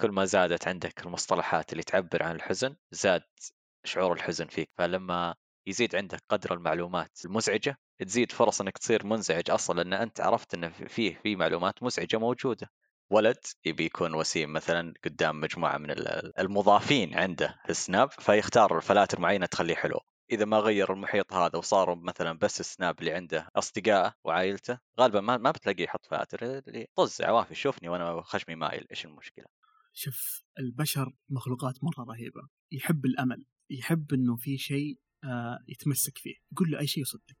كل ما زادت عندك المصطلحات اللي تعبر عن الحزن زاد شعور الحزن فيك. فلما يزيد عندك قدر المعلومات المزعجة تزيد فرص إنك تصير منزعج أصلا لأن أنت عرفت إن فيه في معلومات مزعجة موجودة. ولد يبي يكون وسيم مثلا قدام مجموعة من المضافين عنده في السناب فيختار فلاتر معينة تخليه حلو. إذا ما غير المحيط هذا وصاروا مثلا بس السناب اللي عنده اصدقائه وعائلته غالبا ما ما بتلاقيه يحط فلاتر اللي طز عوافي شوفني وأنا خشمي مايل إيش المشكلة؟ شوف البشر مخلوقات مرة رهيبة. يحب الأمل يحب إنه في شيء آه يتمسك فيه. يقول له أي شيء يصدق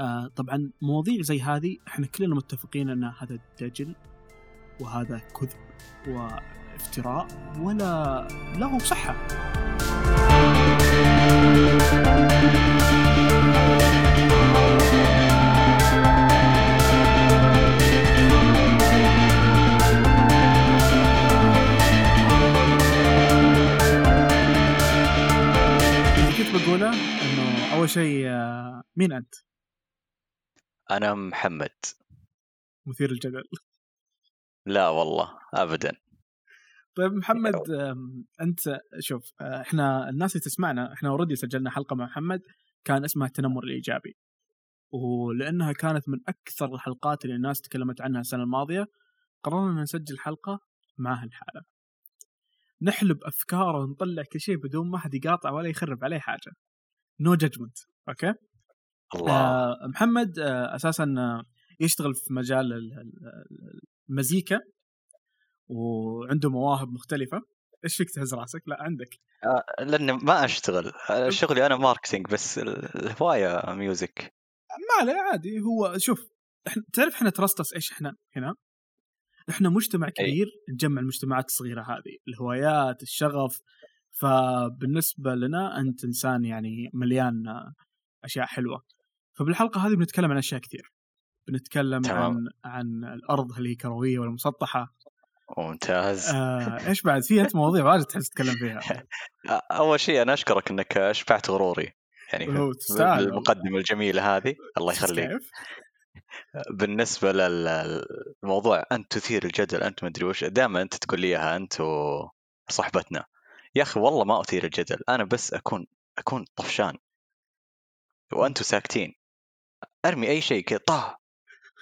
آه طبعا مواضيع زي هذه إحنا كلنا متفقين إن هذا دجل وهذا كذب وافتراء ولا له صحة. كنت بقوله إنه أول شيء مين أنت؟ أنا محمد. مثير الجدل لا والله ابدا. طيب محمد أنت شوف إحنا الناس اللي تسمعنا إحنا اوريدي سجلنا حلقة مع محمد كان اسمها التنمر الإيجابي. ولأنها كانت من أكثر الحلقات اللي الناس تكلمت عنها السنة الماضية قررنا نسجل حلقة معها الحاله نحلب افكار ونطلع كل شيء بدون ما حد يقاطع ولا يخرب عليه حاجة. no no judgement okay؟ الله. آه محمد آه أساسا آه، يشتغل في مجال المزيكا وعنده مواهب مختلفة. إيش فيك تهز راسك؟ لا عندك. آه لأن ما أشتغل. شغلي أنا marketing بس الهوايه music ما عليه عادي. هو شوف إحنا تعرف إحنا trust us إيش إحنا هنا؟ إحنا مجتمع كبير أي. نجمع المجتمعات الصغيرة هذه الهوايات الشغف. فبالنسبة لنا أنت إنسان يعني مليان أشياء حلوة. فبالحلقة هذه بنتكلم عن أشياء كثير. بنتكلم تمام. عن عن الأرض هل هي كرويه ولا مسطحه ممتاز. آه، إيش بعد؟ في أنت مواضيع واجد تحس تتكلم فيها. أول شيي أنا أشكرك إنك اشبعت غروري. يعني المقدمه الجميلة هذه. الله يخليك. بالنسبة للموضوع أنت تثير الجدل أنت ما أدري وش دائما أنت تقول لي إياها أنت وصحبتنا. يا أخي والله ما أثير الجدل أنا بس أكون أكون طفشان. وأنتم ساكتين. أرمي أي شيء كذا طه.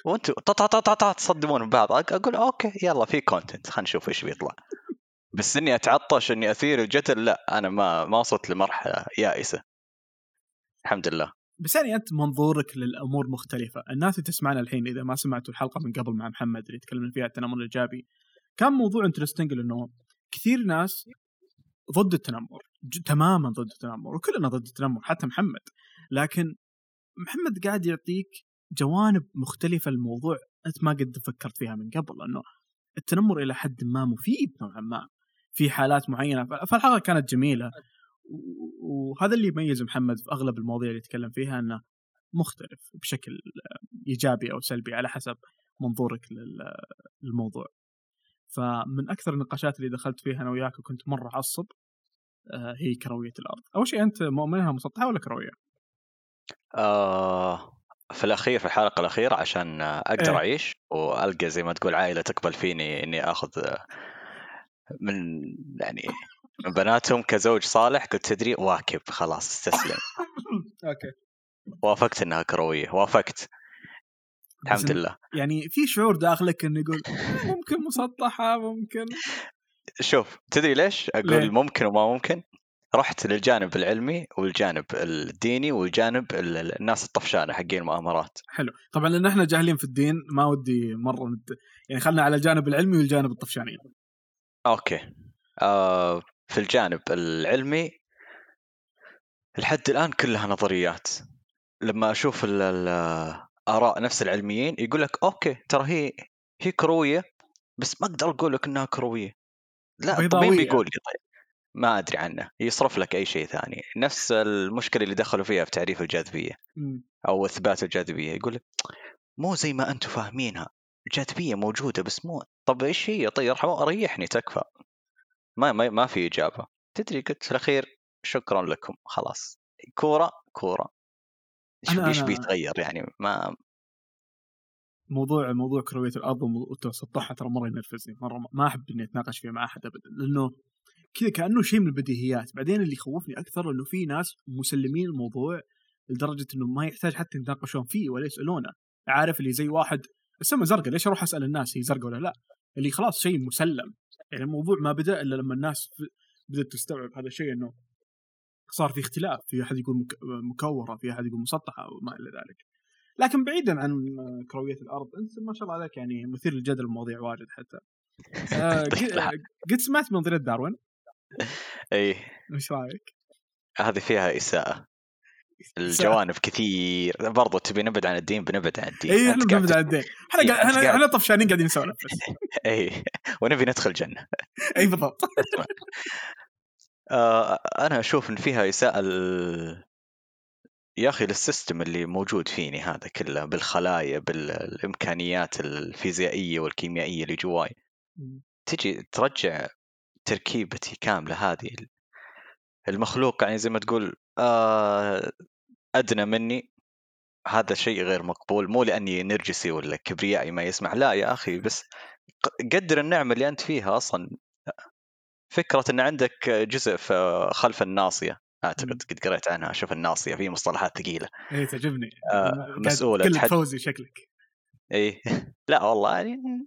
وأنتم طا طا طا طا تصدمون ببعض. أقول okay يلا في content خلينا نشوف إيش بيطلع. بس إني أتعطش إني أثير الجدل لا أنا ما ما وصلت لمرحلة يائسة. الحمد لله. بس يعني أنت منظورك للأمور مختلفة، الناس اللي تسمعنا الحين إذا ما سمعتوا الحلقة من قبل مع محمد اللي تكلمنا فيها التنمر الإيجابي كان موضوع انترستنج لأنه كثير ناس ضد التنمر تماما ضد التنمر وكلنا ضد التنمر حتى محمد. لكن محمد قاعد يعطيك جوانب مختلفة للموضوع أنت ما قد فكرت فيها من قبل لأنه التنمر إلى حد ما مفيد نوعا ما في حالات معينة. فالحلقة كانت جميلة. وهذا اللي يميز محمد في أغلب المواضيع اللي يتكلم فيها إنه مختلف بشكل إيجابي أو سلبي على حسب منظورك للموضوع. فمن أكثر النقاشات اللي دخلت فيها أنا وياك وكنت مرة عصب آه، هي كروية الأرض. أول شيء أنت مؤمنها مسطحة ولا كروية؟ آه في الأخير في الحلقة الأخيرة عشان أقدر إيه؟ أعيش وألقى زي ما تقول عائله تقبل فيني إني آخذ من يعني بناتهم كزوج صالح قلت تدري واكب خلاص استسلم. أوكي. وافقت إنها كروية وافقت. الحمد لله. يعني في شعور داخلك إنه يقول ممكن مسطحة ممكن. شوف تدري ليش؟ أقول ليه؟ ممكن وما ممكن. رحت للجانب العلمي والجانب الديني والجانب الناس الطفشانة حقين المؤامرات. حلو. طبعا لأن إحنا جاهلين في الدين ما ودي مرة. يعني خلنا على الجانب العلمي والجانب الطفشاني okay. آه في الجانب العلمي لحد الآن كلها نظريات. لما أشوف الاراء نفس العلميين يقول لك okay ترى هي هي كروية بس ما أقدر أقول لك إنها كروية. لا مين بيقول لي طيب؟ ما أدري عنه. يصرف لك أي شيء ثاني. نفس المشكلة اللي دخلوا فيها في تعريف الجاذبية أو إثبات الجاذبية. يقول لك مو زي ما أنتم فاهمينها. الجاذبيه موجودة بس مو. طب إيش هي؟ طيب ريحني تكفى. ما ما, ما في إجابة. تدري قلت في الأخير شكرا لكم. خلاص. كورة كورة. إيش إيش بيتغير يعني؟ ما موضوع موضوع كروية الأرض وتسطحها ترى مرة ينرفزني. مرة ما أحب إني أتناقش فيه مع أحد ابدا لأنه كذا كأنه شيء من البديهيات. بعدين اللي يخوفني أكثر إنه في ناس مسلمين الموضوع لدرجة إنه ما يحتاج حتى يتناقشون فيه ولا يسألونه. عارف اللي زي واحد السما زرقاء ليش أروح أسأل الناس هي زرقاء ولا لا؟ اللي خلاص شيء مسلم. يعني الموضوع ما بدأ إلا لما الناس بدأت تستوعب هذا الشيء إنه صار في اختلاف في أحد يقول مكورة في أحد يقول مسطحة وما إلى ذلك. لكن بعيدا عن كروية الأرض أنت ما شاء الله عليك يعني مثير للجدل المواضيع واجد حتى. آه قد سمعت من نظريه داروين؟ اي إيش رأيك؟ هذه فيها إساءة. الجوانب كثير. برضو تبي نبعد عن الدين بنبعد عن الدين. اي إحنا بنبعد عن الدين. إحنا إحنا إحنا طفشانين قاعدين نسولف اي ونبي ندخل جنه أي بالضبط. آه أنا أشوف إن فيها إساءة يا أخي لل system اللي موجود فيني هذا كله بالخلايا بالإمكانيات الفيزيائية والكيميائية اللي جواي. تجي ترجع تركيبتي كاملة هذه المخلوق يعني زي ما تقول آه أدنى مني. هذا شيء غير مقبول مو لأني نرجسي ولا كبريائي ما يسمح. لا يا أخي بس قدر النعمة اللي أنت فيها أصلا. فكرة إن عندك جزء في خلف الناصية أعتقد قد قريت عنها أشوف الناصية في مصطلحات ثقيلة. اي تعجبني. آه مسؤولة كلك فوزي شكلك. اي لا والله يعني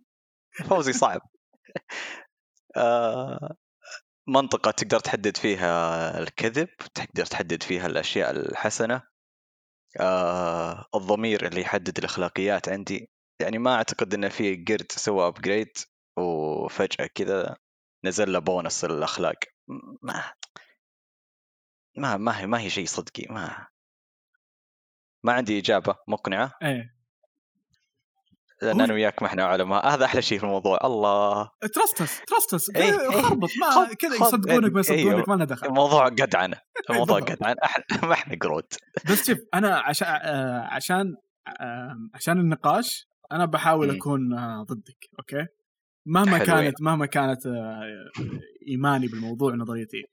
فوزي صعب. آه منطقة تقدر تحدد فيها الكذب تقدر تحدد فيها الأشياء الحسنة. آه الضمير اللي يحدد الأخلاقيات عندي. يعني ما أعتقد أن في قرد سوى أبجريد وفجأة كذا نزل له بونص الأخلاق. ما ما ما هي ما هي شيء صدقي ما ما عندي إجابة. مقنعة؟ إيه. لأن أنا وياك ما إحنا علماء هذا أحلى شيء في الموضوع. الله. trust us trust us خربط. ما كذا يصدقونك ما يصدقونك إيه، ما لنا دخل. الموضوع قدعنه الموضوع قدعن ما إحنا قرود بس شوف أنا عشان آه، عشان عشان النقاش أنا بحاول أكون آه، ضدك okay؟ مهما كانت مهما كانت آه، إيماني بالموضوع نظريتي.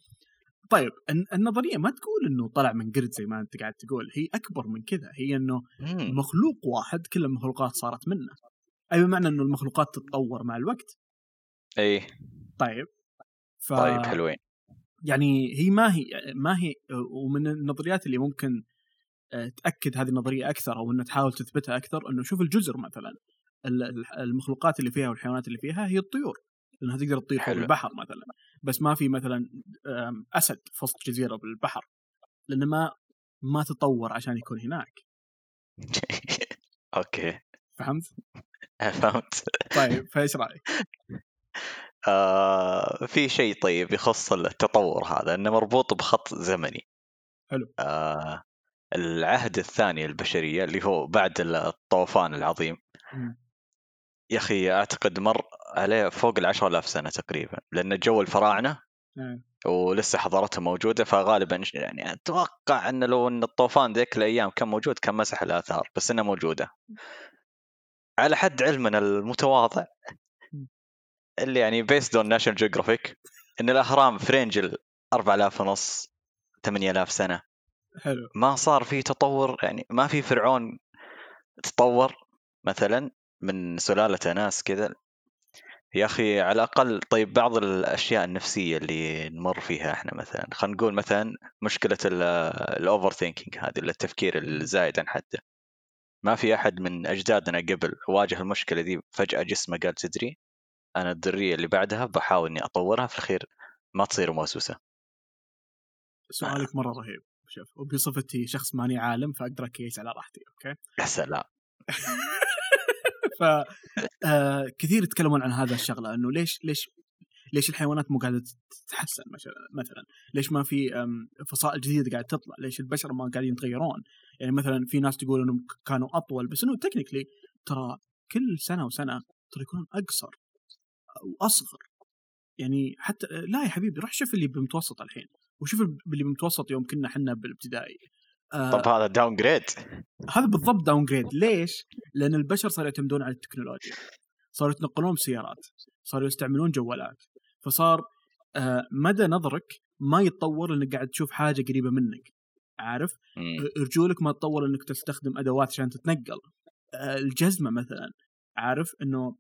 طيب النظرية ما تقول إنه طلع من قرد زي ما أنت قاعد تقول هي أكبر من كذا هي إنه مم. مخلوق واحد كل المخلوقات صارت منه. أي بمعنى إنه المخلوقات تتطور مع الوقت؟ إي. طيب ف... طيب حلوين. يعني هي ما هي ما هي ومن النظريات اللي ممكن آه، تأكد هذه النظرية أكثر أو إنه تحاول تثبتها أكثر إنه شوف الجزر مثلا المخلوقات اللي فيها والحيوانات اللي فيها هي الطيور لانها تقدر تطير فوق البحر مثلا. بس ما في مثلا أسد في وسط جزيره بالبحر لأنه ما ما تطور عشان يكون هناك. أوكي. فهمت؟ فهمت. طيب فإيش رأيك؟ آه في شيء طيب يخص التطور هذا إنه مربوط بخط زمني. حلو. آه العهد الثاني البشريه اللي هو بعد الطوفان العظيم. يا أخي أعتقد مر عليه فوق ال 10000 سنة تقريبا لأن جو الفراعنة. ولسه حضارتهم موجودة فغالبا يعني أتوقع إن لو إن الطوفان ذيك الأيام كان موجود كان مسح الآثار بس إنها موجودة. على حد علمنا المتواضع اللي يعني based on National Geographic إن الأهرام في range ال 4000 ونص 8000 سنة. حلو. ما صار في تطور يعني ما في فرعون تطور مثلا من سلالة ناس كذا. يا أخي على الأقل طيب بعض الأشياء النفسية اللي نمر فيها إحنا مثلا خلينا نقول مثلا مشكلة ال overthinking هذه التفكير الزايد عن حده ما في أحد من أجدادنا قبل واجه المشكلة دي فجأة جسمه قال تدري أنا الذريه اللي بعدها بحاول إني أطورها في الأخير ما تصير موسوسة. سؤالك مرة رهيب. شوف وبصفتي شخص ماني عالم فأقدر أكيس على راحتي okay؟ يا سلام. ف آه كثير يتكلمون عن هذا الشغلة إنه ليش ليش ليش الحيوانات مو قاعدة تتحسن مثلا ليش ما في فصائل جديدة قاعدة تطلع؟ ليش البشر ما قاعدين يتغيرون؟ يعني مثلا في ناس تقول إنهم كانوا أطول بس إنه technically ترى كل سنة وسنة ترى يكونون أقصر واصغر يعني حتى لا يا حبيبي روح شوف اللي بمتوسط الحين وشوف اللي بمتوسط يوم كنا إحنا بالابتدائي. آه طب هذا downgrade هذا بالضبط downgrade ليش؟ لأن البشر صاروا يعتمدون على التكنولوجيا. صاروا يتنقلون بسيارات. صاروا يستعملون جوالات. فصار آه مدى نظرك ما يتطور لانك قاعد تشوف حاجة قريبة منك. عارف؟ رجولك ما تطور إنك تستخدم أدوات عشان تتنقل. آه، الجزمة مثلا. عارف؟ إنه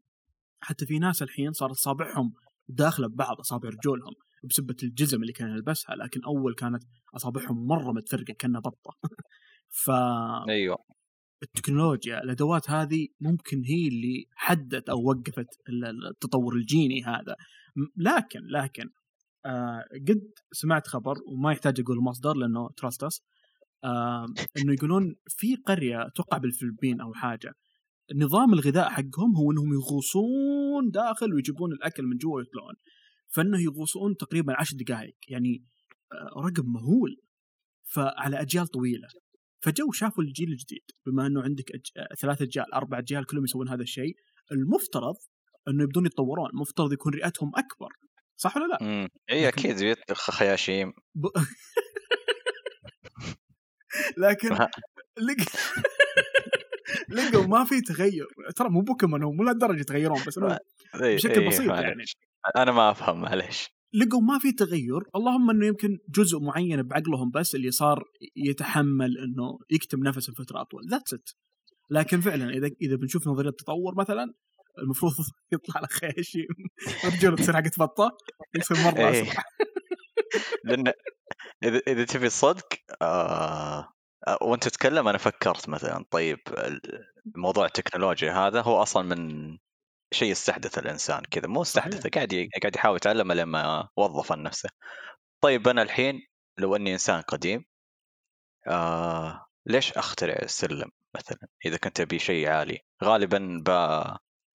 حتى في ناس الحين صارت اصابعهم داخلة ببعض أصابع رجولهم. بسبة الجزم اللي كان يلبسها لكن أول كانت أصابعهم مرة متفرقة كأنها بطه ف أيوه. التكنولوجيا الأدوات هذه ممكن هي اللي حدت أو وقفت التطور الجيني هذا. لكن لكن آه قد سمعت خبر وما يحتاج أقول مصدر لأنه تراستس آه إنه يقولون في قرية أتوقع بالفلبين أو حاجة. نظام الغذاء حقهم هو إنهم يغوصون داخل ويجيبون الأكل من جوا ويطلعون. فإنه يغوصون تقريبا عشر دقائق يعني آه رقم مهول فعلى أجيال طويلة. فجو شافوا الجيل الجديد بما إنه عندك أج... ثلاث اجيال أربع اجيال كلهم يسوون هذا الشيء. المفترض إنه يبدون يتطورون المفترض يكون رئتهم أكبر. صح ولا لا؟ إي أكيد خياشيم ب... لكن لق... لقوا ما في تغير. ترى مو بوكيمون مو لهالدرجة يتغيرون بس إنه بشكل بسيط يعني. أنا ما أفهم معلش لقوا ما في تغير. اللهم إنه يمكن جزء معين بعقلهم بس اللي صار يتحمل إنه يكتم نفسه فتره أطول. that's it لكن فعلا إذا إذا بنشوف نظرية التطور مثلا المفروض يطلع لك خياشيم رجل تصير حقت بطه يصير مرة إيه. أسرع. لأن إذا إذا تبي الصدق آه... آه، وأنت تتكلم أنا فكرت مثلا طيب موضوع التكنولوجيا هذا هو أصلا من شيء استحدث الإنسان كذا مو استحدثه قاعد قاعد يحاول يتعلم لما وظف عن نفسه. طيب أنا الحين لو أني إنسان قديم آه ليش أخترع السلم مثلا؟ إذا كنت أبي شيء عالي غالبا ب...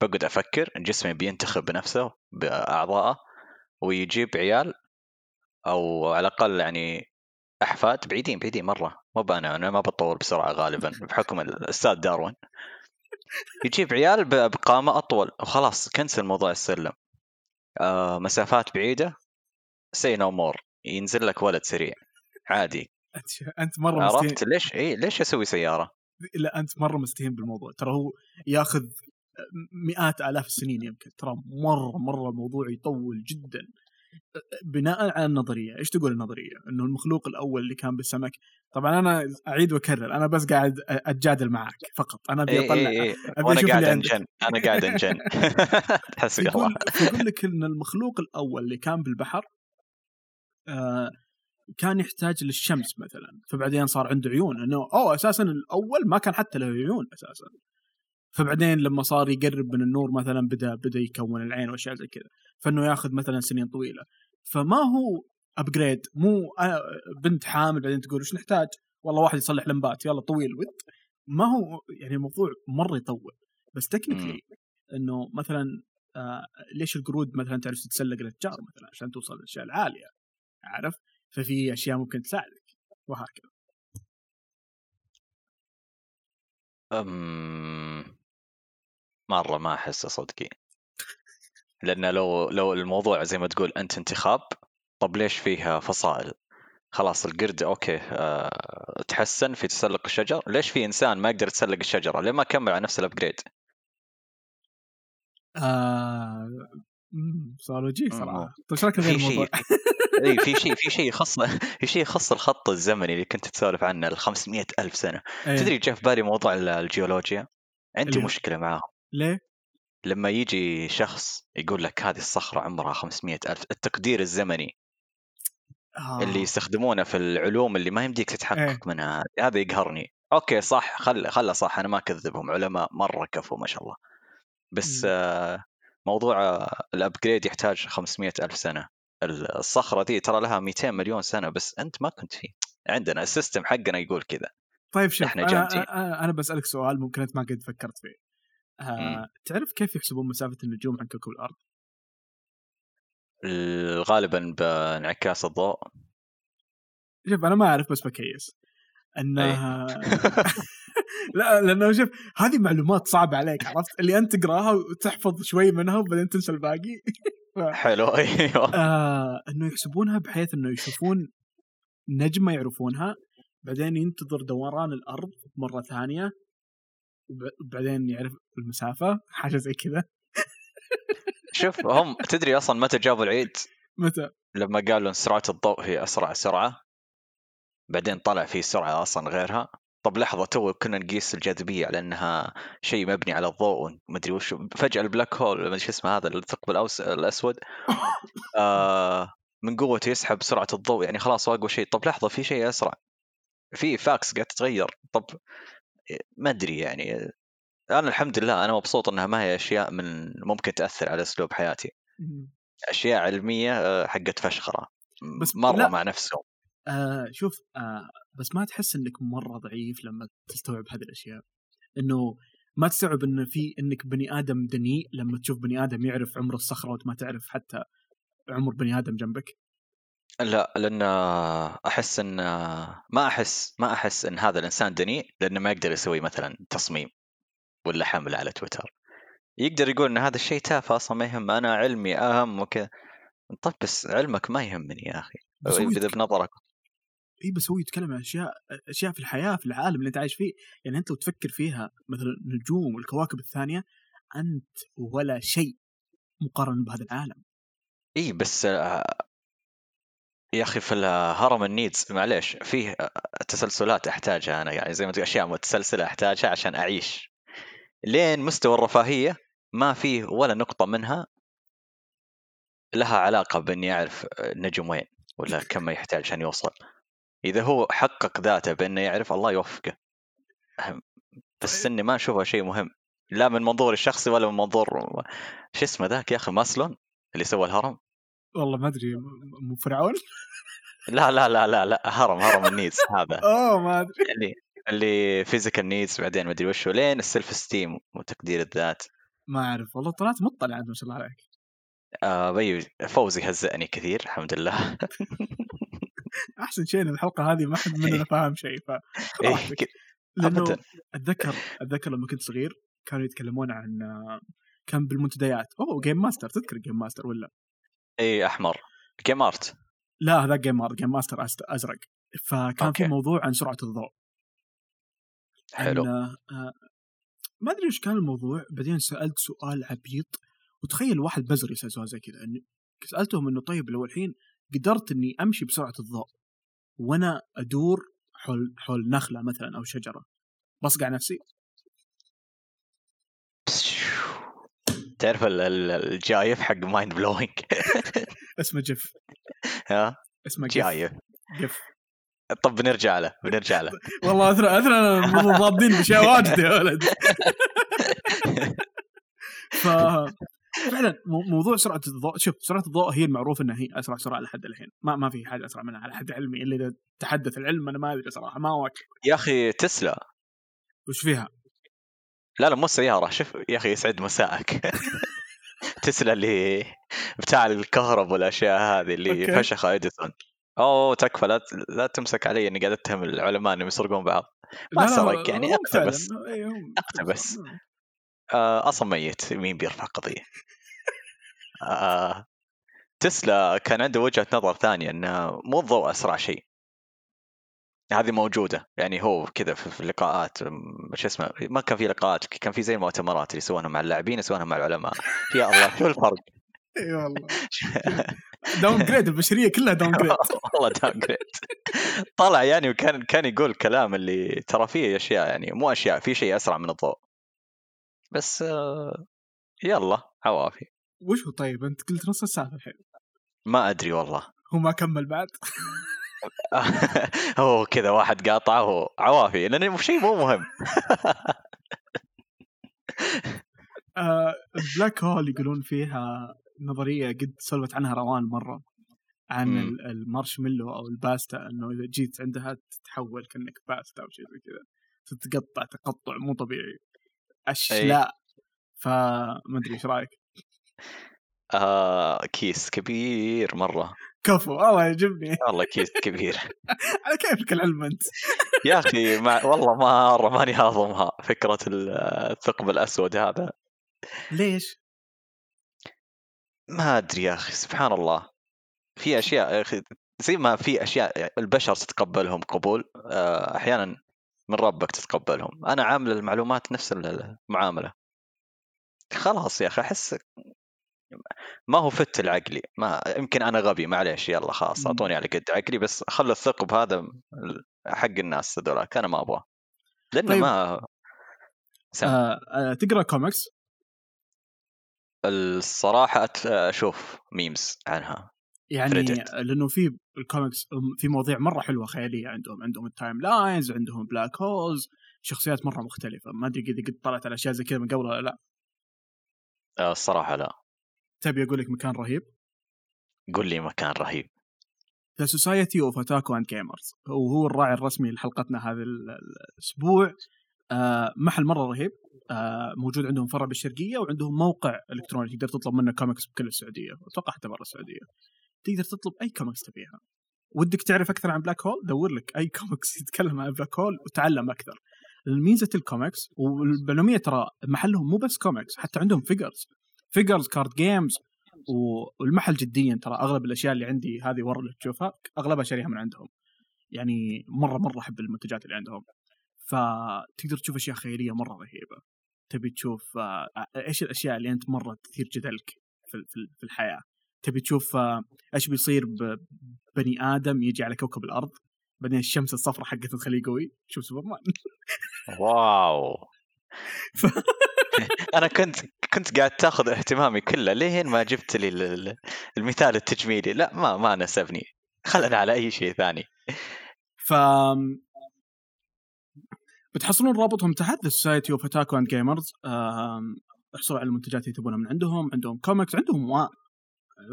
بقعد أفكر جسمي بينتخب بنفسه بأعضائه ويجيب عيال أو على الأقل يعني أحفاد بعيدين بعيدين مرة. مو أنا ما بتطور بسرعة غالبا بحكم الاستاذ داروين. يجيب عيال بقامة أطول. وخلاص cancel موضوع السلم. آه مسافات بعيدة. say no more ينزل لك ولد سريع. عادي. أنت مرة عرفت؟ مستهين. ليش؟ إي ليش أسوي سيارة؟ لا أنت مرة مستهين بالموضوع. ترى هو ياخذ مئات آلاف السنين يمكن. ترى مرة مرة الموضوع يطول جدا. بناء على النظرية إيش تقول النظرية؟ إنه المخلوق اول اللي كان بالسمك. طبعا أنا أعيد وأكرر أنا بس قاعد أتجادل معك فقط. أنا أبي أطلع إيه إيه أبي أشوف قاعد أنجن. أنا قاعد أنجن. تحس يقول, يقول لك إن المخلوق الأول اللي كان بالبحر آه كان يحتاج للشمس مثلا. فبعدين صار عنده عيون. إنه أوه أساسا الأول ما كان حتى له عيون أساسا. فبعدين لما صار يقرب من النور مثلا بدا بدأ يكون العين وأشياء زي كذا. فإنه ياخذ مثلا سنين طويلة. فما هو upgrade مو بنت حامل بعدين تقول إيش نحتاج؟ والله واحد يصلح لمبات يلا طويل ما هو يعني الموضوع مرة يطول. بس technically إنه مثلا آه ليش القرود مثلا تعرف تتسلق الاشجار مثلا عشان توصل للأشياء العالية؟ عارف؟ ففي أشياء ممكن تساعدك. وهكذا. أم... مرة ما احسه صدقي لأن لو لو الموضوع زي ما تقول أنت انتخاب طب ليش فيها فصائل؟ خلاص القرد okay أه تحسن في تسلق الشجر. ليش في إنسان ما يقدر يتسلق الشجرة؟ ليه ما كمل على نفس ال upgrade آه... صار وجيه صراحة. طيب شكلك غير الموضوع؟ إي في شيء في شيء يخص في شيء يخص الخط الزمني اللي كنت تسولف عنه ال 500 ألف سنة. أيه. تدري جاء في بالي موضوع الجيولوجيا؟ عندي مشكلة معاهم. ليه؟ لما يجي شخص يقول لك هذه الصخرة عمرها 500 ألف التقدير الزمني آه. اللي يستخدمونه في العلوم اللي ما يمديك تتحقق إيه. منها هذا يقهرني. okay صح خل خله صح أنا ما أكذبهم علماء مرة كفو ما شاء الله. بس آه موضوع ال upgrade يحتاج 500 ألف سنة. الصخرة دي ترى لها 200 مليون سنة بس أنت ما كنت فيه عندنا السيستم حقنا يقول كذا. طيب شوف إحنا أنا, أنا بسألك سؤال ممكن أنت ما قد فكرت فيه. آه تعرف كيف يحسبون مسافة النجوم عن كوكب الأرض؟ غالبا بانعكاس الضوء. شوف أنا ما أعرف بس بكيس انها لا لأنه شوف هذه معلومات صعبة عليك عرفت؟ اللي أنت تقراها وتحفظ شوي منها وبعدين تنسى الباقي. حلو أيوه. آه إنه يحسبونها بحيث إنه يشوفون نجمة يعرفونها بعدين ينتظر دوران الأرض مرة ثانية وبعدين يعرف المسافة حاجة زي كذا. شوف هم تدري أصلا متى جابوا العيد؟ متى؟ لما قالوا إن سرعة الضوء هي أسرع سرعة. بعدين طلع في سرعة أصلا غيرها. طب لحظة تو كنا نقيس الجاذبية على إنها شيء مبني على الضوء ومدري وش فجأة ال black hole ما شو اسمه هذا الثقب الأوس... الأسود. آه من قوته يسحب سرعة الضوء. يعني خلاص أقوى شيء. طب لحظة في شيء أسرع. في فاكس قاعد تتغير. طب ما أدري يعني أنا الحمد لله أنا مبسوط إنها ما هي أشياء من ممكن تأثر على أسلوب حياتي. أشياء علمية آه، حقت فشخرة. بس مره لا. مع نفسهم. آه شوف آه بس ما تحس إنك مرة ضعيف لما تستوعب هذه الأشياء. إنه ما تستوعب انه في إنك بني آدم دنيء لما تشوف بني آدم يعرف عمر الصخرة وانت ما تعرف حتى عمر بني آدم جنبك. لا لأن أحس إن ما أحس ما أحس إن هذا الإنسان دنيء لأنه ما يقدر يسوي مثلا تصميم ولا حمله على تويتر. يقدر يقول إن هذا الشيء تافه أصلا ما يهم أنا علمي أهم وكذا. طب بس علمك ما يهمني يا أخي. بس هو إذا يتك- بنظرك. إي بس هو يتكلم عن أشياء أشياء في الحياة في العالم اللي أنت عايش فيه. يعني أنت لو تفكر فيها مثلا النجوم والكواكب الثانية أنت ولا شيء مقارنة بهذا العالم. إي بس يا أخي في الهرم النيدز معليش فيه تسلسلات أحتاجها أنا يعني زي ما تقول أشياء متسلسلة أحتاجها عشان أعيش. لين مستوى الرفاهية ما فيه ولا نقطة منها لها علاقة بإني أعرف النجم وين ولا كم يحتاج عشان يوصل. إذا هو حقق ذاته بإنه يعرف الله يوفقه. بس اني ما اشوفها شيء مهم. لا من منظوري الشخصي ولا من منظور شو اسمه ذاك يا أخي ماسلو اللي سوى الهرم؟ والله ما أدري مو فرعون؟ لا لا لا لا لا هرم هرم ال needs هذا. أوه ما أدري. اللي اللي physical needs بعدين ما أدري وش لين ال self-esteem وتقدير الذات. ما أعرف والله طلعت مطلع انت ما شاء الله عليك. آه بي فوزي هزأني كثير الحمد لله. أحسن شيء إن الحلقة هذه ما حد مننا فاهم شيء ف إيه، لأنه. أتذكر أتذكر لما كنت صغير كانوا يتكلمون عن كان بالمنتديات. أوه Game Master تذكر Game Master ولا؟ إي أحمر. Game Art لا هذا Game Master Game Master أزرق. فكان okay. في موضوع عن سرعة الضوء. حلو. آه، ما أدري إيش كان الموضوع. بعدين سألت سؤال عبيط. وتخيل واحد بزر يسأل سؤال زي كذا. اني سألتهم إنه طيب لو الحين قدرت إني أمشي بسرعة الضوء وأنا أدور حول حول نخلة مثلا أو شجرة بصقع نفسي؟ تعرف ال- ال- الجايف حق مايند بلوينج اسمه جف ها؟ اسمه جايف. جف طب بنرجع له بنرجع له. والله اثر اثر ضابطين بأشياء واجد يا ولد. ف فعلا مو- موضوع سرعة الضوء شوف سرعة الضوء هي المعروف إنها هي أسرع سرعة لحد الحين. ما ما في حاجة أسرع منها على حد علمي. إلا إذا تحدث العلم أنا ما أدري صراحة ما اواكب يا أخي تسلا. وش فيها؟ لا لا مو سيارة. شوف يا أخي يسعد مساءك. تسلا اللي بتاع الكهرب والأشياء هذه اللي أوكي. فشخ إديسون. أوه تكفى. لا لا تمسك علي إني قاعد أتهم العلماء إنهم يسرقون بعض. ما سرق يعني أقتبس. إيه، هم- أقتبس. آه أصلا ميت. مين بيرفع قضية؟ آه تسلا كان عنده وجهة نظر ثانية أنه مو الضوء أسرع شيء. هذه موجودة. يعني هو كذا في اللقاءات شو اسمه ما كان في لقاءات كان في زي المؤتمرات اللي يسوونها مع اللاعبين يسوونها مع العلماء. يا الله شو الفرق؟ إي والله. downgrade البشرية كلها downgrade والله downgrade طلع يعني وكان كان يقول كلام اللي ترى فيه أشياء يعني مو أشياء في شيء أسرع من الضوء. بس آه، يلا عوافي وش هو طيب؟ أنت قلت نص السالفه الحين. ما أدري والله. هو ما كمل بعد. هو كذا واحد قاطعه عوافي لأنه شيء مو مهم. آه black hole يقولون فيها نظرية قد سولفت عنها روان مرة عن المارشميلو أو الباستا إنه إذا جيت عندها تتحول كأنك باستا أو شيء زي كذا تتقطع تقطع مو طبيعي. أشلاء. فما أدري إيش رأيك؟ آه كيس كبير مرة. كفو والله يعجبني. والله كيس كبير. على كيفك العلم أنت؟ يا أخي ما والله مرة ماني هاضمها فكرة ال- الثقب الأسود هذا. ليش؟ ما أدري يا أخي سبحان الله. في أشياء يا أخي زي ما في أشياء البشر تتقبلهم قبول آه، أحيانا من ربك تتقبلهم. أنا عامل المعلومات نفس المعاملة. خلاص يا أخي أحس ما هو فت العقلي ما يمكن أنا غبي معليش يلا خلاص. أعطوني على قد عقلي بس خلوا الثقب هذا حق الناس هذولاك أنا ما أبغاه لأنه طيب. ما سم. آه آه تقرأ كوميكس الصراحة أشوف memes عنها يعني Reddit. لأنه في الكوميكس في مواضيع مرة حلوة خيالية عندهم عندهم ال timelines عندهم black holes شخصيات مرة مختلفة ما أدري إذا قد طلعت على أشياء زي كذا من قبل ولا لا آه، الصراحة لا تبي أقول لك مكان رهيب؟ قول لي مكان رهيب. The Society of Otaku and Gamers وهو الراعي الرسمي لحلقتنا هذا ال- ال- الأسبوع. آه محل مرة رهيب. آه موجود عندهم فرع بالشرقية وعندهم موقع إلكتروني. تقدر تطلب منه كوميكس بكل السعودية. واتوقع حتى برا السعودية. تقدر تطلب أي كوميكس تبيها. ودك تعرف أكثر عن black hole دور لك أي كوميكس يتكلم عن black hole وتعلم أكثر. ميزه الكوميكس والمعلوميه ترى محلهم مو بس كوميكس حتى عندهم figures figures card games والمحل جديا ترى أغلب الأشياء اللي عندي هذه ورا اللي تشوفها أغلبها شاريها من عندهم. يعني مرة مرة أحب المنتجات اللي عندهم. فتقدر تشوف أشياء خياليه مرة رهيبة. تبي تشوف آه، إيش الأشياء اللي أنت مرة تثير جدلك في الحياة؟ تبي تشوف آه، إيش بيصير ببني آدم يجي على كوكب الأرض؟ بعدين الشمس الصفراء حقته تخليه قوي. شوف سوبرمان. واو. أنا كنت كنت قاعد تأخذ اهتمامي كله. لين ما جبت لي ال- ال- المثال التجميلي؟ لا ما ما ناسبني خلنا على أي شيء ثاني. ف بتحصلون رابطهم تحت ذا سوسايتي اوف اتاكو اند جيمرز احصلوا على المنتجات اللي تبونها من عندهم. عندهم كوميكس عندهم وا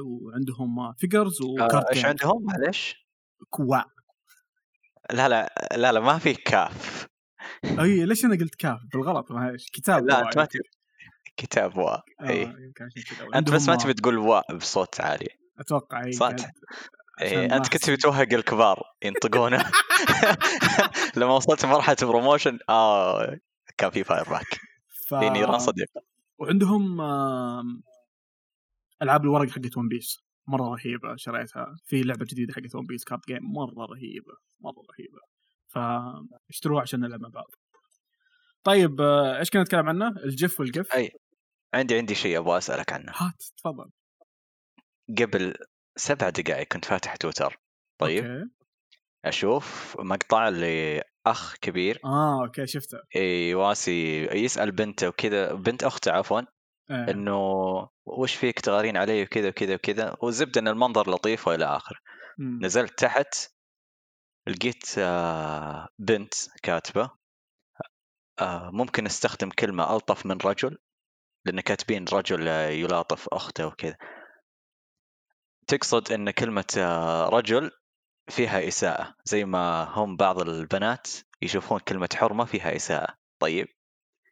وعندهم فيجرز آه، وكارت إيش جيمز عندهم؟ معلش كوا لا لا لا لا ما في كاف. أي ليش أنا قلت كاف؟ بالغلط ما هي كتاب لا أنت ما كتاب وا آه، اي كذا. أنت بس ما تبي تقول وا بصوت عالي. أتوقع اي صح. إيه ما أنت كنت أحس- تبي توهق الكبار ينطقونه. لما وصلت مرحلة بروموشن آه كان في فاير باك ف... في نيران صديق. وعندهم ألعاب الورق حقت ون بيس مرة رهيبة شريتها. في لعبة جديدة حقت ون بيس كارد جيم مرة رهيبة مرة رهيبة. فاشتروها عشان نلعب مع بعض. طيب آه، إيش كنا نتكلم عنه؟ ال jif وال gif. أي. عندي عندي شيء أبغى أسألك عنه. هات تفضل. قبل سبع دقائق كنت فاتح تويتر. طيب. okay. أشوف مقطع لأخ كبير. آه okay شفته. يواسي يسأل بنته وكذا بنت أخته عفوا إيه. إنه وش فيك تغارين علي وكذا وكذا وكذا والزبده إن المنظر لطيف وإلى اخره. نزلت تحت لقيت آه، بنت كاتبة آه، ممكن نستخدم كلمة ألطف من رجل. لأن كاتبين رجل يلاطف أخته وكذا. تقصد إن كلمة آه، رجل فيها إساءة زي ما هم بعض البنات يشوفون كلمة حرمة فيها إساءة. طيب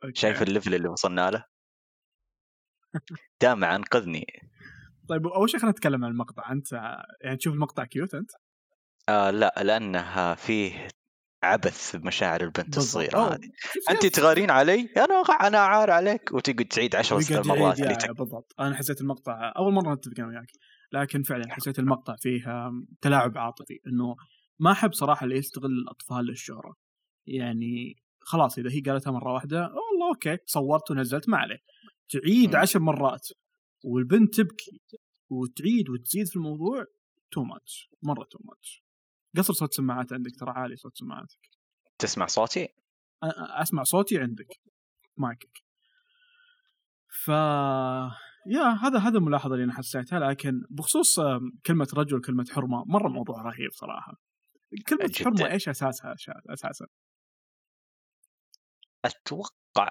okay. شايف ال level اللي وصلنا له؟ دامع أنقذني. طيب أول شيء خلينا نتكلم عن المقطع. أنت يعني تشوف المقطع cute أنت؟ آه لا لانها فيه عبث بمشاعر البنت. الصغيرة هذه. انت تغارين علي؟ أنا أنا عار عليك. وتقعد تعيد عشر ويقعد مرات يعيد اللي تك... بالضبط. أنا حسيت المقطع أول مرة نتفق أنا وياك. لكن فعلا حسيت المقطع فيه تلاعب عاطفي. إنه ما أحب صراحة اللي يستغل الأطفال للشهرة. يعني خلاص إذا هي قالتها مرة واحدة والله okay صورت ونزلت ما عليه تعيد. عشر مرات. والبنت تبكي. وتعيد وتزيد في الموضوع too much مرة too much قصر صوت سماعات عندك ترى عالي صوت سماعاتك. تسمع صوتي؟ أسمع صوتي عندك مايكك. ف يا هذا هذا الملاحظة اللي أنا حسيتها لكن بخصوص كلمة رجل كلمة حرمة مرة موضوع رهيب صراحة. كلمة جداً. حرمة إيش أساسها؟ أساسا؟ أتوقع.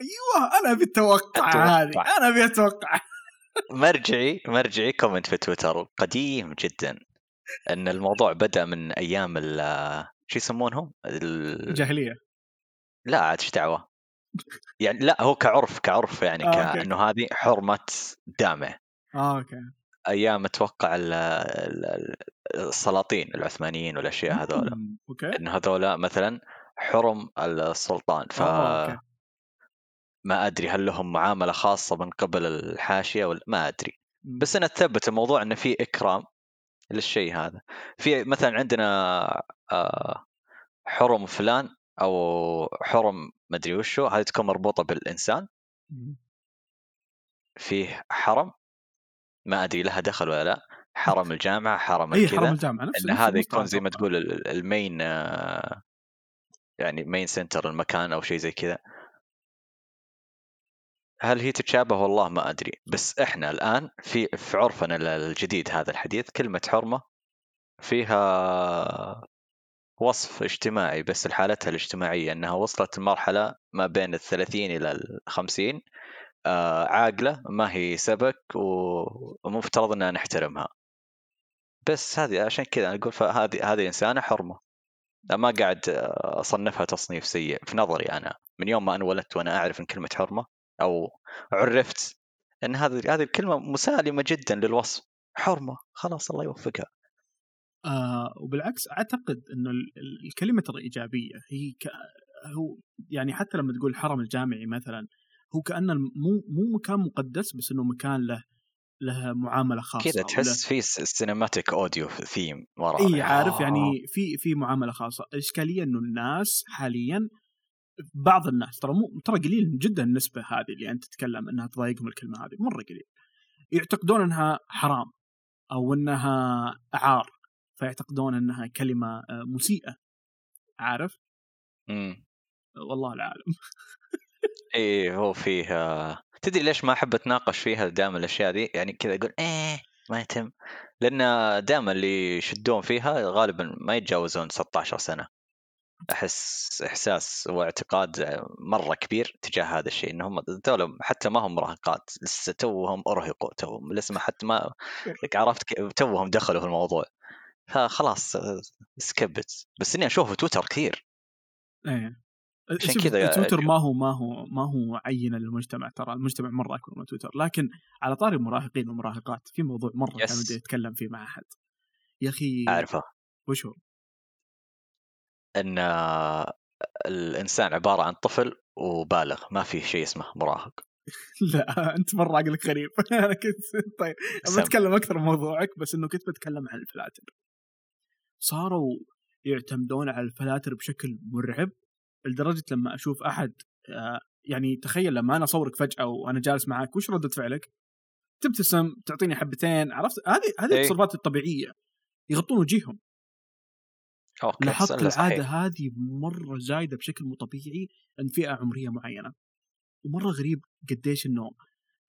أيوه أنا أبي التوقع أتوقع. هذه أنا أبي أتوقع. مرجعي مرجعي comment في تويتر قديم جدا. إن الموضوع بدأ من أيام ال شو يسمونهم؟ ال... الجاهلية لا عاد إيش دعوة؟ يعني لا هو كعرف كعرف يعني آه،. كأنه هذه حرمة دامة آه okay أيام أتوقع ال- ال- السلاطين العثمانيين والأشياء هذولا مم، okay إن هذولا مثلا حرم السلطان ف آه، okay. ما أدري هل لهم معاملة خاصة من قبل الحاشية ولا ما أدري. بس أنا اتثبت الموضوع انه في إكرام للشيء هذا في مثلا عندنا آه، حرم فلان أو حرم مدري وشو هذه تكون مربوطة بالإنسان. فيه حرم ما أدري لها دخل ولا لا حرم الجامعة حرم إي حرم الجامعة نفس إن هذا يكون زي ما. تقول ال- ال- المين آه، يعني مين سنتر المكان أو شيء زي كذا هل هي تتشابه؟ والله ما أدري. بس إحنا الآن في في عرفنا الجديد هذا الحديث كلمة حرمة فيها وصف اجتماعي بس لحالتها الاجتماعية إنها وصلت لمرحلة ما بين الثلاثين إلى الخمسين آه عاقلة ما هي سبك ومفترض إننا نحترمها. بس هذه عشان كذا أقول هذه هذه إنسانة حرمة. ما قاعد أصنفها تصنيف سيء في نظري أنا. من يوم ما انولدت وأنا أعرف إن كلمة حرمة أو عرفت ان هذه هذه الكلمة مسالمة جدا للوصف. حرمة خلاص الله يوفقها. آه وبالعكس أعتقد إنه الكلمة الإيجابية هي ك... هو يعني حتى لما تقول الحرم الجامعي مثلا هو كأنه مو مو مكان مقدس بس إنه مكان له له معاملة خاصة كذا تحس في cinematic audio theme ورا إي عارف يعني آه. في في معاملة خاصة. الاشكاليه إنه الناس حاليا بعض الناس ترى مو ترى قليل جدا النسبة هذه اللي أنت تتكلم إنها تضايقهم الكلمة هذه مرة قليل. يعتقدون إنها حرام أو إنها عار فيعتقدون إنها كلمة آه، مسيئة. عارف؟ امم والله العالم إيه هو فيه تدري ليش ما أحب أتناقش فيها دائما الأشياء دي يعني كذا أقول إيه ما يتم. لأن دائما اللي يشدون فيها غالبا ما يتجاوزون 16 سنة. أحس إحساس واعتقاد مرة كبير تجاه هذا الشيء انهم ذولا حتى ما هم مراهقات لسه توهم أرهقوا توهم لسه ما حتى ما عرفت توهم دخلوا في الموضوع. فخلاص سكبت. بس إني أشوف في تويتر كثير. إيه. عشان كذا تويتر ما هو ما هو ما هو عينه للمجتمع ترى. المجتمع مرة أكبر من تويتر. لكن على طاري المراهقين والمراهقات في موضوع مرة كان بدي أتكلم فيه مع أحد. يا أخي أعرفه. وش هو؟ إن الإنسان عبارة عن طفل وبالغ ما في شيء اسمه مراهق. لا أنت مرة عقلك غريب. أنا كنت طيب بتكلم أكثر من موضوعك بس إنه كنت بتكلم عن الفلاتر. صاروا يعتمدون على الفلاتر بشكل مرعب لدرجة لما أشوف أحد آه، يعني تخيل لما أنا أصورك فجأة وأنا جالس معك وش ردة فعلك؟ تبتسم تعطيني حبتين عرفت؟ هذه هذه إيه. التصرفات الطبيعية يغطون وجيههم. أوكي. لاحظت العادة هذه مرة زايدة بشكل مو طبيعي عند فئة عمرية معينة. ومرة غريب قديش إنه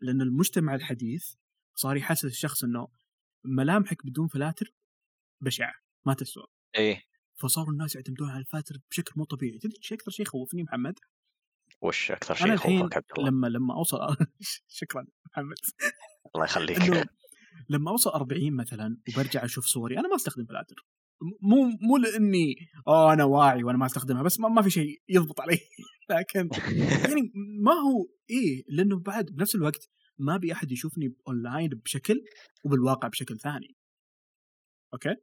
لأن المجتمع الحديث صار يحسس الشخص إنه ملامحك بدون فلاتر بشعة ما تسوى. إيه. فصاروا الناس يعتمدون على الفلاتر بشكل مو طبيعي. تدري إيش أكثر شيء يخوفني محمد؟ وش أكثر شيء يخوفك عبد الله؟ لما لما أوصل شكرا محمد. الله يخليك. لما أوصل 40 مثلا وبرجع أشوف صوري أنا ما أستخدم فلاتر. مو مو لإني اوه أنا واعي وأنا ما أستخدمها بس ما, ما في شيء يضبط علي. لكن يعني ما هو إيه لأنه بعد بنفس الوقت ما أبي أحد يشوفني اونلاين بشكل وبالواقع بشكل ثاني. okay؟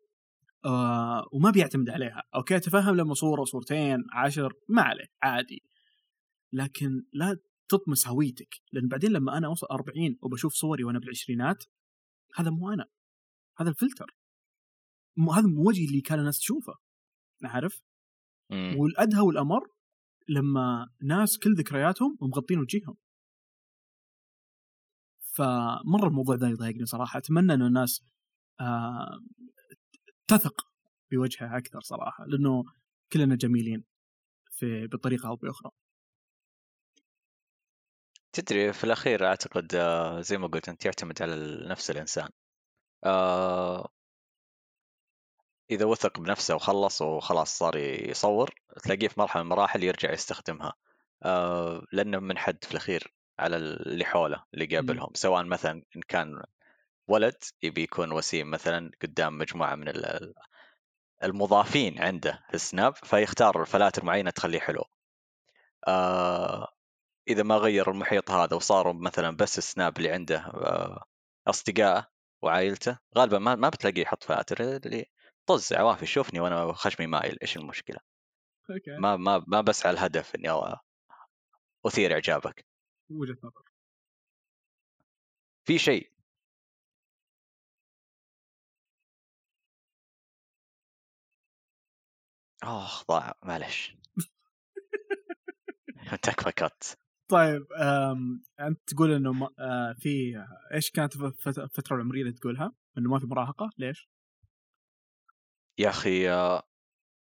آه وما بيعتمد عليها. okay تفهم لما صورة صورتين عشر ما عليه عادي. لكن لا تطمس هويتك. لأن بعدين لما أنا أوصل 40 وبشوف صوري وأنا بالعشرينات هذا مو أنا. هذا الفلتر. هذا مو وجهي اللي كان الناس تشوفه عارف؟ والأدهى والأمر لما ناس كل ذكرياتهم ومغطين وجيههم فمرة الموضوع ذا يضايقني صراحة أتمنى إن الناس آه تثق بوجهها أكثر صراحة لأنه كلنا جميلين في بطريقة أو بأخرى. تدري في الأخير أعتقد آه، زي ما قلت أنت يعتمد على نفس الإنسان. آه، إذا وثق بنفسه وخلص وخلاص صار يصور تلاقيه في مرحلة من المراحل يرجع يستخدمها. آه، لأنه منحد في الأخير على اللي حوله اللي قابلهم. سواء مثلا إن كان ولد يبي يكون وسيم مثلا قدام مجموعة من المضافين عنده في السناب فيختار فلاتر معينة تخليه حلو. آه إذا ما غير المحيط هذا وصاروا مثلا بس السناب اللي عنده آه اصدقائه وعائلته غالبا ما ما بتلاقيه يحط فلاتر. اللي طز عوافي شوفني وأنا خشمي مايل إيش المشكلة؟ okay. ما ما ما بسعى الهدف إني أثير إعجابك. وجهة نظر. في شيء. آخ ضاع. معلش. تكفى كت طيب أنت تقول إنه ما آه في إيش كانت الفترة العمرية اللي تقولها؟ إنه ما في مراهقة؟ ليش؟ يا أخي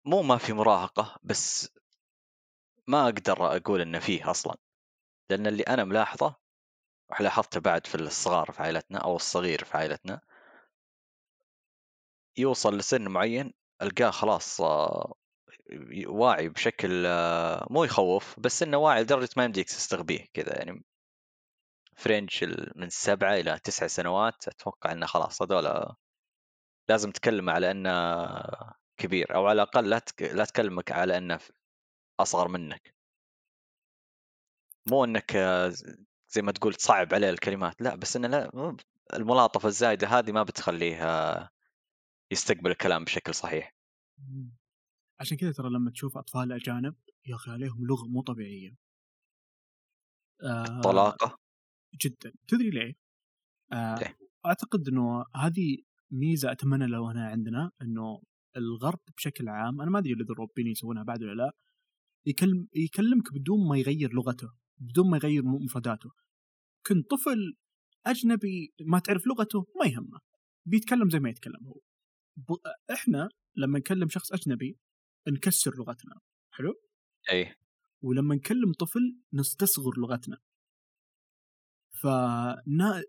مو ما في مراهقة بس ما أقدر أقول إنه فيه أصلا. لأن اللي أنا ملاحظه ولاحظته بعد في الصغار في عائلتنا أو الصغير في عائلتنا. يوصل لسن معين ألقاه خلاص آه، واعي بشكل آه، مو يخوف بس إنه واعي لدرجة ما يمديك تستغبيه كذا. يعني فرنج من سبعة إلى تسع سنوات أتوقع أنه خلاص هذول لازم تكلمه على أنه كبير أو على الأقل لا لا تكلمك على أنه أصغر منك. مو أنك زي ما تقول تصعب عليه الكلمات لا بس أنه لا الملاطفة الزايدة هذه ما بتخليه يستقبل الكلام بشكل صحيح. عشان كذا ترى لما تشوف أطفال أجانب يا أخي عليهم لغة مو طبيعية. آه طلاقة؟ جدا. تدري ليه؟ آه ليه؟ أعتقد إنه هذه ميزة أتمنى لو هنا عندنا إنه الغرب بشكل عام أنا ما أدري اذا الأوروبيين يسوونها بعد ولا لا يكلم يكلمك بدون ما يغير لغته بدون ما يغير مفرداته كنت طفل أجنبي ما تعرف لغته ما يهمه بيتكلم زي ما يتكلم هو. إحنا لما نكلم شخص أجنبي نكسر لغتنا حلو؟ أي. ولما نكلم طفل نستصغر لغتنا. ف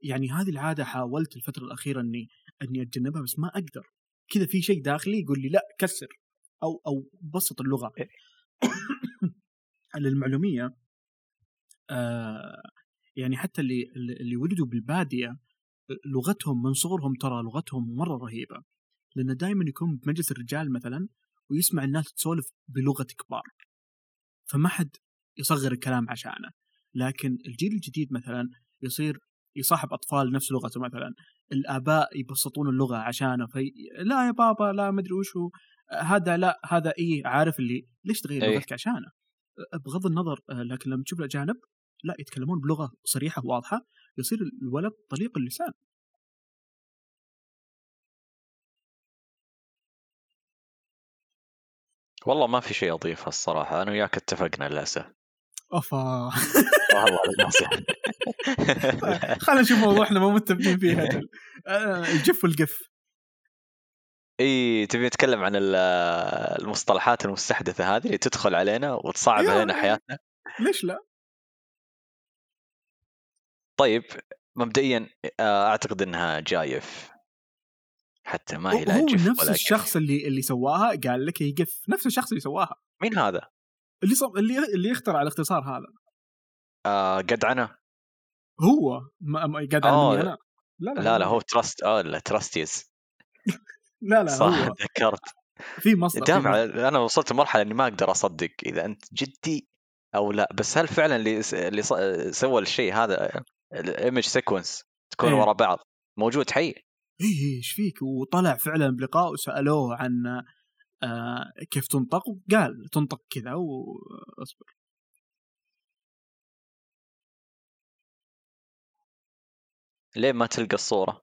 يعني هذه العادة حاولت الفترة الأخيرة إني أني أتجنبها بس ما أقدر. كذا في شيء داخلي يقول لي لا كسر. أو أو بسط اللغة. إيه. للمعلومية آه يعني حتى اللي اللي ولدوا بالبادية لغتهم من صغرهم ترى لغتهم مرة رهيبة. لأنه دائما يكون بمجلس الرجال مثلا ويسمع الناس تسولف بلغة كبار. فما حد يصغر الكلام عشانه. لكن الجيل الجديد مثلا يصير يصاحب أطفال نفس لغته مثلا الآباء يبسطون اللغة عشانه في لا يا بابا لا مدري وش هو هذا لا هذا اي عارف اللي ليش تغير أيه. لغتك عشانه؟ بغض النظر لكن لما تشوف الأجانب لا يتكلمون بلغة صريحة واضحه يصير الولد طليق اللسان. والله ما في شيء أضيفه الصراحة أنا وياك اتفقنا للأسف. اوفا والله خلينا نشوف موضوع إحنا ما متفقين فيه آه، الجف والقف. إي تبي نتكلم عن المصطلحات المستحدثة هذه اللي تدخل علينا وتصعب علينا حياتنا؟ ليش لا؟ طيب مبدئيا آه، أعتقد إنها جايف. حتى ما هي لا هو نفس ولا الشخص اللي اللي سواها قال لك هي قف. نفس الشخص اللي سواها. مين هذا؟ اللي صب... اللي اللي يخترع الاختصار هذا. آه قدعنه هو. ما قدعنه آه أنا. لا لا, لا, لا هو تراست آه لا تراستيز لا لا صح هو. ذكرت في مصدر دام أنا وصلت لمرحلة إني ما أقدر أصدق إذا أنت جدي أو لا. بس هل فعلا اللي اللي سوى الشيء هذا الإيمج سيكونس تكون إيه. ورا بعض موجود حي؟ اي إيش فيك؟ وطلع فعلا بلقاء وسألوه عن آه كيف تنطق؟ قال تنطق كذا وأصبر. ليه ما تلقى الصورة؟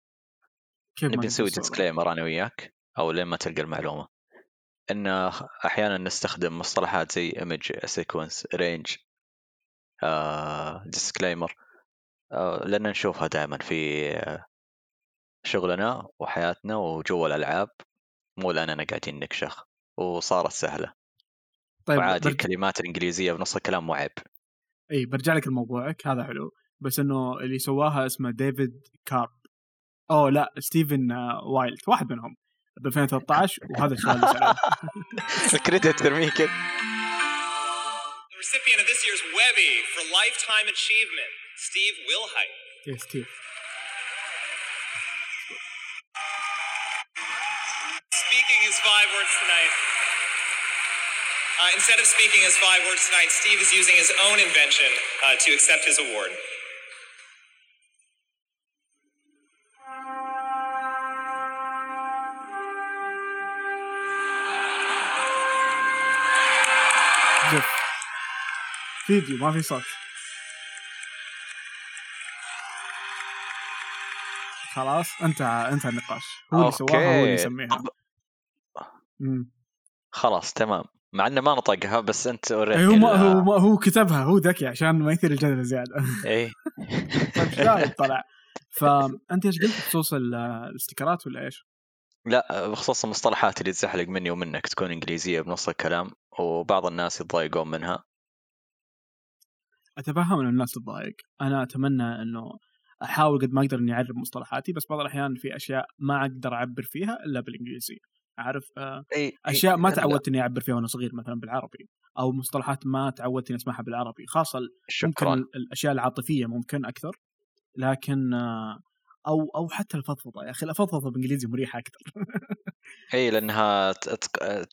كيف نبي نسوي disclaimer أنا وياك أو لين ما تلقى المعلومة؟ ان أحيانا نستخدم مصطلحات زي image sequence range disclaimer لأن نشوفها دائما في شغلنا وحياتنا وجو الالعاب مو لأننا قاعدين نكشخ. وصارت سهلة. طيب وعادي برج... الكلمات الإنجليزية بنص الكلام مو عيب إي برجع لك لموضوعك هذا حلو. بس إنه اللي سواها اسمه ديفيد كارب أوه لا ستيفن وايلد واحد منهم. ب 2013 وهذا السؤال اللي سأله الكريدت ترميه كذا recipient of this year's Webby for lifetime achievement, Steve Wilhite. Yeah, Steve. Speaking his five words tonight. Uh, instead of speaking his five words tonight, Steve is using his own invention uh, to accept his award. فيديو ما في صوت خلاص انت انت النقاش هو اللي سواها هو اللي يسميها خلاص تمام. مع إنه ما نطقها بس أنت already هو ما هو ما هو كتبها هو ذكي عشان ما يثير الجدل زيادة. اي طلع فانت إيش قلت بخصوص الاستيكرات ولا إيش؟ لا بخصوص المصطلحات اللي تزحلق مني ومنك تكون إنجليزية بنص الكلام وبعض الناس يتضايقون منها. أتفهم ان الناس تتضايق. أنا أتمنى إنه أحاول قد ما أقدر إني أعرف مصطلحاتي بس بعض الأحيان في أشياء ما أقدر أعبر فيها إلا بالانجليزي عارف آه، أشياء ما لا، تعودت اني أعبر فيها وأنا صغير مثلا بالعربي أو مصطلحات ما تعودت اني أسمعها بالعربي خاصة ممكن شكرا. ال- الأشياء العاطفية ممكن أكثر لكن آه، أو أو حتى الفضفضة يا أخي الفضفضة بالإنجليزي مريحة أكثر. اي لأنها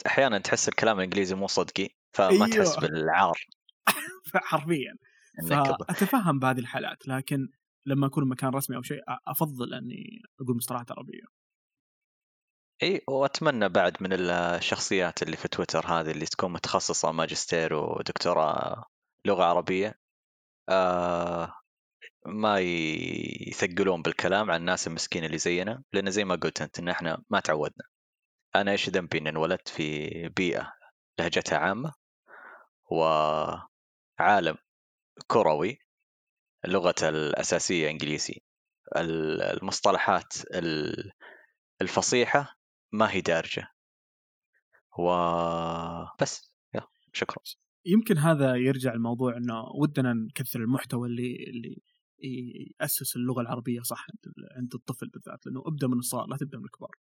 أحيانا تحس الكلام الإنجليزي مو صدقي فما أيوه. تحس بالعار. حرفيا. إنك فأتفهم بهذه الحالات لكن لما أكون مكان رسمي أو شيء أفضل أني أقول مصطلحات عربية. إي وأتمنى بعد من الشخصيات اللي في تويتر هذه اللي تكون متخصصة ماجستير ودكتوراه لغة عربية آه ما يثقلون بالكلام عن الناس المسكينة اللي زينا لأن زي ما قلت أنت إن إحنا ما تعودنا. أنا إيش ذنبي اني انولدت في بيئة لهجتها عامة وعالم كروي لغته الأساسية إنجليزي. ال- المصطلحات ال- الفصيحة ما هي دارجة. وبس يلا شكرا. يمكن هذا يرجع الموضوع إنه ودنا نكثر المحتوى اللي اللي يأسس اللغة العربية صح عند الطفل بالذات لأنه ابدا من الصغار لا تبدأ من الكبار.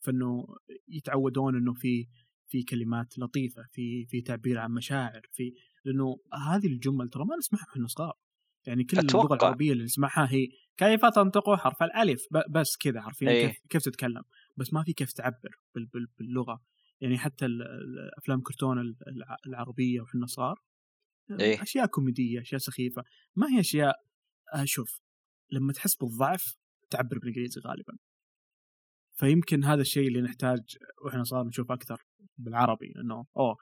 فإنه يتعودون إنه في في كلمات لطيفة في في تعبير عن مشاعر في لأنه هذه الجمل ترى ما نسمعها إحنا صغار. يعني كل اللغة أتوقع. العربية اللي نسمعها هي كيف تنطق حرف الألف بس كذا عارفين إيه. كيف كيف تتكلم. بس ما في كيف تعبر بال- بال- باللغة. يعني حتى ال- ال- افلام كرتون ال- الع- العربية وحنا صغار إيه. أشياء كوميدية أشياء سخيفة. ما هي أشياء آه، شوف لما تحس بالضعف تعبر بالإنجليزي غالبا. فيمكن هذا الشيء اللي نحتاج وإحنا صار نشوف أكثر بالعربي إنه أوه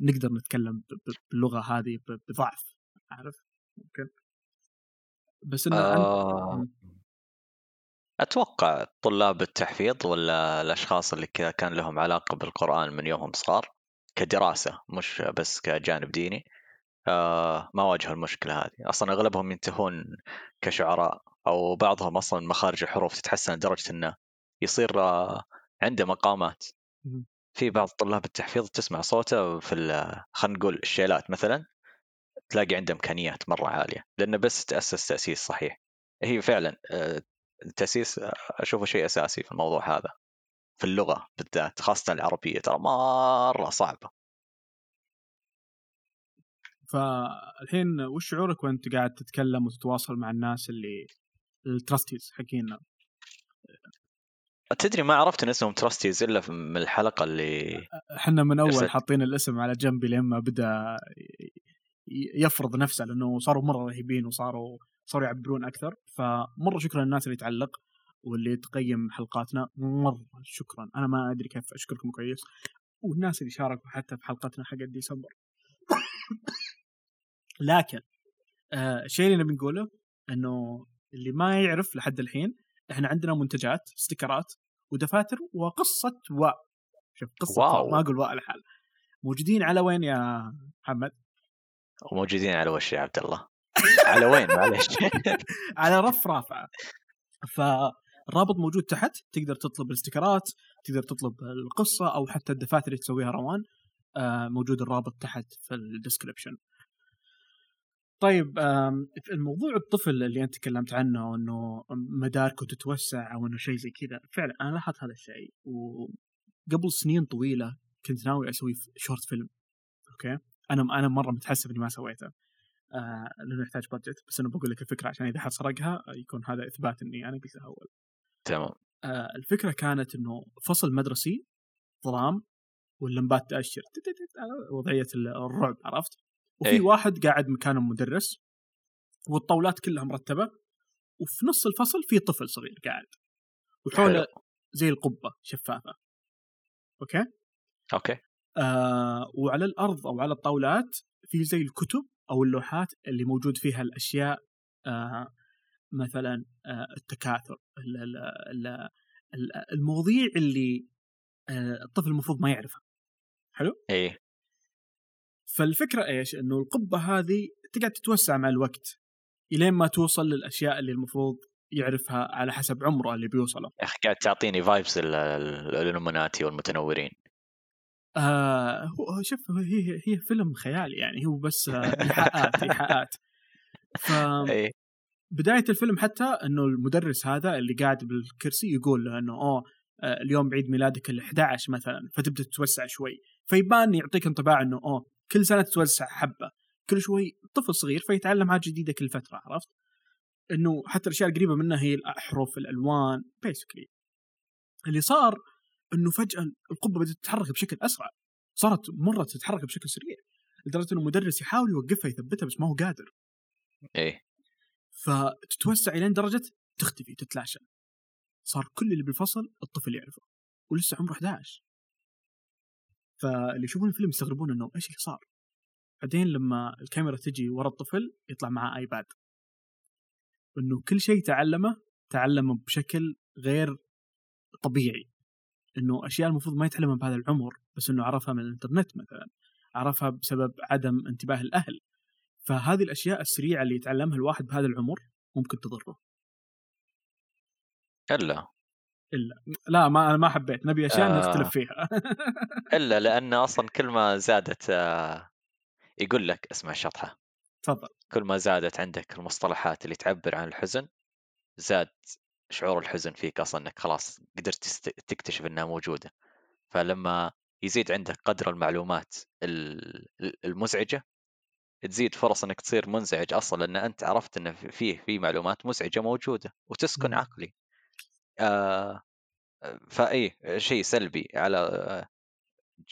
نقدر نتكلم باللغة هذه بضعف. عارف؟ ممكن. بس إنه آه. مم. أتوقع طلاب التحفيظ ولا الأشخاص اللي كذا كان لهم علاقة بالقرآن من يومهم صغار كدراسة مش بس كجانب ديني آه ما واجهوا المشكلة هذه أصلا أغلبهم ينتهون كشعراء أو بعضهم أصلا مخارج الحروف تتحسن لدرجة إنه يصير آه عنده مقامات. في بعض طلاب التحفيظ تسمع صوته في خلينا نقول الشيلات مثلا تلاقي عنده إمكانيات مرة عالية لأنه بس تأسس تأسيس صحيح هي فعلا آه، التأسيس آه، أشوفه شيء أساسي في الموضوع هذا في اللغة بالذات خاصة العربية ترى مرة صعبة فالحين وش شعورك وأنت قاعد تتكلم وتتواصل مع الناس اللي ال trustees حقين تدري ما عرفت إن اسمهم trustees إلا من الحلقة اللي إحنا من أول. حاطين الاسم على جنب لين ما بدا يفرض نفسه لأنه صاروا مرة رهيبين وصاروا صاروا يعبرون أكثر. فمرة شكرا للناس اللي تعلق واللي تقيم حلقاتنا. مرة شكرا. أنا ما أدري كيف أشكركم كويس. والناس اللي شاركوا حتى في حلقتنا حق ديسمبر لكن آه الشيء اللي نبي نقوله إنه اللي ما يعرف لحد الحين إحنا عندنا منتجات ستيكرات ودفاتر وقصة و شوف قصة wow. ما أقول wow لحال موجودين على وين يا محمد؟ موجودين على وش يا عبد الله؟ على وين معلش. على رف رافعة. فالرابط موجود تحت تقدر تطلب الاستيكرات تقدر تطلب القصة أو حتى الدفاتر اللي تسويها روان. آه، موجود الرابط تحت في ال description طيب الموضوع الطفل اللي أنت تكلمت عنه إنه مداركه تتوسع أو إنه شيء زي كذا فعلا أنا لاحظت هذا الشيء. وقبل سنين طويلة كنت ناوي أسوي short film okay؟ أنا أنا مرة متحسف إني ما سويته. آه لأنه يحتاج budget بس أنا بقول لك الفكرة عشان إذا حد سرقها يكون هذا إثبات إني أنا قلتها أول. تمام. آه الفكرة كانت إنه فصل مدرسي ظلام واللمبات تأشر. على وضعية الرعب عرفت؟ وفي إيه. واحد قاعد مكانه مدرس والطاولات كلها مرتبة وفي نص الفصل في طفل صغير قاعد وحوله. زي القبة شفافة. okay؟ okay. آه وعلى الأرض أو على الطاولات في زي الكتب أو اللوحات اللي موجود فيها الأشياء آه مثلا آه التكاثر ال- ال- ال- ال- المواضيع اللي آه الطفل المفروض ما يعرفها إيه فالفكرة إيش؟ إنه القبة هذه تقعد تتوسع مع الوقت إلين ما توصل للأشياء اللي المفروض يعرفها على حسب عمره اللي بيوصله. يا أخي قاعد تعطيني فايبس الألومناتي والمتنورين آه هو شوف هي هي فيلم خيالي يعني هو بس آه إيحاءات إيحاءات. ف اي بداية الفيلم حتى إنه المدرس هذا اللي قاعد بالكرسي يقول له إنه أوه آه، اليوم عيد ميلادك ال 11 مثلا فتبدأ تتوسع شوي. فيبان يعطيك انطباع إنه أوه كل سنة تتوسع حبة كل شوي طفل صغير فيتعلم حاجة جديدة كل فترة عرفت؟ إنه حتى الأشياء القريبة منها هي الأحرف الألوان بيسكلي اللي صار إنه فجأة القبة بدأت تتحرك بشكل أسرع. صارت مرة تتحرك بشكل سريع لدرجة إنه المدرس يحاول يوقفها يثبتها بس ما هو قادر. اي فتتوسع الين درجة؟ تختفي تتلاشى. صار كل اللي بالفصل الطفل يعرفه ولسه عمره 11 فاللي يشوفون الفيلم يستغربون إنه إيش اللي صار. بعدين لما الكاميرا تجي ورا الطفل يطلع معاه آيباد. إنه كل شيء تعلمه تعلمه بشكل غير طبيعي. إنه أشياء المفروض ما يتعلمها بهذا العمر بس إنه عرفها من الإنترنت مثلا عرفها بسبب عدم انتباه الأهل. فهذه الأشياء السريعة اللي يتعلمها الواحد بهذا العمر ممكن تضره. إلا. لا ما أنا ما حبيت. نبي أشياء آه. نختلف فيها. إلا لأن أصلا كل ما زادت آه، يقول لك اسمع الشطحه تفضل. كل ما زادت عندك المصطلحات اللي تعبر عن الحزن زاد شعور الحزن فيك أصلا إنك خلاص قدرت تكتشف إنها موجودة. فلما يزيد عندك قدر المعلومات ال- ال- المزعجة تزيد فرص إنك تصير منزعج أصلا لأن أنت عرفت إن فيه في معلومات مزعجة موجودة وتسكن مم. عقلي. آه فإي شيء سلبي على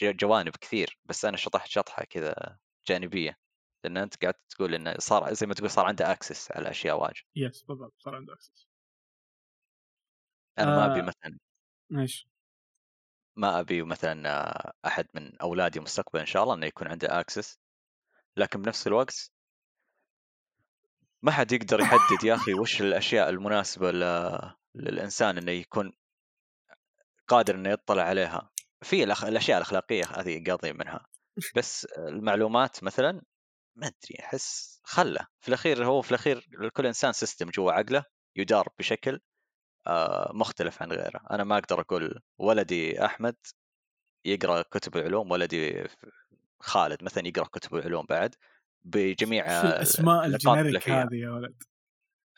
جوانب كثير بس أنا شطحت شطحة كذا جانبية. لأن أنت قاعد تقول انه صار زي ما تقول صار عنده access على أشياء واجد. yes بالضبط صار عنده access أنا ما أبي آه. مثلا إيش ما أبي مثلا آه، أحد من أولادي مستقبلا إن شاء الله إنه يكون عنده access لكن بنفس الوقت ما حد يقدر يحدد يا أخي وش الأشياء المناسبة ل- للإنسان إنه يكون قادر إنه يطلع عليها. في الأخ... الأشياء الأخلاقية هذه قاضي منها. بس المعلومات مثلا ما أدري أحس خلة. في الأخير هو في الأخير كل إنسان سيستم جوا عقله يدار بشكل آه، مختلف عن غيره. أنا ما أقدر أقول ولدي أحمد يقرأ كتب العلوم ولدي خالد مثلا يقرأ كتب العلوم بعد بجميع الأسماء فيها. هذه يا ولد؟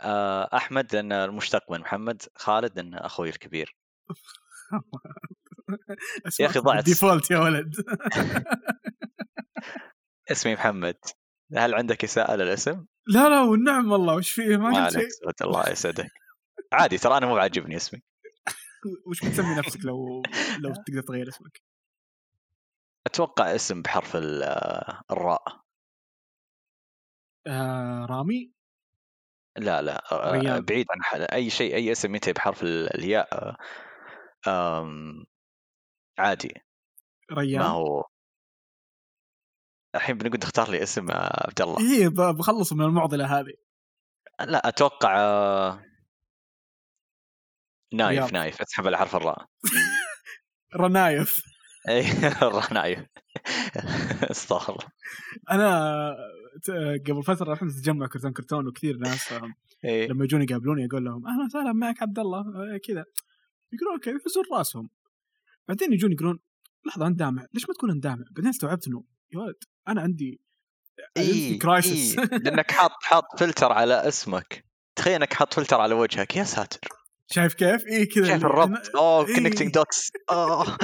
آه، أحمد لأن المشتق من محمد خالد لأن أخوي الكبير. يا أخي ضعت. ديفولت يا ولد. اسمي محمد. هل عندك إساءة للاسم؟ لا لا والنعم والله وش فيه؟ ما قلت الله يسعدك عادي ترى أنا مو عاجبني اسمي وش بتسمي نفسك لو لو تقدر تغير اسمك؟ أتوقع اسم بحرف آه، الراء. آه رامي؟ لا لا آه، ريان. بعيد عن حل... أي شيء أي اسم ينتهي بحرف ال- الياء آه، عادي. ما ريان هو. الحين بنقول تختار لي اسم آه، عبد الله. ب- بخلص من المعضلة هذه. لا أتوقع آه، نايف. نايف اسحب على حرف الراء. رنايف. إي الراء نايف استغفر الله. أنا قبل فترة رحنا تجمع كرتون كرتون وكثير ناس آه، إيه. لما يجون يقابلوني أقول لهم أهلا وسهلا معك عبد الله. آه، كذا. يقولون okay. يفزون راسهم. بعدين يجون يقولون لحظة أنت دامع. ليش ما تكون أنت دامع؟ بعدين استوعبت إنه يا ولد أنا عندي إي crisis إي، لأنك حاط حاط فلتر على اسمك. تخيل إنك حاط فلتر على وجهك. يا ساتر. شايف كيف؟ اي كذا شايف الربط. أوه إيه. connecting dots أوه.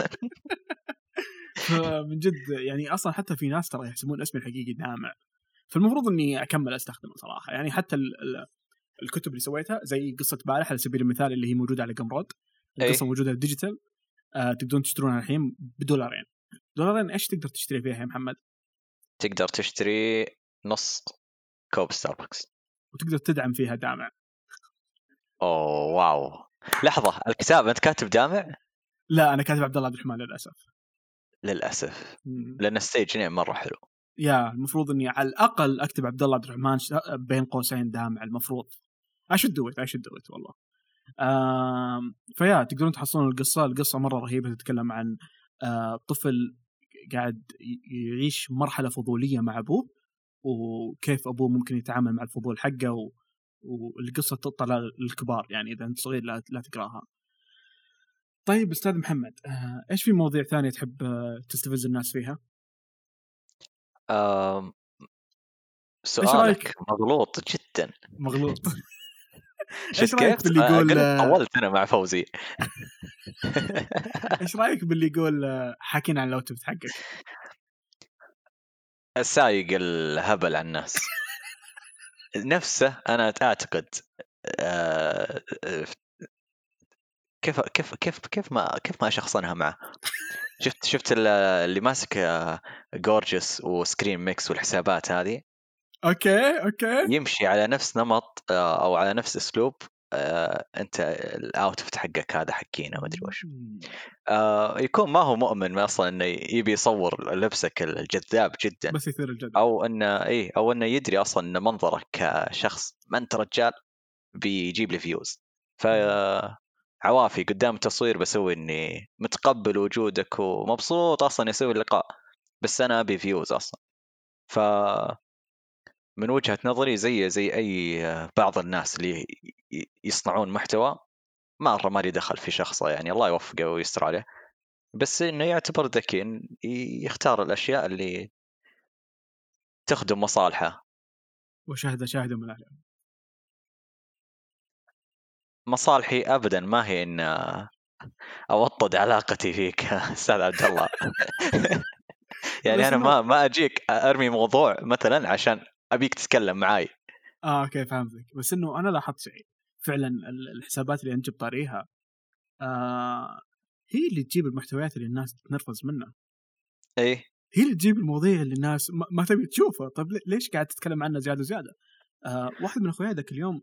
من جد يعني أصلا حتى في ناس ترى يحسبون اسمي الحقيقي دامع فالمفروض إني أكمل أستخدمه صراحة. يعني حتى ال ال الكتب اللي سويتها زي قصة بارح على سبيل المثال اللي هي موجودة على Gumroad. القصة إيه. موجوده digital آه تقدرون تشترونها الحين بدولارين. دولارين إيش تقدر تشتري فيها يا محمد؟ تقدر تشتري نص كوب ستاربكس. وتقدر تدعم فيها دامع. أوه wow. لحظة الكتاب أنت كاتب دامع لا أنا كاتب عبد الله عبد الرحمن للأسف. للأسف. مم. لأن stage name مرة حلو. يا المفروض إني على الأقل أكتب عبد الله عبد الرحمن بين قوسين دامع المفروض. I should do it I should do it والله. آم فيا تقدرون تحصلون القصة؟ القصة مرة رهيبة تتكلم عن آه طفل قاعد يعيش مرحلة فضولية مع أبوه وكيف أبوه ممكن يتعامل مع الفضول حقه و... والقصة تطلع للكبار يعني إذا أنت صغير لا, لا تقراها. طيب أستاذ محمد آه إيش في مواضيع ثانية تحب آه تستفز الناس فيها؟ آم، سؤالك مغلوط جدا. مغلوط. إيش رأيك كيف؟ باللي آه، يقول- طولت أنا مع فوزي. إيش رأيك باللي يقول آه، حاكينا عن الاوتفيت حقك السايق الهبل على الناس. نفسه أنا أعتقد آه، آه، كيف كيف كيف كيف ما كيف ما أشخصنها معه. شفت شفت ال- اللي ماسك جورجس و Screen Mix والحسابات هذه؟ okay okay. يمشي على نفس نمط آه، أو على نفس أسلوب. آه، أنت ال outfit حقك هذا حكينا ما أدري وش. آه، يكون ما هو مؤمن أصلا إنه يبي يصور لبسك الجذاب جدا. بس يثير الجدل أو إنه إي أو إنه يدري أصلا إن منظرك كشخص ما أنت رجال بيجيب لي views ف عوافي قدام التصوير بسوي إني متقبل وجودك ومبسوط أصلا يسوي اللقاء بس أنا أبي views أصلا. ف من وجهة نظري زي زي أي بعض الناس اللي يصنعون محتوى مرة ما لي دخل في شخصه يعني الله يوفقه ويستر عليه. بس إنه يعتبر ذكي يختار الأشياء اللي تخدم مصالحه. وشاهد شاهد من أهله. مصالحي ابدا ما هي إن أوطد علاقتي فيك أستاذ عبد الله يعني أنا ما ما أجيك أرمي موضوع مثلا عشان أبيك تتكلم معاي. آه أوكي فهمتك. بس إنه أنا لاحظت شيء. فعلا ال- الحسابات اللي أنت بطاريها آه هي اللي تجيب المحتويات اللي الناس تتنرفز منها. إيه. هي اللي تجيب المواضيع اللي الناس ما, ما تبي تشوفها. طيب لي- ليش قاعد تتكلم عنها زيادة زياده آه واحد من أخوياي ذاك اليوم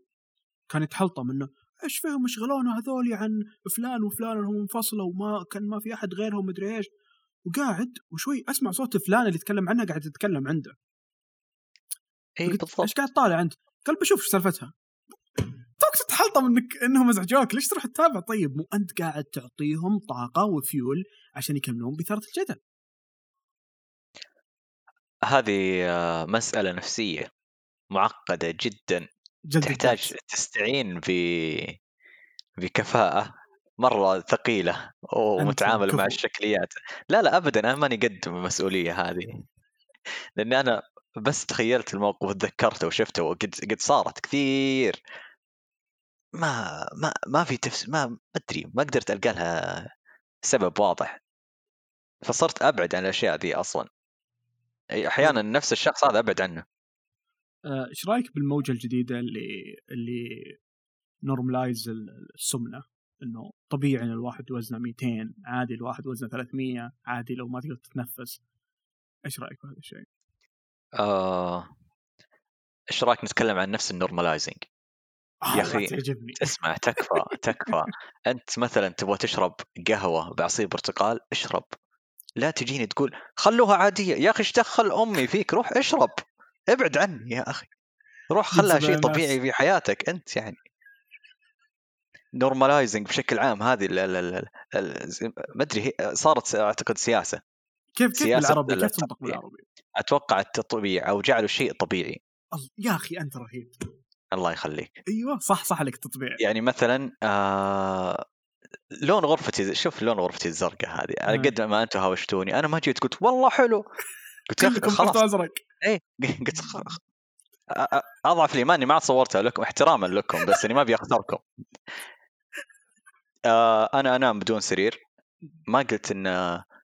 كان يتحلطم إنه إيش فيهم يشغلونا هذولي عن فلان وفلان انهم انفصلوا وما كان ما في أحد غيرهم مدري إيش. وقاعد وشوي أسمع صوت فلان اللي يتكلم عنها قاعد يتكلم عنده. قلت بالضبط. إيش قاعد طالع أنت؟ قال بشوف إيش سالفتها. توك تتحلطم إنك إنهم ازعجوك ليش تروح تتابع؟ طيب مو أنت قاعد تعطيهم طاقة وفيول عشان يكملون بثاره الجدل. هذه آه، مسألة نفسية معقدة جدا. جلد تحتاج. تستعين ب بكفاءة مرة ثقيلة ومتعامل مع. الشكليات. لا لا أبدا أنا ماني قد المسؤولية هذه. لأني أنا بس تخيلت الموقف وتذكرته وشفته وقد قد صارت كثير. ما ما ما في تفس ما ما أدري ما قدرت ألقى لها سبب واضح. فصرت أبعد عن الأشياء ذي أصلا. أي أحيانا نفس الشخص هذا أبعد عنه. آه، إيش رأيك بالموجة الجديدة اللي اللي normalize السمنة؟ إنه طبيعي إن الواحد وزنه 200 عادي الواحد وزنه 300 عادي لو ما تقدر تتنفس. إيش رأيك بهذا الشيء؟ آه، إيش رأيك نتكلم عن نفس ال normalizing؟ آه يا تعجبني. اسمع تكفى تكفى. أنت مثلا تبغى تشرب قهوة بعصير برتقال اشرب. لا تجيني تقول خلوها عادية. يا أخي إيش دخل أمي فيك؟ روح اشرب. ابعد عني يا أخي. روح خلها شيء. طبيعي في حياتك أنت يعني. نورماليزنج بشكل عام هذه ما أدري صارت أعتقد سياسة. كيف كيف بالعربي؟ كيف التطبيع. تنطق بالعربي؟ أتوقع التطبيع أو جعلوا شيء طبيعي. يا أخي أنت رهيب. الله يخليك. أيوه صح صح لك تطبيع. يعني مثلا آه لون غرفتي شوف لون غرفتي الزرقاء هذه. على مم. قد ما أنتم هاوشتوني. أنا ما جيت قلت والله حلو. قلت يا أخي خلاص. أزرق. إيه قلت أضعف الايمان اني ما عاد صورتها لكم احتراما لكم بس إني ما أبي أخسركم. آه أنا أنام بدون سرير. ما قلت إن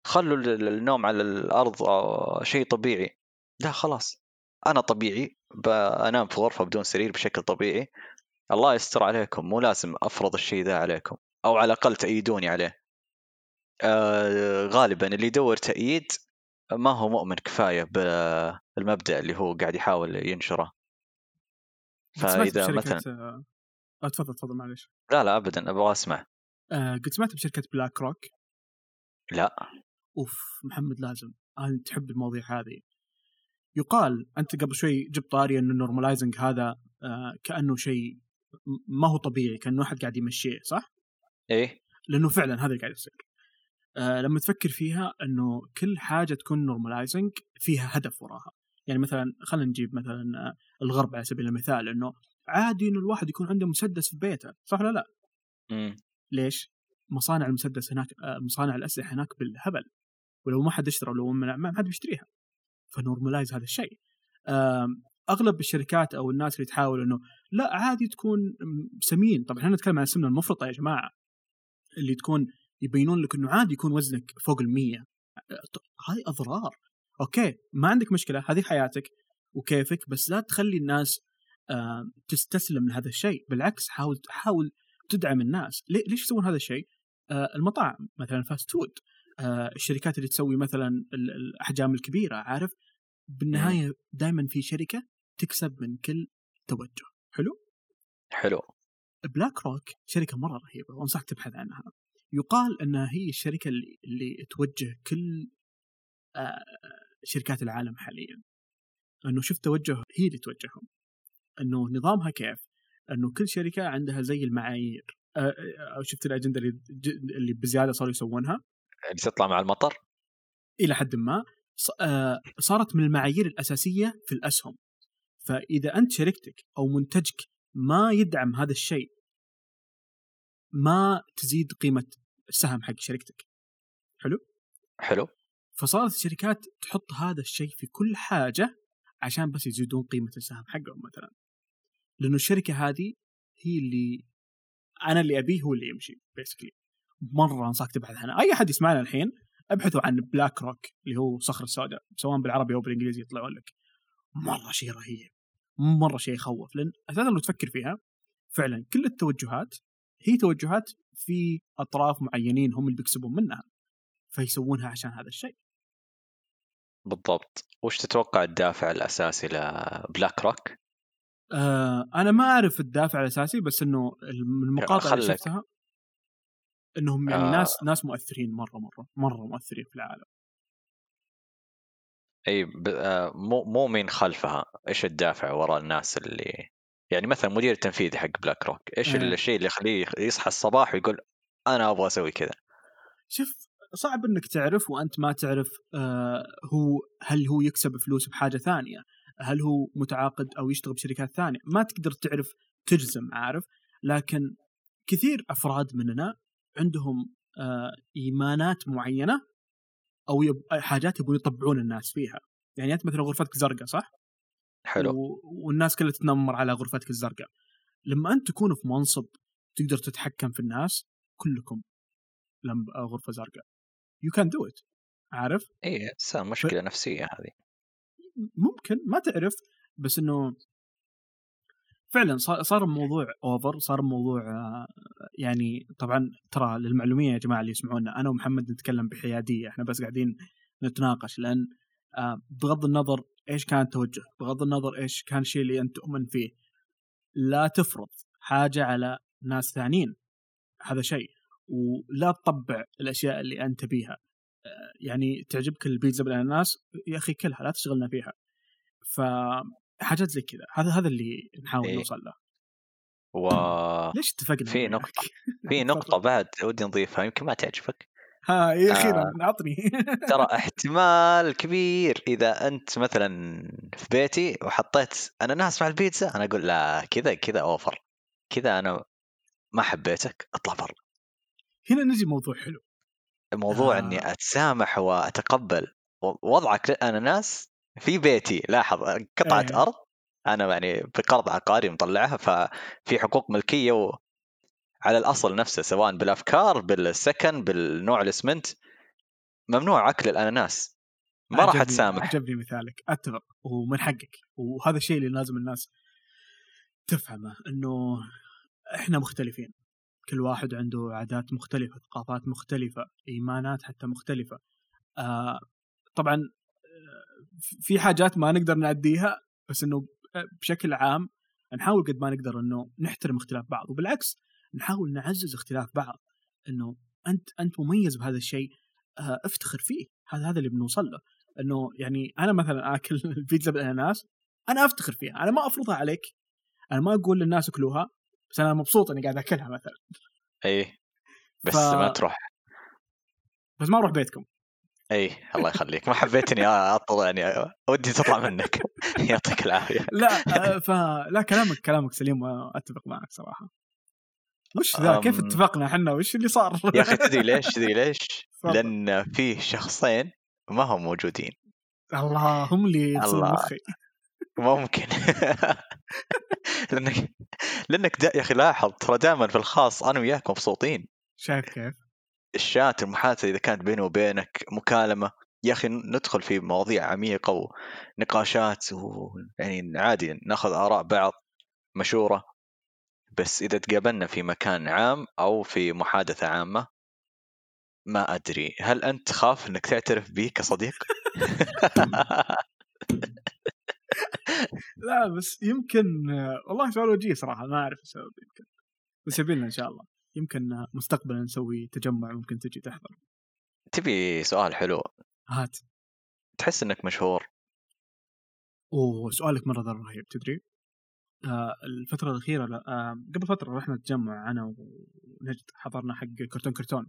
خلوا ال- ال- النوم على الأرض آه، شيء طبيعي. لا خلاص. أنا طبيعي بنام في غرفة بدون سرير بشكل طبيعي. الله يستر عليكم مو لازم أفرض الشيء ذا عليكم أو على الأقل تأيدوني عليه. آه غالبا اللي يدور تأييد ما هو مؤمن كفاية بالمبدأ اللي هو قاعد يحاول ينشره. فإذا مثلا آه، آه، تفضل تفضل معلش لا لا ابدا أبغى أسمع. آه، قد سمعت بشركة بلاك روك؟ لا. أوف محمد لازم. انت تحب المواضيع هذه. يقال أنت قبل شوي جبت طاري ان ال normalizing هذا آه، كأنه شيء ما هو طبيعي كأنه احد قاعد يمشيه صح؟ إيه. لأنه فعلا هذا اللي قاعد يصير. آه لما تفكر فيها إنه كل حاجة تكون normalizing فيها هدف وراها. يعني مثلا خلينا نجيب مثلا آه، الغرب على سبيل المثال إنه عادي إنه الواحد يكون عنده مسدس في بيته صح ولا لا؟ مم. ليش؟ مصانع المسدس هناك آه، مصانع الأسلحة هناك بالهبل. ولو ما حد اشترى ولو ما حد بيشتريها. ف normalize هذا الشيء. أغلب الشركات أو الناس اللي تحاول إنه لا عادي تكون سمين. طبعا إحنا نتكلم عن السمنة المفرطة يا جماعة. اللي تكون يبينون لك إنه عادي يكون وزنك فوق ال 100 ط- هذه أضرار. okay ما عندك مشكلة هذه حياتك وكيفك بس لا تخلي الناس تستسلم لهذا الشيء. بالعكس حاول حاول تدعم الناس. ليش يسوون هذا الشيء؟ آه، المطاعم مثلا fast food الشركات اللي تسوي مثلا ال- الأحجام الكبيرة عارف؟ بالنهاية دائما في شركة تكسب من كل توجه. حلو؟ حلو. بلاك روك شركة مرة رهيبة وأنصحك تبحث عنها. يقال إنها هي الشركة اللي, اللي توجه كل آه، شركات العالم حاليا. إنه شوف توجه هي اللي توجههم. إنه نظامها كيف؟ إنه كل شركة عندها زي المعايير. آه، آه، شفت الأجندة اللي اللي بزيادة صاروا يسوونها؟ اللي تطلع مع المطر. إلى حد ما. آه، صارت من المعايير الأساسية في الأسهم. فإذا أنت شركتك أو منتجك ما يدعم هذا الشيء ما تزيد قيمة السهم حق شركتك. حلو؟ فصارت الشركات تحط هذا الشيء في كل حاجة عشان بس يزيدون قيمة السهم حقهم مثلا. لأنه الشركة هذه هي اللي أنا اللي أبيه هو اللي يمشي basically مرة أنصحك تبحث عنها. أي أحد يسمعنا الحين أبحثوا عن بلاك روك اللي هو صخر السوداء سواء بالعربي أو بالإنجليزي يطلعون لك. مرة شيء رهيب. مرة شيء يخوف لأن أساسا لو تفكر فيها فعلا كل التوجهات هي توجهات في أطراف معينين هم اللي بيكسبون منها فيسوونها عشان هذا الشيء. بالضبط. وش تتوقع الدافع الأساسي لبلاك روك؟ آه أنا ما أعرف الدافع الأساسي بس إنه المقاطع اللي. شفتها إنهم يعني آه. ناس ناس مؤثرين مرة مرة مرة مؤثرين في العالم إي ب... آه، مو مو مين خلفها إيش الدافع وراء الناس اللي يعني مثلا مدير التنفيذي حق بلاك روك إيش إيه. الشيء اللي يخليه يصحى الصباح ويقول أنا أبغى أسوي كذا شوف صعب إنك تعرف وأنت ما تعرف آه هو هل هو يكسب فلوس بحاجة ثانية؟ هل هو متعاقد أو يشتغل بشركات ثانية؟ ما تقدر تعرف تجزم عارف؟ لكن كثير أفراد مننا عندهم آه إيمانات معينة أو يب... حاجات يبون يطبعون الناس فيها. يعني أنت مثلا غرفتك زرقاء صح؟ حلو و... والناس كلها تتنمر على غرفتك الزرقاء. لما أنت تكون في منصب تقدر تتحكم في الناس كلكم لم غرفة زرقاء. you can do it عارف؟ اي بس مشكلة نفسية هذه ممكن ما تعرف بس إنه فعلا صار الموضوع over صار الموضوع آه، يعني طبعا ترى للمعلومية يا جماعة اللي يسمعونا أنا ومحمد نتكلم بحيادية إحنا بس قاعدين نتناقش لأن آه، بغض النظر إيش كان التوجه بغض النظر إيش كان الشيء اللي أنت تؤمن فيه لا تفرض حاجة على ناس ثانيين هذا شيء ولا تطبع الأشياء اللي أنت تبيها آه، يعني تعجبك البيتزا بالأناناس يا أخي كلها لا تشغلنا فيها. فحاجات زي كذا. هذا هذا اللي نحاول إيه. نوصل له. و ليش اتفقنا في نقطة. في نقطة بعد ودي نضيفها يمكن ما تعجبك. ها إيه، أخيرا آه. عطني. ترى احتمال كبير. إذا أنت مثلا في بيتي وحطيت اناناس مع البيتزا أنا أقول لا كذا كذا أوفر. كذا أنا ما حبيتك اطلع برا هنا نجي موضوع حلو. الموضوع آه. اني أتسامح وأتقبل. وضعك للاناناس في بيتي لاحظ قطعة إيه. أرض أنا يعني بقرض عقاري مطلعها ففي حقوق ملكية و... على الأصل نفسه سواء بالأفكار بالسكن بالنوع الاسمنت ممنوع أكل الأناناس. ما راح اتسامح عجبني مثالك. أتفق ومن حقك. وهذا الشيء اللي لازم الناس تفهمه إنه إحنا مختلفين. كل واحد عنده عادات مختلفة ثقافات مختلفة إيمانات حتى مختلفة. آه طبعا في حاجات ما نقدر نعديها بس إنه بشكل عام نحاول قد ما نقدر إنه نحترم اختلاف بعض وبالعكس نحاول نعزز اختلاف بعض إنه أنت أنت مميز بهذا الشيء آه افتخر فيه هذا هذا اللي بنوصل له. إنه يعني أنا مثلا آكل البيتزا بالأناناس أنا أفتخر فيها أنا ما أفرضها عليك أنا ما أقول للناس اكلوها بس أنا مبسوط إني قاعد آكلها مثلا. اي بس ف- ما تروح. بس ما أروح بيتكم. اي الله يخليك. ما حبيتني اطلع يعني ودي تطلع منك. يعطيك العافية. لا آه، فلا كلامك كلامك سليم واتفق معك صراحة. وش ذا؟ كيف. اتفقنا إحنا؟ وش اللي صار؟ يا أخي تدري ليش؟ تدري ليش. لأن فيه شخصين ما هم موجودين. الله هم اللي الله. مخي. ممكن. لأنك لأنك دا يا أخي لاحظ ترى دائما في الخاص أنا وياك مبسوطين. شايف كيف؟ الشات المحادثة إذا كانت بيني وبينك مكالمة. يا أخي ندخل في مواضيع عميقة ونقاشات ويعني عادي ناخذ آراء بعض مشوره بس إذا تقابلنا في مكان عام أو في محادثة عامة ما أدري. هل أنت تخاف إنك تعترف بي كصديق؟ لا بس يمكن والله سؤال وجيه صراحة ما أعرف السبب يمكن. بس يبينا إن شاء الله. يمكن مستقبلا نسوي تجمع ممكن تجي تحضر. تبي سؤال حلو. هات. تحس إنك مشهور؟ أوه سؤالك مرة رهيب تدري؟ آه الفترة الأخيرة لا آه قبل فترة رحنا نتجمع أنا ونجد حضرنا حق كرتون كرتون.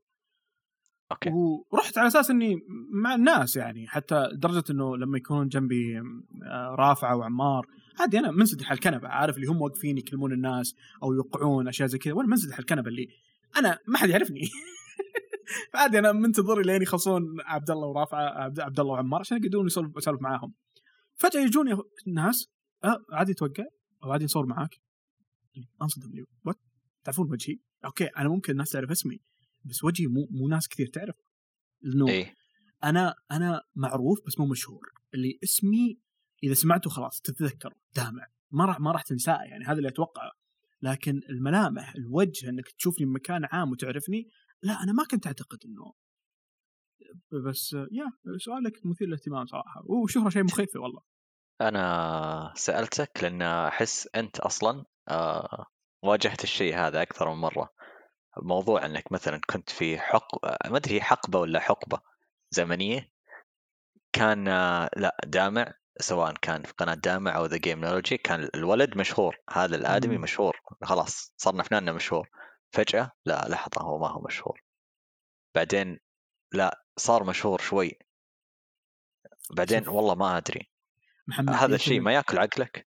أوكي. ورحت على أساس إني مع الناس يعني حتى لدرجة إنه لما يكون جنبي آه، رافعة وعمار عادي أنا منسدح على الكنبة عارف اللي هم واقفين يكلمون الناس أو يوقعون أشياء زي كذا وأنا منسدح على الكنبة اللي أنا ما حد يعرفني. عادي أنا منتظر لين يخلصون عبد الله ورافعه عبد الله وعمار عشان يقدرون يسولف معاهم. فجأة يجوني ناس أه عادي توقع أو عادي نصور معاك. أنصدم لي. what تعرفون وجهي؟ okay أنا ممكن الناس تعرف اسمي بس وجهي مو مو ناس كثير تعرف. لأنه إيه. أنا أنا معروف بس مو مشهور اللي اسمي إذا سمعته خلاص تتذكر. دامع ما راح ما راح تنساه يعني هذا اللي أتوقعه. لكن الملامح الوجه إنك تشوفني بمكان عام وتعرفني لا أنا ما كنت أعتقد إنه بس يا سؤالك مثير للاهتمام صراحة. وشهره شيء مخيف والله. أنا سألتك لأن أحس أنت أصلا آه واجهت الشيء هذا أكثر من مرة. موضوع إنك مثلا كنت في حق ما أدري حقبة ولا حقبة زمنية. كان آه، لا دامع. سواء كان في قناة دامع أو ذا جيمنولوجي كان الولد مشهور. هذا الآدمي. مشهور. خلاص صرنا فناننا مشهور. فجأة لا لحظة هو ما هو مشهور. بعدين لا صار مشهور شوي. بعدين. والله ما أدري. محمد هذا الشيء ما يأكل عقلك؟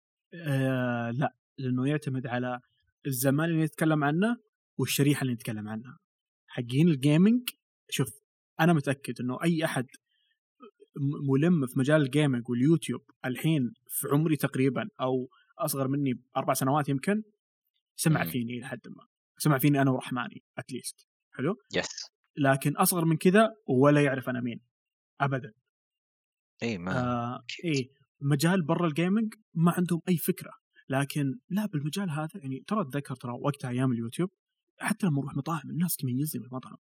آه لا لأنه يعتمد على الزمان اللي نتكلم عنه والشريحة اللي نتكلم عنها. حقين ال gaming شوف أنا متأكد إنه أي أحد ملم في مجال ال gaming واليوتيوب الحين في عمري تقريبا أو أصغر مني بأربع سنوات يمكن سمع. فيني لحد ما. سمع فيني أنا ورحماني at least حلو؟ yes لكن أصغر من كذا ولا يعرف أنا مين. ابدا. اي ما آه. إيه مجال برا ال gaming ما عندهم أي فكرة. لكن لا بالمجال هذا يعني ترى أتذكر ترى وقتها أيام اليوتيوب حتى لما نروح مطاعم الناس تميزني بالمطعم.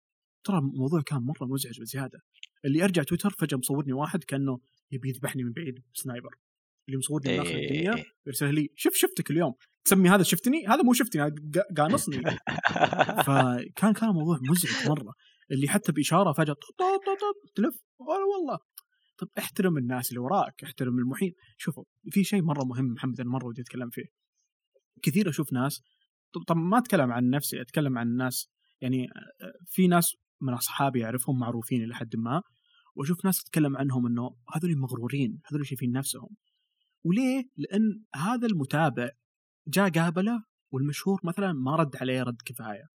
ترى الموضوع كان مرة مزعج بزيادة. اللي ارجع تويتر فجأة مصورني واحد كأنه يبي يذبحني من بعيد سنايبر. اللي مصورني من آخر إيه. الدنيا يرسل لي شوف شفتك اليوم. تسمي هذا شفتني؟ هذا مو شفتني هذا قا- قانصني. فكان كان موضوع مزعج مرة. اللي حتى بإشارة فجأة طط طط طط تلف. والله. طب احترم الناس اللي وراك احترم المحيط. شوفوا في شيء مرة مهم محمد أنا مرة ودي أتكلم فيه. كثير أشوف ناس طب, طب ما أتكلم عن نفسي أتكلم عن الناس يعني آه، في ناس من أصحابي اعرفهم معروفين إلى حد ما وأشوف ناس تتكلم عنهم إنه هذول مغرورين هذول شايفين نفسهم. وليه؟ لأن هذا المتابع جاء قابله والمشهور مثلا ما رد عليه رد كفاية.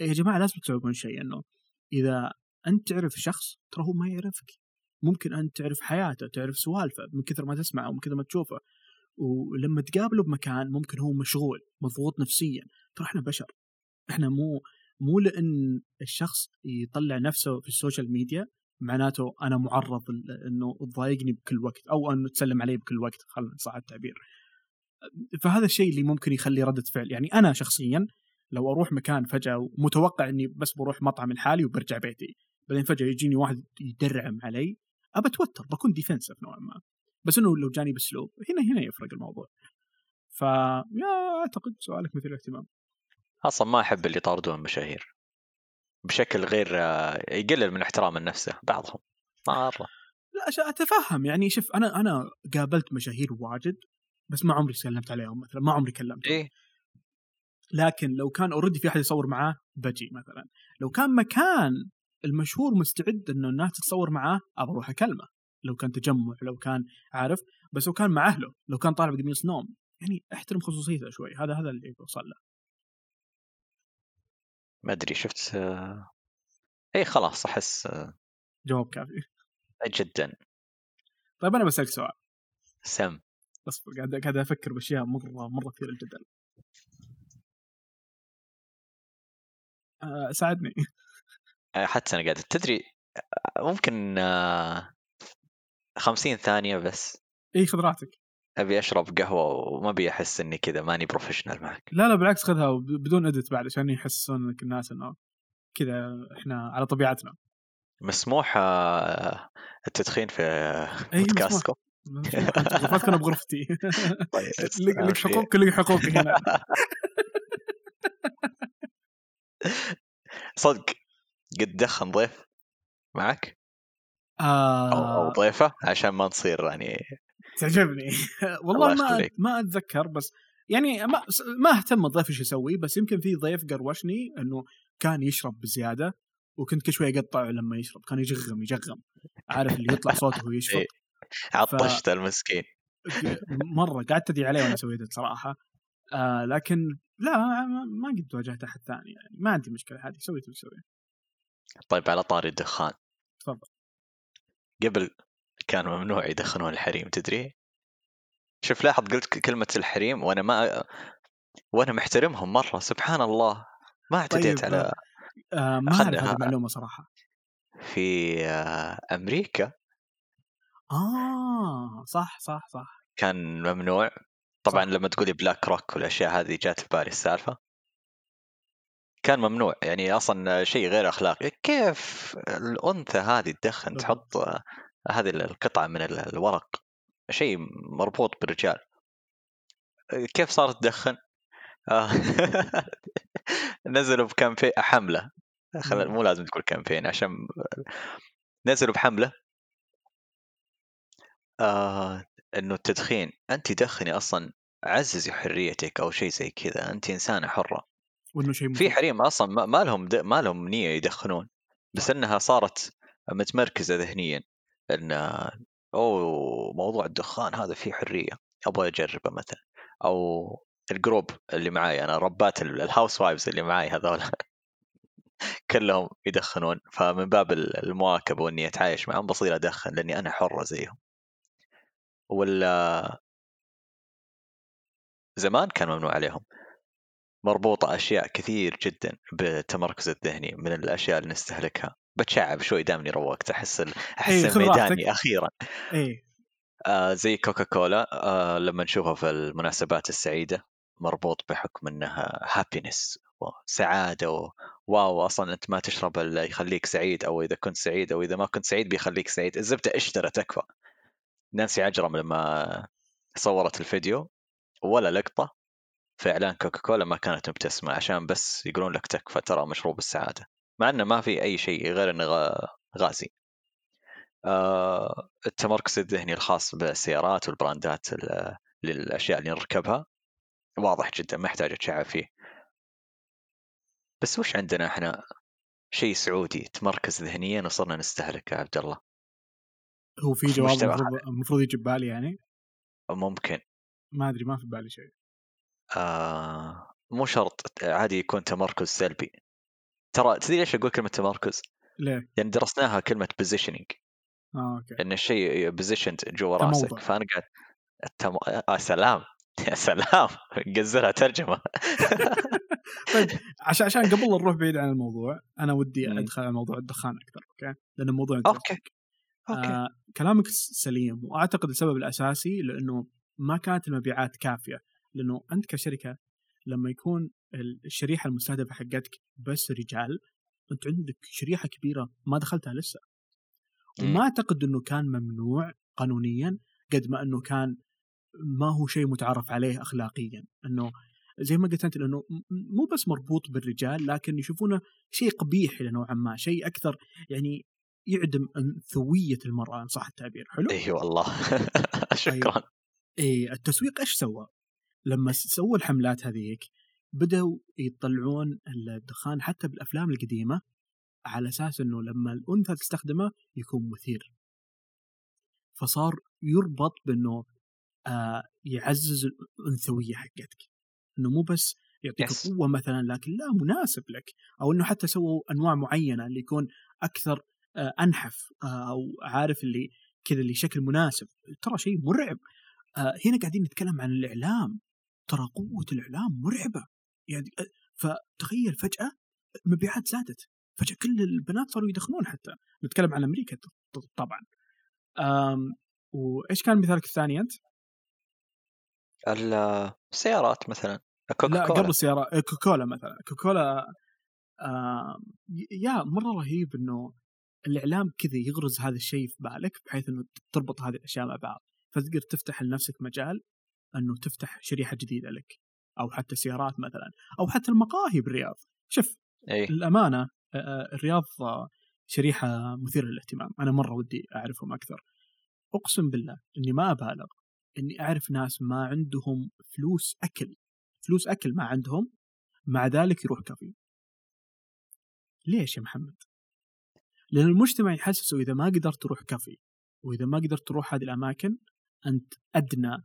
يا جماعة لازم تستوعبون شيء إنه إذا أنت تعرف شخص ترى هو ما يعرفك. ممكن انت تعرف حياته تعرف سوالفه من كثر ما تسمعه ومن كثر ما تشوفه. ولما تقابله بمكان ممكن هو مشغول مضغوط نفسيا. ترى إحنا بشر. إحنا مو مو لأن الشخص يطلع نفسه في ال social media معناته أنا معرض إنه تضايقني بكل وقت أو إنه تسلم علي بكل وقت خلينا صح التعبير. فهذا الشيء اللي ممكن يخلي ردة فعل. يعني أنا شخصيا لو أروح مكان فجأة ومتوقع إني بس بروح مطعم لحالي وبرجع بيتي بعدين فجأة يجيني واحد يدرعم علي أبأتوتر بكون defensive نوعا ما. بس إنه لو جاني بأسلوب هنا هنا يفرق الموضوع. فيا أعتقد سؤالك مثير الاهتمام أصلا ما أحب اللي يطاردون المشاهير بشكل غير آه، يقلل من احترام النفس بعضهم. مرة. لا أتفهم. يعني شوف أنا أنا قابلت مشاهير واجد بس ما عمري سلمت عليهم مثلا ما عمري كلمتهم. إيه. لكن لو كان already في أحد يصور معاه بجي مثلا. لو كان مكان المشهور مستعد إنه الناس تتصور معاه أبى أروح أكلمه. لو كان تجمع لو كان عارف. بس لو كان مع أهله لو كان طالع بقميص نوم. يعني أحترم خصوصيته شوي. هذا هذا اللي بوصل له ما أدري شفت آه، اي خلاص أحس آه، جواب كافي. جدا. طيب أنا بسألك سؤال. سم. اصبر قاعد قاعد أفكر باشياء مرة مرة كثيره جدا. آه ساعدني. حتى أنا قاعد تدري ممكن 50 ثانية بس. اي خذ راحتك. أبي أشرب قهوة وما أبي أحس إني كذا ماني بروفيشنال معك. لا لا بالعكس خذها بدون ادت بعد عشان يحسسون لك الناس إنه كذا إحنا على طبيعتنا. مسموح آه، التدخين في أي، بودكاستكم؟ غرفتك أنا بغرفتي. طيب لك أهم لك حقوقي هنا. صدق قد دخن ضيف معك؟ أو أو آه ضيفه؟ عشان ما نصير يعني تعجبني. والله الله ما. ما أتذكر بس يعني ما ما اهتم الضيف إيش يسوي بس يمكن في ضيف قروشني إنه كان يشرب بزيادة وكنت كل شوي أقطعه لما يشرب كان يجغم يجغم. عارف اللي يطلع صوته وهو يشفط إيه. عطشت المسكين. مرة قعدت ادعي عليه وأنا سويت صراحة. آه لكن لا ما, قد واجهت أحد ثاني يعني. ما عندي مشكلة هذه سويت اللي طيب على طاري الدخان. تفضل. قبل كان ممنوع يدخنون الحريم تدري؟ شوف لاحظ قلت كلمة الحريم وأنا ما وأنا محترمهم مرة سبحان الله. ما اعتديت طيب، على آه ما أعرف هذه المعلومة صراحة. في آه، أمريكا. آه صح صح صح. كان ممنوع. طبعا صح. لما تقولي بلاك روك والأشياء هذه جات في بالي السالفة. كان ممنوع يعني أصلا شيء غير أخلاقي. كيف الأنثى هذه تدخن. تحط آه، هذه القطعة من ال- الورق شيء مربوط بالرجال. كيف صارت تدخن؟ آه، نزلوا بكامبين حملة. خل... مو لازم تقول كامبين عشان نزلوا بحملة. آه إنه التدخين انت دخني أصلا عززي حريتك أو شيء زي كذا انت إنسانة حرة. وإنه شيء في. حريم أصلا ما- ما لهم د... ما لهم نية يدخنون بس إنها صارت متمركزة ذهنيا. إن أوه موضوع الدخان هذا فيه حرية أبغى أجربه مثلا. أو ال group اللي معاي أنا ربات ال- ال housewives اللي معاي هذول. كلهم يدخنون. فمن باب ال- المواكبة وإني أتعايش معهم بصير أدخن لأني أنا حرة زيهم. ولا زمان كان ممنوع عليهم. مربوطة أشياء كثير جدا بالتمركز الذهني من الأشياء اللي نستهلكها. بتشعب شوي دامني روقت أحس إيه، خذ ميداني راحتك. أخيرا. إيه. آه زي كوكا كولا آه لما نشوفها في المناسبات السعيدة مربوط بحكم إنها happiness سعادة و... wow أصلا أنت ما تشرب إلا يخليك سعيد أو إذا كنت سعيد أو إذا ما كنت سعيد بيخليك سعيد. الزبدة اشترى تكفى نانسي عجرم لما صورت الفيديو ولا لقطة في اعلان كوكا كولا ما كانت مبتسمة عشان بس يقولون لك تكفى ترى مشروب السعادة. مع إنه ما في أي شيء غير انه غازي. آه، التمركز الذهني الخاص بالسيارات والبراندات ال- للأشياء اللي نركبها واضح جدا ما يحتاج أتشعب فيه. بس وش عندنا إحنا؟ شيء سعودي تمركز ذهنيا وصرنا نستهلك يا عبد الله. هو في جواب المفروض يجي ببالي يعني؟ ممكن. ما أدري ما في بالي شيء. آه مو شرط عادي يكون تمركز سلبي. ترى تدري ليش أقول كلمة تمركز؟ ليه؟ لأن درسناها كلمة positioning آه okay إن الشيء positioned جوا. راسك فأنا قاعد التم... آه سلام يا سلام نقزلها ترجمة طيب عشان عشان قبل لا نروح بعيد عن الموضوع أنا ودي. أدخل على موضوع الدخان أكثر okay؟ لأن الموضوع okay. okay آه كلامك سليم وأعتقد السبب الأساسي لأنه ما كانت المبيعات كافية لأنه أنت كشركة لما يكون ال- الشريحة المستهدفة حقتك بس رجال أنت عندك شريحة كبيرة ما دخلتها لسه مم. وما أعتقد إنه كان ممنوع قانونيا قد ما إنه كان ما هو شيء متعارف عليه اخلاقيا إنه زي ما قلت أنت لأنه مو بس مربوط بالرجال لكن يشوفونه شيء قبيح إلى نوعا ما شيء أكثر يعني يعدم انثويه المرأة إن صح التعبير حلو؟ اي والله شكرا اي التسويق إيش سوى؟ لما سووا الحملات هذيك بدأوا يطلعون الدخان حتى بالأفلام القديمة على أساس إنه لما الأنثى تستخدمه يكون مثير. فصار يربط بإنه آه يعزز الأنثوية حقتك. إنه مو بس يعطيك Yes. قوة مثلا لكن لا مناسب لك أو إنه حتى سووا أنواع معينة اللي يكون أكثر آه أنحف آه أو عارف اللي كذا اللي شكل مناسب ترى شيء مرعب آه هنا قاعدين نتكلم عن الإعلام ترى قوة الإعلام مرعبة. يعني فتخيل فجأة المبيعات زادت. فجأة كل البنات صاروا يدخنون حتى. نتكلم عن أمريكا طبعا. آم وإيش كان مثالك الثاني أنت؟ ال- السيارات مثلا. كوكا لا قبل السيارة آه، كوكولا مثلا. كوكولا يا مرة رهيب إنه الإعلام كذا يغرز هذا الشيء في بالك بحيث إنه تربط هذه الأشياء مع بعض. فتقدر تفتح لنفسك مجال أنه تفتح شريحة جديدة لك أو حتى سيارات مثلا أو حتى المقاهي بالرياض. شوف آه، آه، الرياض شريحة مثيرة للاهتمام. أنا مرة ودي أعرفهم أكثر. أقسم بالله إني ما أبالغ إني أعرف ناس ما عندهم فلوس أكل. فلوس أكل ما عندهم مع ذلك يروح كافي ليش يا محمد؟ لأن المجتمع يحسسه إذا ما قدرت تروح كافي وإذا ما قدرت تروح هذه الأماكن أنت أدنى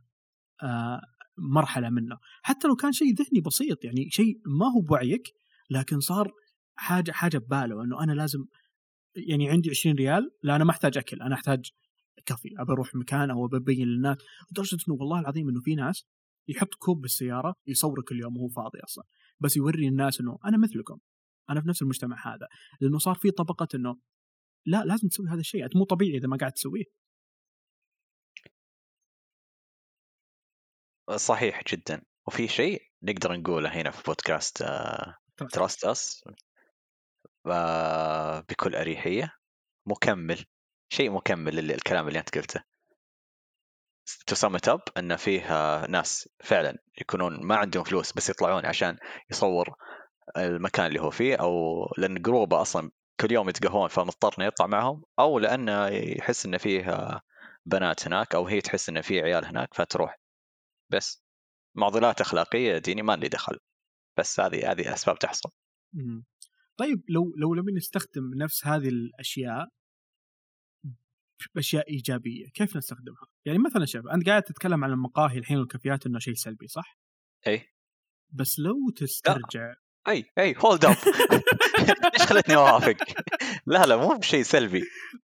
مرحلة منه. حتى لو كان شيء ذهني بسيط يعني شيء ما هو بوعيك لكن صار حاجة حاجة بباله إنه أنا لازم يعني عندي 20 ريال لا أنا ما أحتاج أكل أنا أحتاج كافي ابى أروح مكان أو ببين للناس. لدرجة إنه والله العظيم إنه في ناس يحط كوب بالسيارة يصوره كل يوم وهو فاضي أصلا بس يوري الناس إنه أنا مثلكم أنا في نفس المجتمع هذا. لأنه صار في طبقة إنه لا لازم تسوي هذا الشيء انت مو طبيعي إذا ما قاعد تسويه. صحيح جدا. وفي شيء نقدر نقوله هنا في بودكاست Trust Us بكل أريحية. مكمل. شيء مكمل للكلام اللي أنت قلته. to sum up إن فيه آه، ناس فعلا يكونون ما عندهم فلوس بس يطلعون عشان يصور المكان اللي هو فيه أو لأن group ه أصلا كل يوم يتقهون فمضطر انه يطلع معهم أو لأنه يحس انه فيه آه، بنات هناك أو هي تحس انه في عيال هناك فتروح. بس معضلات أخلاقية ديني ما لي دخل بس هذه هذه أسباب تحصل مم. طيب لو لو نبي نستخدم نفس هذه الأشياء باشياء إيجابية كيف نستخدمها؟ يعني مثلا شوف أنت قاعد تتكلم عن المقاهي الحين والكافيات إنه شيء سلبي صح؟ أي بس لو تسترجع أي أي hold up ليش خلتني أوافق؟ لا لا مو بشيء سلبي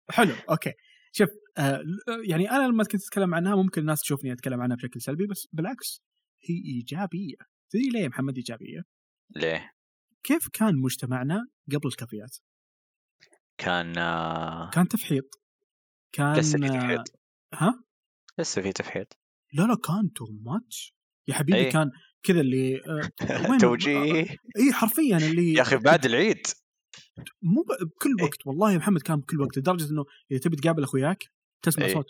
حلو okay شوف آه يعني أنا لما كنت أتكلم عنها ممكن الناس تشوفني أتكلم عنها بشكل سلبي بس بالعكس هي إيجابية تدري ليه يا محمد إيجابية؟ ليه؟ كيف كان مجتمعنا قبل الكافيات؟ كان آه، كان تفحيط كان لسه في آه، تفحيط ها؟ لسه في تفحيط لا لا كان تو ماتش يا حبيبي إيه. كان كذا اللي آه، توجيه اي حرفيا اللي يا أخي بعد العيد مو بكل إيه. وقت والله يا محمد كان بكل وقت لدرجة إنه إذا تبي تقابل أخوياك تسمع إيه. صوت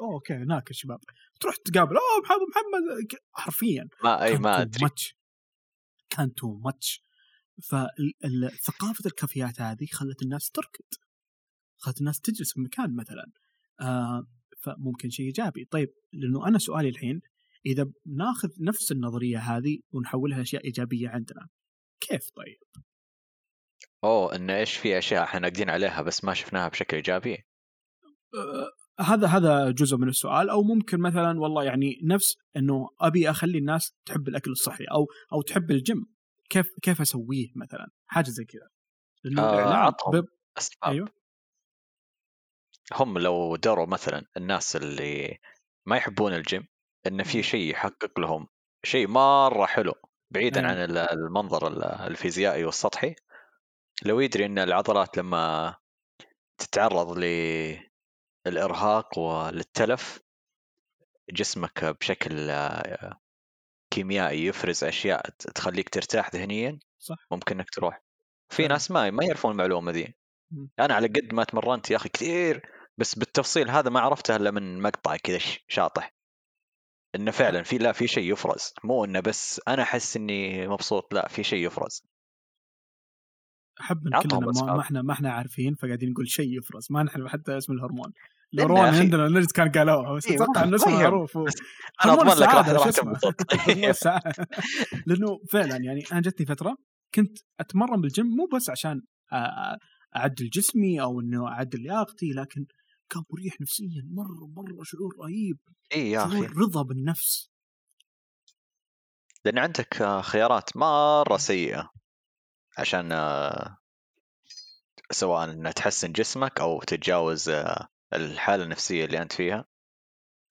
أوه، okay هناك الشباب. تروح تقابل أوه محمد محمد. حرفيا. ما اي ما أدري. كان too much فثقافه الكافيات هذه خلت الناس تركض. خلت الناس تجلس في مكان مثلا. آه فممكن شيء إيجابي. طيب لأنه أنا سؤالي الحين إذا بناخذ نفس النظرية هذه ونحولها لأشياء إيجابية عندنا كيف طيب؟ أوه إنه إيش في أشياء إحنا ناقدين عليها بس ما شفناها بشكل إيجابي؟ آه، هذا هذا جزء من السؤال. أو ممكن مثلا والله يعني نفس إنه أبي أخلي الناس تحب الأكل الصحي أو أو تحب الجيم. كيف كيف أسويه مثلا؟ حاجة زي كذا. لأنه آه، عطهم ب- أسباب. أيوه. هم لو دروا مثلا الناس اللي ما يحبون الجيم إن في. شيء يحقق لهم شيء مرة حلو بعيدا أيوة. عن ال- المنظر ال- الفيزيائي والسطحي لو يدري إن العضلات لما تتعرض للارهاق وللتلف جسمك بشكل كيميائي يفرز أشياء تخليك ترتاح ذهنيا صح. ممكن إنك تروح. في. ناس ما ما يعرفون المعلومة ذي. أنا على قد ما تمرنت يا أخي كثير بس بالتفصيل هذا ما عرفته إلا من مقطع كذا شاطح. إنه فعلا في لا في شيء يفرز. مو إنه بس أنا أحس إني مبسوط لا في شيء يفرز. أحب ان عطهم كلنا ما. ما إحنا ما إحنا عارفين فقاعدين نقول شيء يفرز. ما نعرف حتى اسم الهرمون. الهرمون عندنا نجد كان قالوها بس إيه، أتوقع انه اسمه يهم. معروف. أنا اضمن لك راح. لأنه فعلا يعني أنا جتني فترة كنت أتمرن بالجيم مو بس عشان أعدل جسمي أو إنه أعدل لياقتي لكن كان مريح نفسيا مرة مرة شعور رهيب. اي يا أخي. رضا بالنفس. لأن عندك آه، خيارات مرة سيئة. عشان آه، سواء ان تحسن جسمك أو تتجاوز آه، الحالة النفسية اللي أنت فيها.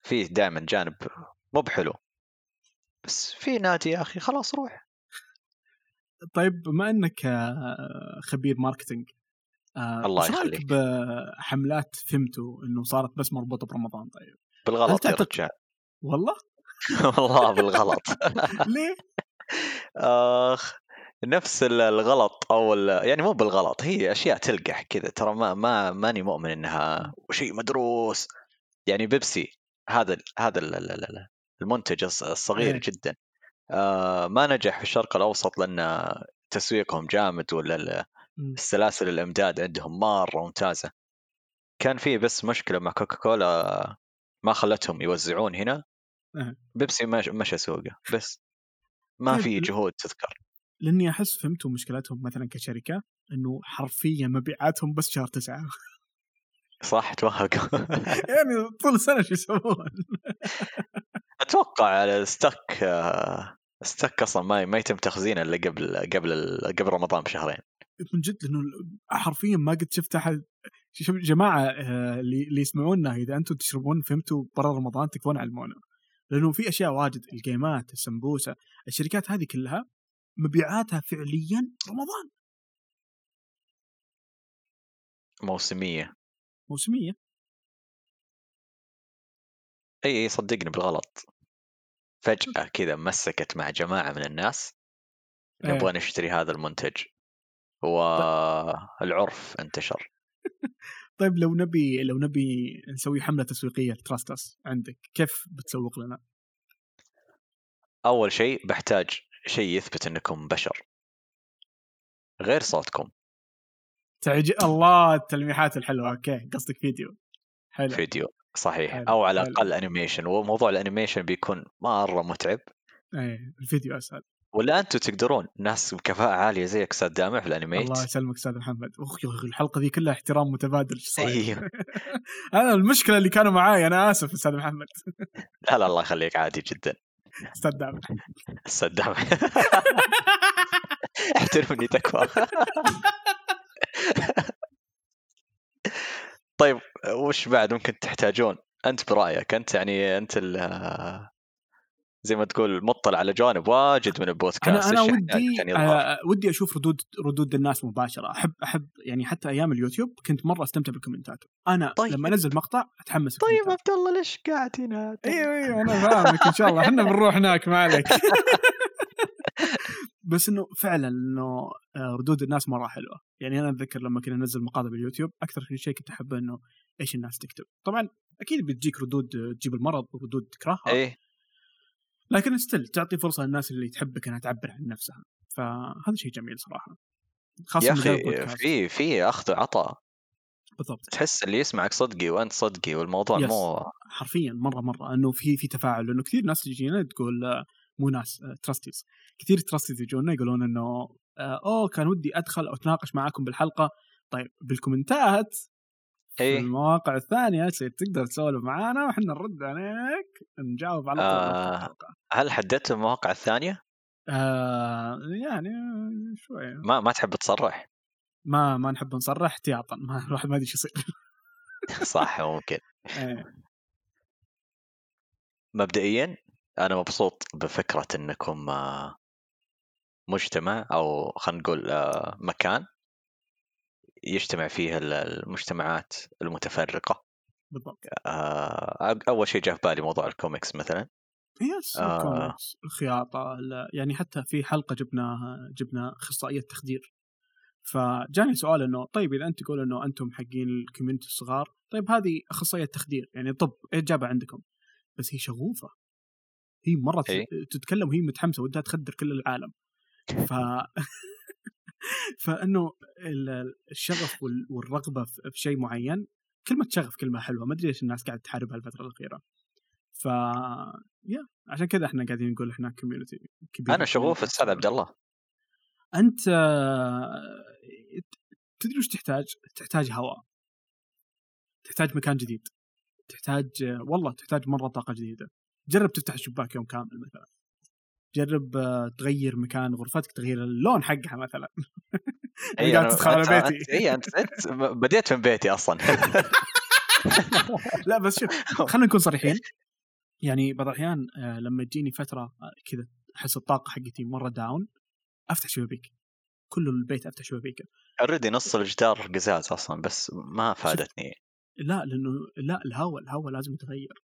في دائما جانب مو بحلو. بس في نادي يا أخي خلاص روح. طيب بما إنك آه، خبير ماركتينج الله يخليك. بحملات فيمتو إنه صارت بس مربوطة برمضان؟ طيب بالغلط يا رجال. والله؟ والله بالغلط. ليه؟ آخ. نفس ال- الغلط أو ال- يعني مو بالغلط هي أشياء تلقح كذا ترى ما ما ماني مؤمن إنها شيء مدروس يعني بيبسي هذا ال- هذا ال- ال- ال- المنتج الص- الصغير إيه. جدا آه، ما نجح في الشرق الأوسط لأن تسويقهم جامد ولا. السلاسل الإمداد عندهم مرة ممتازة كان في بس مشكلة مع كوكا كولا ما خلتهم يوزعون هنا. بيبسي مش- مشى سوقه بس ما طيب، في جهود تذكر لأني أحس فيمتو مشكلتهم مثلا كشركة إنه حرفيا مبيعاتهم بس شهر تسعة. صح توهقوا يعني طول السنة شو يسوون؟ أتوقع على ستك ستك أصلا ما ما يتم تخزينه إلا قبل قبل قبل رمضان بشهرين. من جد لأنه حرفيا ما قد شفت أحد. شوف جماعة آه، اللي اللي يسمعونا إذا أنتم تشربون فهمتوا برا رمضان تكفون علمونا لأنه في أشياء واجد الجيمات السمبوسة الشركات هذه كلها مبيعاتها فعليا رمضان. موسمية. موسمية. إي إي صدقني بالغلط. فجأة كذا مسكت مع جماعة من الناس. إيه. نبغى نشتري هذا المنتج. والعرف انتشر. طيب لو نبي لو نبي نسوي حملة تسويقية Trust Us عندك كيف بتسوق لنا؟ أول شيء بحتاج شيء يثبت إنكم بشر. غير صوتكم. تعج... الله التلميحات الحلوة. okay قصدك فيديو. حلو. فيديو صحيح. حلو، أو على. الأقل animation وموضوع ال animation بيكون مرة متعب. إيه الفيديو اسهل ولا أنتم تقدرون ناس بكفاءة عالية زيك أستاذ دامع في ال animate. الله يسلمك أستاذ محمد. أخ يا أخي، الحلقة ذي كلها احترام متبادل؟ إيوه. أنا المشكلة اللي كانوا معاي أنا آسف أستاذ محمد. لا لا الله يخليك عادي جدا. أستاذ دامع احترمني تكفى. طيب وش بعد ممكن تحتاجون؟ أنت برأيك أنت يعني أنت ال- زي ما تقول مطلع على جوانب واجد من البودكاست. أنا أنا ودي يظهر؟ آه ودي أشوف ردود ردود الناس مباشرة. أحب أحب يعني حتى أيام اليوتيوب كنت مرة أستمتع بالكومنتات. أنا طيب. لما أنزل مقطع أتحمس طيب. عبد الله ليش قاعد هنا؟ أيوه أيوه أنا فاهمك إن شاء الله. إحنا بنروح هناك ما عليك. بس إنه فعلا إنه آه، ردود الناس مرة حلوة. يعني أنا أتذكر لما كنا ننزل مقاطع باليوتيوب أكثر شيء كنت أحبه إنه إيش الناس تكتب. طبعا أكيد بتجيك ردود تجيب المرض وردود تكرهها. إيه. لكن still تعطي فرصة للناس اللي تحبك إنها تعبر عن نفسها. فهذا شيء جميل صراحة. خاصة يا أخي. في في أخذ وعطاء بالضبط. تحس اللي يسمعك صدقي وأنت صدقي والموضوع yes. مو حرفيا مرة مرة. إنه في في تفاعل. لأنه كثير ناس تجينا تقول آه، مو ناس trusties كثير trusties يجونا يقولون إنه آه، أوه كان ودي أدخل أو أتناقش معاكم بالحلقة. طيب بال comment ات في إيه. المواقع الثانية تصير تقدر تسولف معانا وإحنا نرد عليك نجاوب على طول. آه. في هل حددت المواقع الثانية؟ آه يعني شوي. ما ما تحب تصرح؟ ما ما نحب نصرح احتياطا. ما الواحد ما ادري إيش يصير. صح ممكن. إيه. مبدئيا أنا مبسوط بفكرة إنكم آه، مجتمع أو خلينا نقول آه، مكان. يجتمع فيه ال- المجتمعات المتفرقة بالضبط آه، أول شيء جاء في بالي موضوع الكوميكس مثلا yes آه. الكوميكس الخياطة ال- يعني حتى في حلقة جبنا جبنا أخصائية تخدير فجاني سؤال إنه طيب إذا أنت تقول إنه أنتم حقين ال community الصغار طيب هذه أخصائية تخدير يعني طب إيش جابها عندكم؟ بس هي شغوفة هي مرة إيه. ت- تتكلم وهي متحمسة ودها تخدر كل العالم ف فانه ال- الشغف وال- والرغبة في شيء معين كلمة شغف كلمة حلوة ما أدري ليش الناس قاعدة تحاربها الفترة الأخيرة. ف يا عشان كذا إحنا قاعدين نقول إحنا كوميونتي كبير أنا شغوف أستاذ عبد الله. أنت تدري وش تحتاج؟ تحتاج هواء. تحتاج مكان جديد. تحتاج والله تحتاج مرة طاقة جديدة. جرب تفتح الشباك يوم كامل مثلا. جرب آه، تغير مكان غرفتك تغير اللون حقها مثلا. إي قاعد أنا- تدخل على بيتي. اي أنت بديت من بيتي أصلا. لا بس شوف خلينا نكون صريحين. يعني بعض الأحيان آه، لما تجيني فترة آه، كذا أحس الطاقة حقتي مرة داون أفتح شبابيك. كل البيت أفتح شبابيكه. اوريدي نص الجدار قزاز أصلا بس ما فادتني. لا لأنه لا الهواء الهواء لازم يتغير.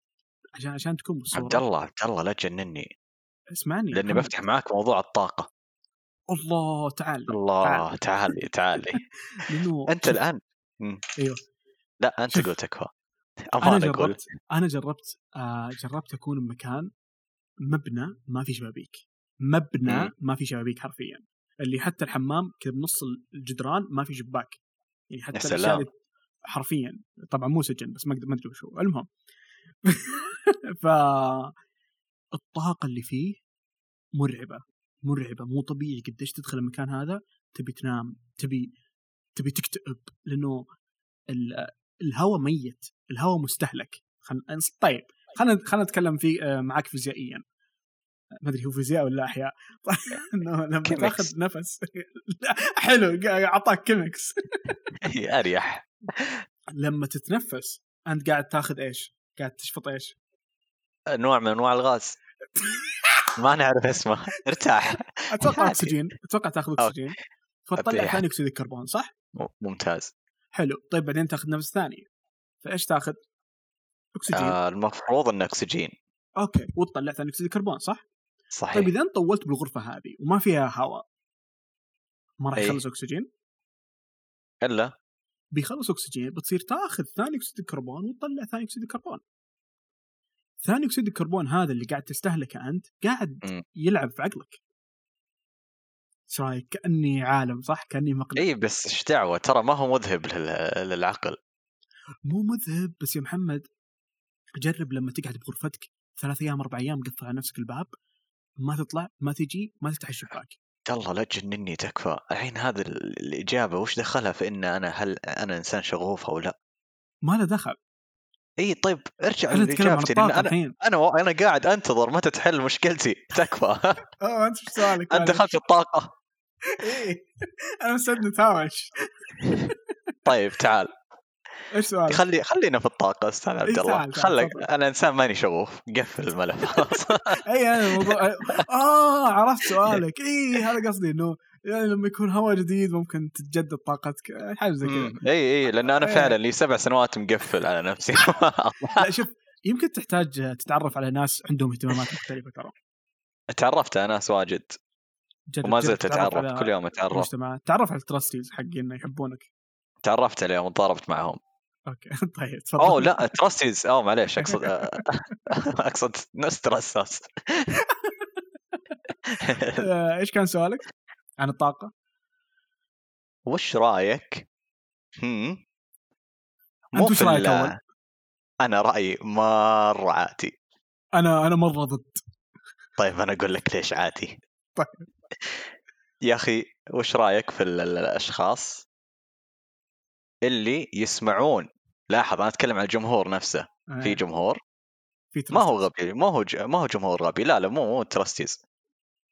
عشان عشان تكون بالصورة. عبد الله عبد الله لا تجنني. اسمعني لأني محمد. بفتح معاك موضوع الطاقة. الله تعال الله تعالي تعالي. لأنه أنت الآن. أيوه. لا أنت. قول تكفى أنا جربت أنا جربت آه جربت أكون بمكان مبنى ما في شبابيك. مبنى. ما في شبابيك حرفيا. اللي حتى الحمام كذا بنص الجدران ما في شباك. يعني حتى. الأشياء حرفيا طبعا مو سجن بس ما أدري وش هو. المهم. ف الطاقة اللي فيه مرعبة مرعبة مو طبيعي قديش تدخل المكان هذا تبي تنام تبي تبي تكتئب لأنه ال- الهواء ميت الهواء مستهلك. خل... طيب خلينا خلينا نتكلم في آه، معك فيزيائيا. ما أدري هو فيزياء ولا أحياء. إنه لما. تاخذ نفس. حلو أعطاك كيمكس أريح. لما تتنفس أنت قاعد تاخذ إيش؟ قاعد تشفط إيش؟ نوع من أنواع الغاز. ما نعرف اسمه ارتاح أتوقع. أكسجين أتوقع تأخذ. أكسجين فتطلع ثاني أكسيد الكربون صح؟ ممتاز حلو طيب بعدين تأخذ نفس ثاني فإيش تأخذ؟ أكسجين آه المفروض إنه أكسجين أوكي وتطلع ثاني أكسيد الكربون صح؟ صحيح طيب إذا أنت طولت بالغرفة هذه وما فيها هواء ما راح إيه. يخلص أكسجين؟ إلا بيخلص أكسجين بتصير تأخذ ثاني أكسيد الكربون وتطلع ثاني أكسيد الكربون. ثاني أكسيد الكربون هذا اللي قاعد تستهلكه أنت قاعد. يلعب في عقلك. إيش رايك؟ كأني عالم صح؟ كأني مقلب اي بس إيش دعوة ترى ما هو مذهب لل- للعقل مو مذهب بس يا محمد جرب لما تقعد بغرفتك ثلاث أيام أربع أيام قفل على نفسك الباب ما تطلع ما تجي ما تفتح الشباك الله لا تجنني تكفى الحين هذا ال- الإجابة وش دخلها في إن أنا هل أنا إنسان شغوف أو لا ما له دخل اي طيب ارجع لاجابتي لأن أنا الحين. أنا أنا قاعد أنتظر متى تحل مشكلتي. تكفى. آه أنت إيش سؤالك؟ أنت دخلت الطاقة. إيه. أنا مستعد نتهاوش. طيب تعال. إيش سؤالك؟ خلي خلينا في الطاقة أستاذ عبد إيه، الله. تعال، تعال، خلك. أنا إنسان ماني شغوف. قفل الملف. خلاص اي أنا الموضوع آه عرفت سؤالك. اي هذا قصدي إنه يعني لما يكون هواء جديد ممكن تتجدد طاقتك حاجة زي كذا. إي إي لأن أنا إيه. فعلا لي سبع سنوات مقفل على نفسي. لا شوف يمكن تحتاج تتعرف على ناس عندهم اهتمامات مختلفة ترى. تعرفت على ناس واجد. وما زلت أتعرف كل يوم أتعرف. تعرف على ال trusties حقين يحبونك. تعرفت عليهم وتضاربت معهم. أوكي طيب تفضل. أوه لا trusties أوه معليش أقصد أقصد ناس آه، إيش كان سؤالك؟ عن الطاقة؟ وش رأيك؟ هم؟ أنت وش ال- أول؟ أنا رأيي مرة عادي أنا أنا مرة ضد طيب أنا أقول لك ليش عادي طيب. يا أخي وش رأيك في ال- ال- الأشخاص اللي يسمعون لاحظ أنا أتكلم عن الجمهور نفسه آه، في جمهور في ما هو. غبي ما هو ج... ما هو جمهور غبي لا لا مو مو ترستيز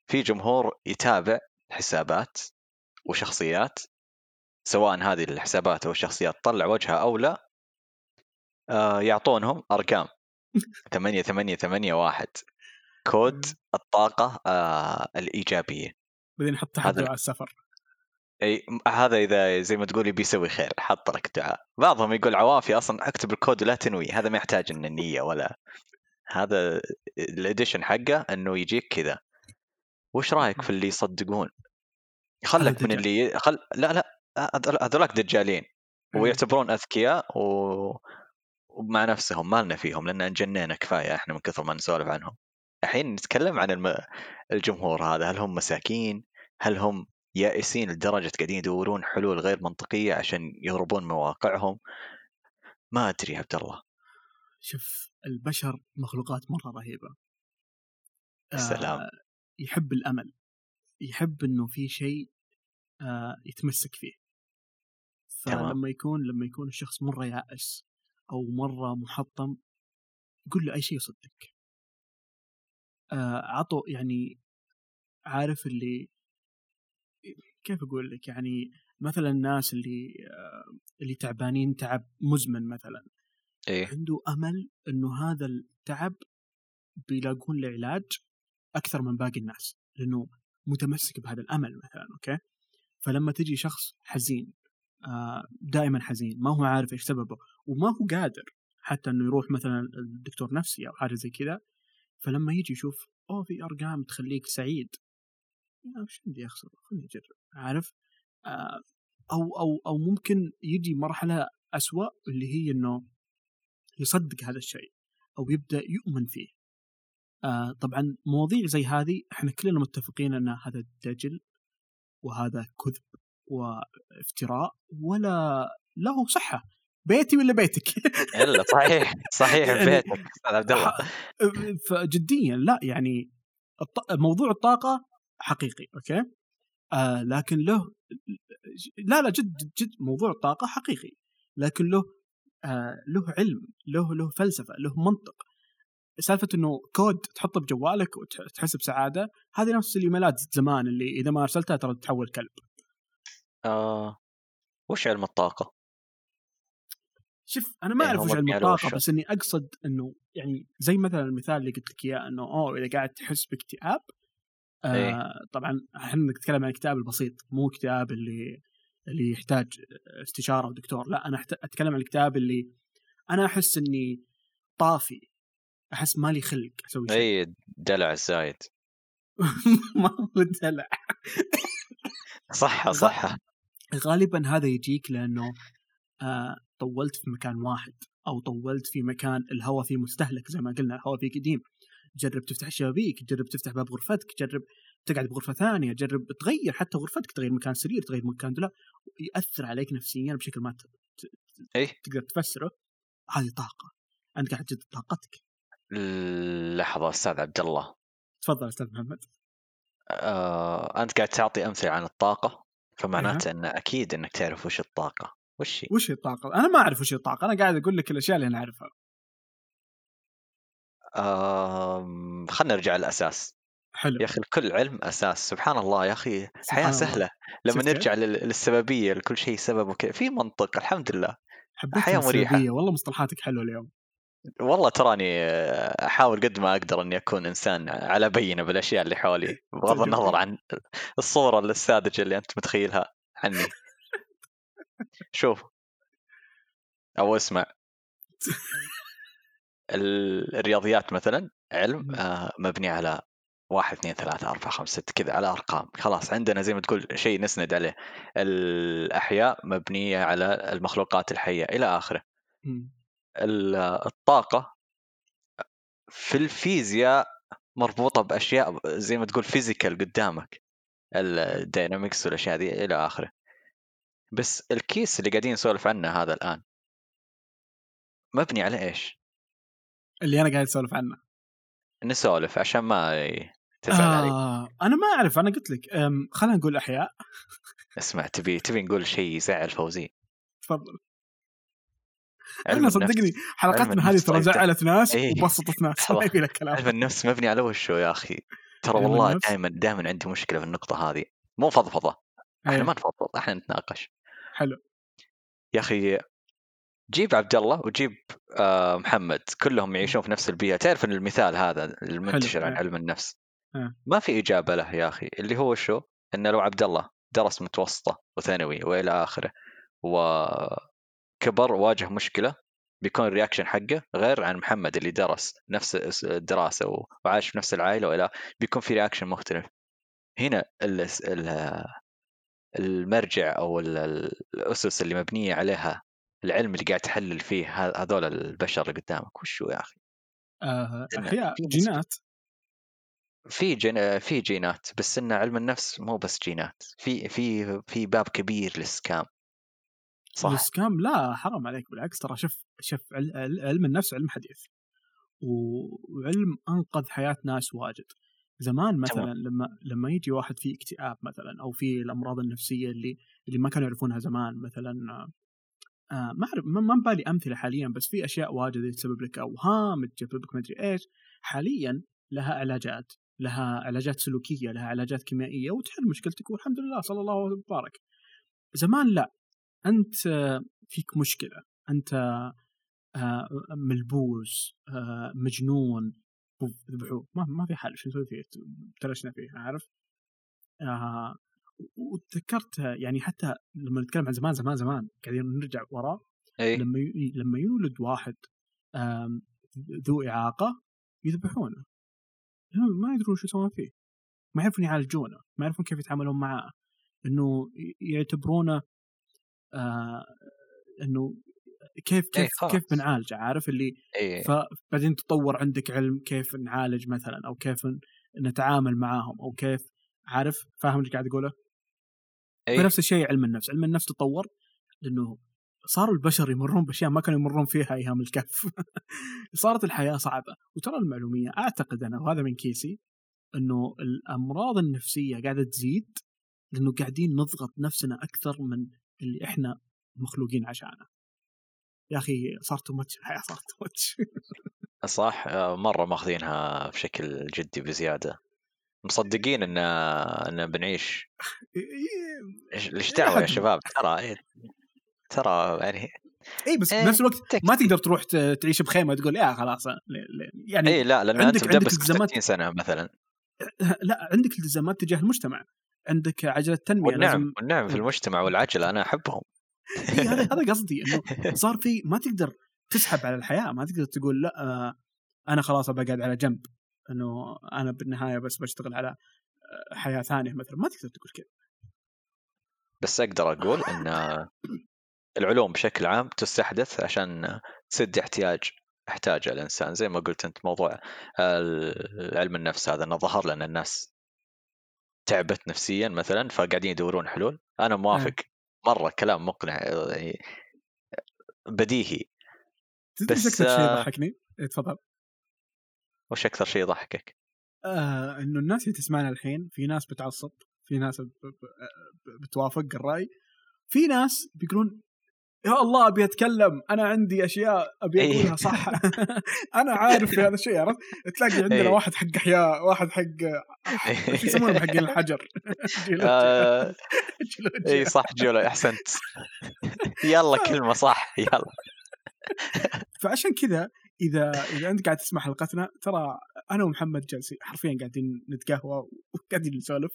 في جمهور يتابع حسابات وشخصيات سواء هذه الحسابات أو الشخصيات طلع وجهها أو لا آه يعطونهم أرقام 8 8 8 1 كود الطاقة آه الإيجابية. بعدين هذا تحت على السفر. أي هذا إذا زي ما تقولي بيسوي خير حط لك دعاء. بعضهم يقول عوافي أصلا أكتب الكود ولا تنوي هذا ما يحتاج ان النيه ولا. هذا الإديشن حقه إنه يجيك كذا. وش رأيك في اللي يصدقون؟ خلك من. اللي خل لا لا هذول- هذولاك دجالين ويعتبرون أذكياء و... ومع نفسهم ما لنا فيهم لأن انجنينا كفاية إحنا من كثر ما نسولف عنهم. الحين نتكلم عن الم... الجمهور هذا هل هم مساكين؟ هل هم يائسين لدرجة قاعدين يدورون حلول غير منطقية عشان يهربون من واقعهم؟ ما أدري يا عبد الله. شوف البشر مخلوقات مرة رهيبة. آه، سلام. يحب الأمل يحب إنه في شيء آه يتمسك فيه. فلما يكون لما يكون الشخص مرة يائس أو مرة محطم قول له أي شيء يصدق آه عطوا يعني عارف اللي كيف أقول لك؟ يعني مثلا الناس اللي آه اللي تعبانين تعب مزمن مثلا. إيه. عنده أمل إنه هذا التعب بيلاقون له علاج أكثر من باقي الناس لأنه متمسك بهذا الأمل مثلا أوكي؟ فلما تجي شخص حزين آه، دائما حزين ما هو عارف إيش سببه وما هو قادر حتى إنه يروح مثلا الدكتور نفسي أو حاجة زي كذا فلما يجي يشوف أوه في أرقام تخليك سعيد. وش عندي اخسر خليني أجرب. عارف؟ آه، أو أو أو ممكن يجي مرحلة أسوأ اللي هي إنه يصدق هذا الشيء أو يبدأ يؤمن فيه. آه طبعا مواضيع زي هذه إحنا كلنا متفقين أن هذا دجل وهذا كذب وافتراء ولا له صحة. بيتي ولا بيتك؟ إلا صحيح صحيح يعني بيتك أستاذ عبد الله. فجديا لا يعني موضوع الطاقة حقيقي أوكي؟ آه لكن له لا لا جد جد موضوع الطاقة حقيقي لكن له آه له علم له له فلسفة له منطق. سالفة إنه كود تحطه بجوالك وتحس بسعادة هذه نفس ال emails زمان اللي إذا ما أرسلتها ترى تتحول كلب آه وش علم الطاقة؟ شوف أنا ما يعني أعرف وش علم على الطاقة؟ بس إني أقصد إنه يعني زي مثلا المثال اللي قلت لك إياه إنه أوه إذا قاعد تحس باكتئاب آه إيه. طبعا إحنا نتكلم عن الاكتئاب البسيط مو اكتئاب اللي اللي يحتاج استشارة ودكتور لا أنا أتكلم عن الاكتئاب اللي أنا أحس إني طافي أحس مالي خلق أسوي شيء أي دلع الزايد. ما هو دلع. صح صح غالبا هذا يجيك لأنه آه طولت في مكان واحد أو طولت في مكان الهواء فيه مستهلك زي ما قلنا الهواء فيه قديم. جرب تفتح الشبابيك جرب تفتح باب غرفتك جرب تقعد بغرفة ثانية جرب تغير حتى غرفتك تغير مكان سرير تغير مكان دولاب يأثر عليك نفسيا بشكل ما ت- اي تقدر تفسره. هذه طاقة. أنت قاعد تجد طاقتك. لحظة أستاذ عبد الله تفضل أستاذ محمد آه، أنت قاعد تعطي أمثلة عن الطاقة فمعناته إن أكيد إنك تعرف وش الطاقة وش هي؟ وش هي الطاقة؟ أنا ما أعرف وش هي الطاقة أنا قاعد أقول لك الأشياء اللي أنا أعرفها آم، خلينا نرجع للأساس حلو يا أخي الكل علم أساس سبحان الله يا أخي حياة الله. سهلة لما؟ نرجع لل- للسببية لكل شيء سبب وكذا في منطق الحمد لله حبيت مريحة. السلبية، والله مصطلحاتك حلوة اليوم والله تراني آه، أحاول قد ما أقدر إني أكون إنسان على بينة بالأشياء اللي حولي بغض تعجبني. النظر عن الصورة الساذجة اللي أنت متخيلها عني. شوف. أو اسمع. ال- الرياضيات مثلا علم. آه، مبني على واحد اثنين ثلاثة أربعة خمسة ستة كذا على أرقام. خلاص عندنا زي ما تقول شيء نسند عليه. الأحياء مبنية على المخلوقات الحية إلى آخره. مم. ال- الطاقة في الفيزياء مربوطة بأشياء زي ما تقول physical قدامك ال dynamics والأشياء دي إلى آخره. بس ال case اللي قاعدين نسولف عنه هذا الآن مبني على إيش؟ اللي أنا قاعد أسولف عنه. نسولف عشان ما تزعل آه أنا ما أعرف أنا قلت لك خلينا نقول أحياء. اسمع تبي تبي نقول شيء يزعل فوزي. تفضل. النفس. صدقني حلقتنا هذه ترى. زعلت ناس إيه. وبسطت ناس. ما يبي لك كلام. علم النفس مبني على وشو يا أخي؟ ترى والله؟ دائما دائما عندي مشكلة في النقطة هذه. مو فضفضه إحنا إيه. ما نفضفض إحنا نتناقش. حلو. يا أخي جيب عبد الله وجيب آه محمد. كلهم يعيشون في نفس البيئة. تعرف إن المثال هذا المنتشر عن إيه. علم النفس؟ إيه. ما في إجابة له يا أخي. اللي هو شو؟ إنه لو عبد الله درس متوسطة وثانوي وإلى آخره وكبر وواجه مشكلة بيكون ال reaction حقه غير عن محمد اللي درس نفس الدراسه وعاش في نفس العائلة وإلى بيكون في reaction مختلف. هنا ال- ال- المرجع أو ال- ال- الأسس اللي مبنية عليها العلم اللي قاعد تحلل فيه هذول البشر اللي قدامك وشو يا أخي؟ آه احياء نسبة- جينات. في جين في جينات بس إن علم النفس مو بس جينات في في في باب كبير للسكام. صح. السكام لا حرام عليك بالعكس ترى شوف شوف عل- عل- علم النفس علم حديث. وعلم أنقذ حياة ناس واجد. زمان مثلا تمام. لما لما يجي واحد فيه اكتئاب مثلا أو في الأمراض النفسية اللي اللي ما كانوا يعرفونها زمان مثلا آه ما أعرف ما ما بالي أمثلة حاليا بس في أشياء واجد تسبب لك أوهام تسبب لك مدري إيش. حاليا لها علاجات لها علاجات سلوكية لها علاجات كيميائية وتحل مشكلتك والحمد لله صلى الله وبارك. زمان لا. أنت فيك مشكلة أنت آه، ملبوس آه، مجنون. ذبحوه ما ما في حل شو نسوي فيه؟ تلشنا فيه عارف؟ آه وتذكرت يعني حتى لما نتكلم عن زمان زمان زمان قاعدين نرجع ورا إي. لما لما يولد واحد ذو إعاقة يذبحونه. ما يدرون شو يسوون فيه. ما يعرفون يعالجونه ما يعرفون كيف يتعاملون معاه. إنه يعتبرونه آه إنه كيف إيه، كيف خلاص. كيف بنعالجه عارف اللي اي فبعدين تطور عندك علم كيف نعالج مثلا أو كيف نتعامل معاهم أو كيف عارف فاهم اللي قاعد اقوله؟ اي فنفس الشيء علم النفس، علم النفس تطور لأنه صاروا البشر يمرون بأشياء ما كانوا يمرون فيها أيام الكهف. صارت الحياة صعبة، وترى المعلومية أعتقد أنا وهذا من كيسي إنه الأمراض النفسية قاعدة تزيد لأنه قاعدين نضغط نفسنا أكثر من اللي إحنا مخلوقين عشانه. يا أخي صارت ماتش الحياة صارت ماتش صح آه، مرة ماخذينها بشكل جدي بزيادة مصدقين إن إن بنعيش ليش دعوة يا شباب ترى ترى يعني إي بس إيه، بنفس الوقت. ما تقدر تروح تعيش بخيمة تقول يا خلاص يعني إي لا لأن عندك- أنت عندك مدبس التزامات. 60 سنة مثلا لا عندك التزامات تجاه المجتمع عندك عجلة تنمية والنعم لازم والنعم في المجتمع والعجله أنا أحبهم. إيه هذا هذا قصدي إنه صار في ما تقدر تسحب على الحياة ما تقدر تقول لا آه، أنا خلاص أبى قاعد على جنب إنه أنا بالنهاية بس بشتغل على آه، حياة ثانية مثلا ما تقدر تقول كذا. بس أقدر أقول إن العلوم بشكل عام تستحدث عشان تسد احتياج أحتاجه الإنسان زي ما قلت أنت موضوع علم النفس هذا إنه ظهر لنا الناس. تعبت نفسيا مثلا فقاعدين يدورون حلول. أنا موافق. مرة كلام مقنع يعني بديهي. بس، أكثر شيء آه، يضحكني؟ إيه، تفضل. وش أكثر شيء يضحكك؟ آه إنه الناس اللي تسمعنا الحين في ناس بتعصب في ناس بتوافق الرأي في ناس بيقولون يا الله أبي أتكلم. أنا عندي أشياء أبي إيه. أقولها صح. أنا عارف في هذا الشيء عرفت؟ تلاقي عندنا إيه. واحد حق احياء واحد حق إيش يسمونه حقين الحجر؟ جيولوجيا. آه،. اي صح جولو أحسنت. يلا كلمة صح. يلا. فعشان كذا إذا إذا أنت قاعد تسمع حلقتنا ترى أنا ومحمد جالسين حرفيا قاعدين نتقهوى وقاعدين نسولف.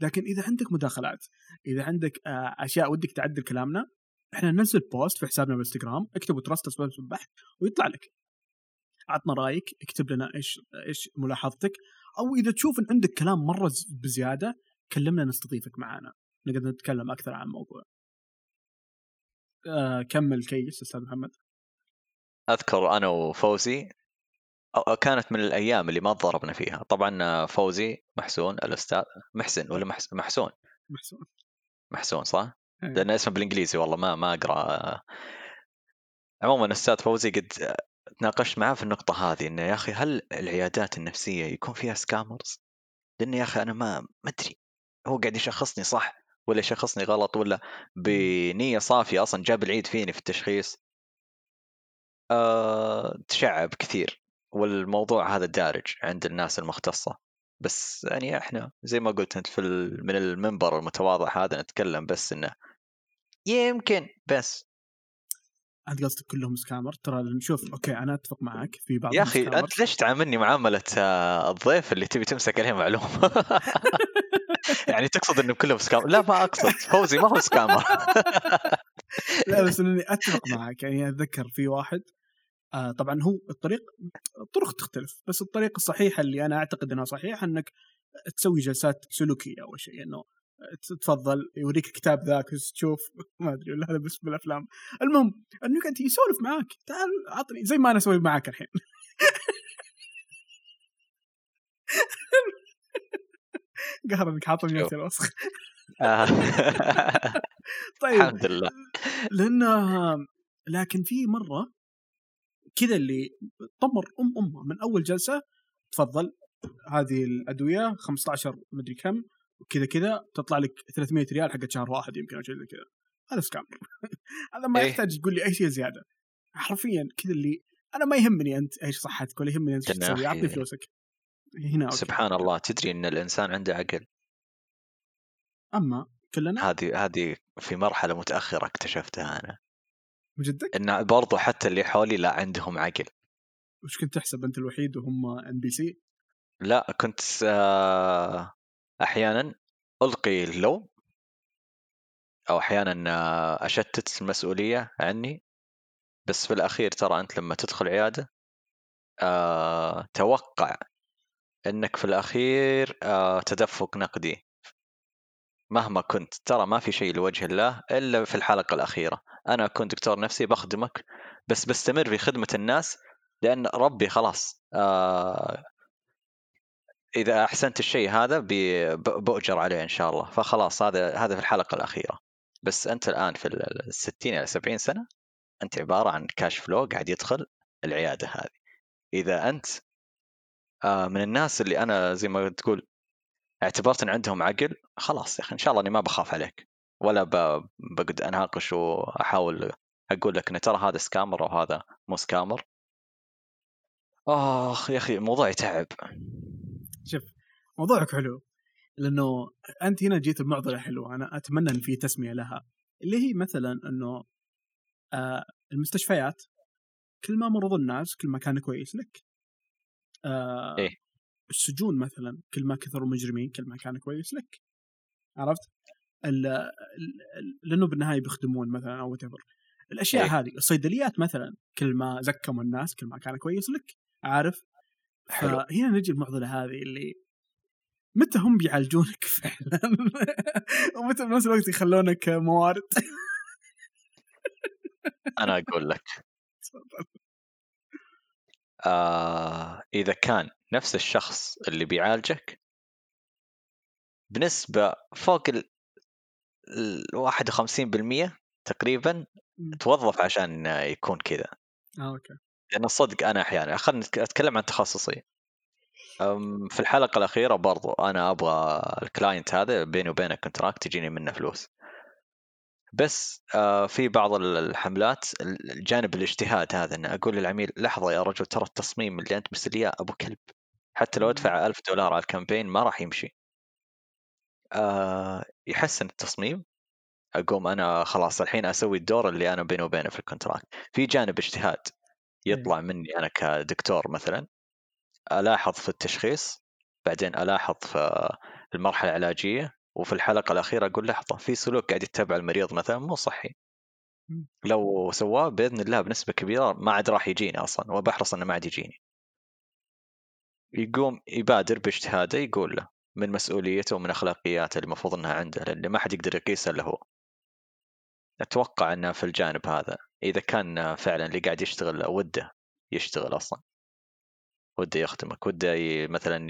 لكن إذا عندك مداخلات إذا عندك آه، أشياء ودك تعدل كلامنا إحنا ننزل post في حسابنا بالإنستغرام اكتبوا trust اسباب البحث ويطلع لك. عطنا رأيك اكتب لنا إيش إيش ملاحظتك أو إذا تشوف إن عندك كلام مرة بزيادة كلمنا نستضيفك معنا نقدر نتكلم أكثر عن الموضوع. آه كمل كيس أستاذ محمد. أذكر أنا وفوزي كانت من الأيام اللي ما تضاربنا فيها. طبعا فوزي محسون الأستاذ محسن ولا محس- محسون. محسون. محسون صح؟ إيه. لأن اسمه بالإنجليزي والله ما ما أقرأ. عموما أستاذ فوزي قد تناقشت معاه في النقطة هذه إنه يا أخي هل العيادات النفسية يكون فيها سكامرز؟ لأن يا أخي أنا ما ما أدري. هو قاعد يشخصني صح ولا يشخصني غلط ولا بنية صافية أصلا جاب العيد فيني في التشخيص. أه تشعب كثير والموضوع هذا دارج عند الناس المختصة. بس يعني إحنا زي ما قلت أنت في ال- من المنبر المتواضع هذا نتكلم بس إنه يمكن بس. أنت قصدك كلهم سكامر؟ ترى نشوف أوكي أنا أتفق معك في بعض يا أخي. أنت ليش تعاملني معامله آه، الضيف اللي تبي تمسك عليه معلومة؟ يعني تقصد إنهم كلهم سكامر؟ لا ما أقصد. فوزي ما هو سكامر. لا بس إني أتفق معك. يعني أتذكر في واحد آه طبعا هو الطريق الطرق تختلف بس الطريقة الصحيحه اللي أنا أعتقد انها صحيحه إنك تسوي جلسات سلوكية أول شيء. إنه تفضل يوريك الكتاب ذاك تشوف. ما أدري ولا هذا بس بالأفلام. المهم انه قاعد يسولف معاك. تعال عطني زي ما أنا أسوي معاك الحين. قهر إنك. ميوت الوسخ. آه. طيب. الحمد لله. لأنه لكن في مرة كذا اللي طمر أم امه من أول جلسة تفضل هذه الأدوية 15 مدري كم. وكذا كذا تطلع لك 300 ريال حقت شهر واحد يمكن أو شيء زي كذا. هذا سكام هذا ما إيه. يحتاج تقول لي أي شيء زيادة. حرفيا كذا اللي أنا ما يهمني أنت إيش صحتك ولا يهمني أنت إيش تسوي اعطني فلوسك. هنا أوكي. سبحان الله تدري إن الإنسان عنده عقل. أما كلنا؟ هذه هذه في مرحلة متأخرة اكتشفتها أنا. من جدك؟ إن برضو حتى اللي حولي لا عندهم عقل. وش كنت تحسب أنت الوحيد وهم ان بي سي؟ لا كنت آه، أحيانا ألقي اللوم أو أحيانا آه، أشتت المسؤولية عني. بس في الأخير ترى أنت لما تدخل عيادة آه، توقع إنك في الأخير آه، تدفق نقدي. مهما كنت ترى ما في شيء لوجه الله إلا في الحلقة الأخيرة. أنا اكون دكتور نفسي بخدمك بس بستمر في خدمة الناس لأن ربي خلاص آه إذا أحسنت الشيء هذا بي- ب- بأجر عليه إن شاء الله. فخلاص هذا هذا في الحلقة الأخيرة. بس أنت الآن في ال 60 إلى 70 سنة أنت عبارة عن كاش فلو قاعد يدخل العيادة هذه. إذا أنت آه، من الناس اللي أنا زي ما تقول اعتبرت إن عندهم عقل خلاص يا أخي إن شاء الله إني ما بخاف عليك. ولا بقعد أناقش وأحاول أقول لك إن ترى هذا سكامر أو هذا مو سكامر آخ يا أخي الموضوع يتعب. شوف موضوعك حلو لأنه أنت هنا جيت بمعضلة حلوة أنا أتمنى إن في تسمية لها اللي هي مثلا إنه آه المستشفيات كل ما مرضوا الناس كل ما كان كويس لك آه إيه. السجون مثلا كل ما كثروا المجرمين كل ما كان كويس لك عرفت؟ لأنه بالنهاية بيخدمون مثلا أو whatever. الأشياء إيه. هذه الصيدليات مثلا كل ما زكموا الناس كل ما كان كويس لك عارف؟ حلو. فهنا نجي المعضله هذه اللي متى هم بيعالجونك فعلا؟ ومتى بنفس الوقت يخلونك موارد؟ أنا أقول لك. آه إذا كان نفس الشخص اللي بيعالجك بنسبة فوق ال ال 51% تقريبا توظف عشان يكون كذا. آه أوكي. لأن الصدق أنا أحيانا خلينا أتكلم عن تخصصي. في الحلقة الأخيرة برضو أنا أبغى ال client هذا بيني وبينه contract تجيني منه فلوس. بس آه، في بعض ال- الحملات الجانب الاجتهاد هذا إن أقول للعميل لحظة يا رجل ترى التصميم اللي أنت مرسل لي إياه أبو كلب. حتى لو أدفع ألف دولار على ال campaign ما راح يمشي. آه، يحسن التصميم. أقوم أنا خلاص الحين أسوي الدور اللي أنا بيني وبينه في ال contract في جانب اجتهاد. يطلع مني أنا كدكتور مثلا ألاحظ في التشخيص بعدين ألاحظ في المرحلة العلاجية وفي الحلقة الأخيرة أقول لحظة في سلوك قاعد يتبع المريض مثلا مو صحي. لو سواه بإذن الله بنسبة كبيرة ما عاد راح يجيني أصلا وبحرص إنه ما عاد يجيني. يقوم يبادر باجتهاده يقول له من مسؤوليته ومن أخلاقياته اللي المفروض إنها عنده لأن ما حد يقدر يقيسها إلا هو. أتوقع إنه في الجانب هذا. إذا كان فعلا اللي قاعد يشتغل وده يشتغل أصلا. وده يخدمك. وده. مثلا.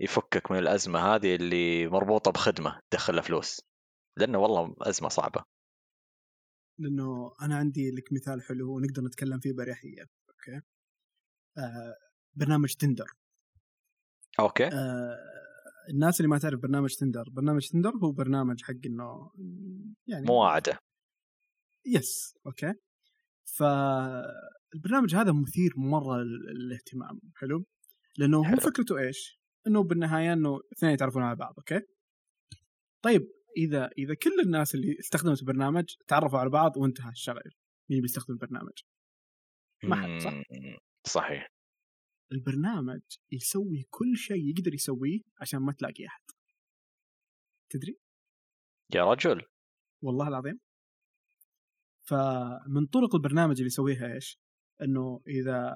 يفكك من الأزمة هذه اللي مربوطة بخدمة تدخل له فلوس. لأنه والله أزمة صعبة. لأنه أنا عندي لك مثال حلو ونقدر نتكلم فيه باريحيه أوكي؟ آه برنامج تندر أوكي. آه الناس اللي ما تعرف برنامج Tinder برنامج Tinder هو برنامج حق إنه يعني مواعدة yes أوكي فالبرنامج هذا مثير مرة للاهتمام حلو لأنه هو. فكرته إيش؟ إنه بالنهاية إنه اثنين يتعرفون على بعض أوكي؟ طيب إذا إذا كل الناس اللي استخدمت البرنامج تعرفوا على بعض وانتهى الشغل مين بيستخدم البرنامج؟ ما حد، صح؟ صحيح البرنامج يسوي كل شيء يقدر يسويه عشان ما تلاقي أحد تدري؟ يا رجل والله العظيم فمن طرق البرنامج اللي يسويها إيش؟ إنه إذا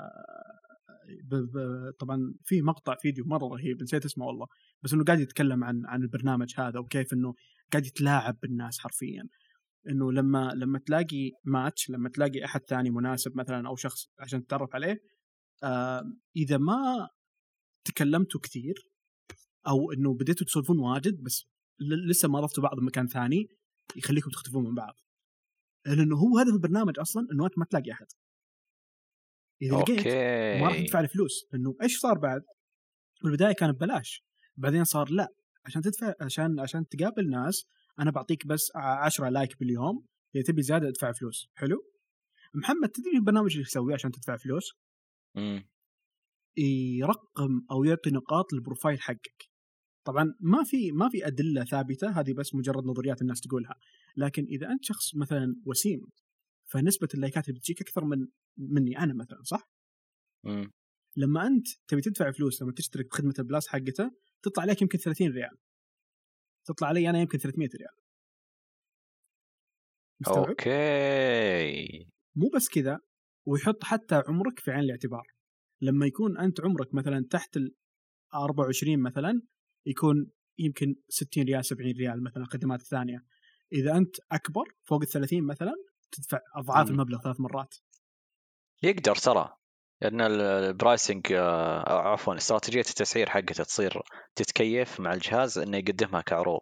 ب... ب... طبعا في مقطع فيديو مرة رهيب نسيت اسمه والله بس إنه قاعد يتكلم عن عن البرنامج هذا وكيف إنه قاعد يتلاعب بالناس حرفيا إنه لما لما تلاقي ماتش لما تلاقي أحد ثاني مناسب مثلا أو شخص عشان تتعرف عليه إذا ما تكلمتوا كثير أو إنه بديتوا تسولفون واجد بس لسه ما رفتوا بعض بمكان ثاني يخليكم تختفون من بعض لأنه هو هدف البرنامج أصلا إنه أنت ما تلاقي أحد إذا لقيت ما راح تدفع لي فلوس لأنه إيش صار بعد؟ بالبدايه كان ببلاش بعدين صار لا عشان تدفع عشان عشان تقابل ناس أنا بعطيك بس 10 like باليوم إذا تبي زيادة ادفع فلوس حلو؟ محمد تدري البرنامج اللي يسويه عشان تدفع فلوس؟ مم. يرقم أو يعطي نقاط لل profile حقك طبعا ما في ما في أدلة ثابتة هذه بس مجرد نظريات الناس تقولها لكن إذا أنت شخص مثلا وسيم فنسبة اللايكات اللي بتجيك أكثر من مني أنا مثلا صح؟ مم. لما أنت تبي تدفع فلوس لما تشترك بخدمة ال plus حقته تطلع عليك يمكن 30 ريال تطلع علي أنا يمكن 300 ريال مستوعب؟ أوكي مو بس كذا ويحط حتى عمرك في عين الاعتبار. لما يكون أنت عمرك مثلا تحت ال 24 مثلا يكون يمكن 60 ريال 70 ريال مثلا خدمات ثانية. إذا أنت أكبر فوق ال 30 مثلا تدفع أضعاف مم. المبلغ ثلاث مرات. يقدر ترى. لأن ال- البرايسنج آه، عفوا استراتيجية التسعير حقته تصير تتكيف مع الجهاز إنه يقدمها كعروض.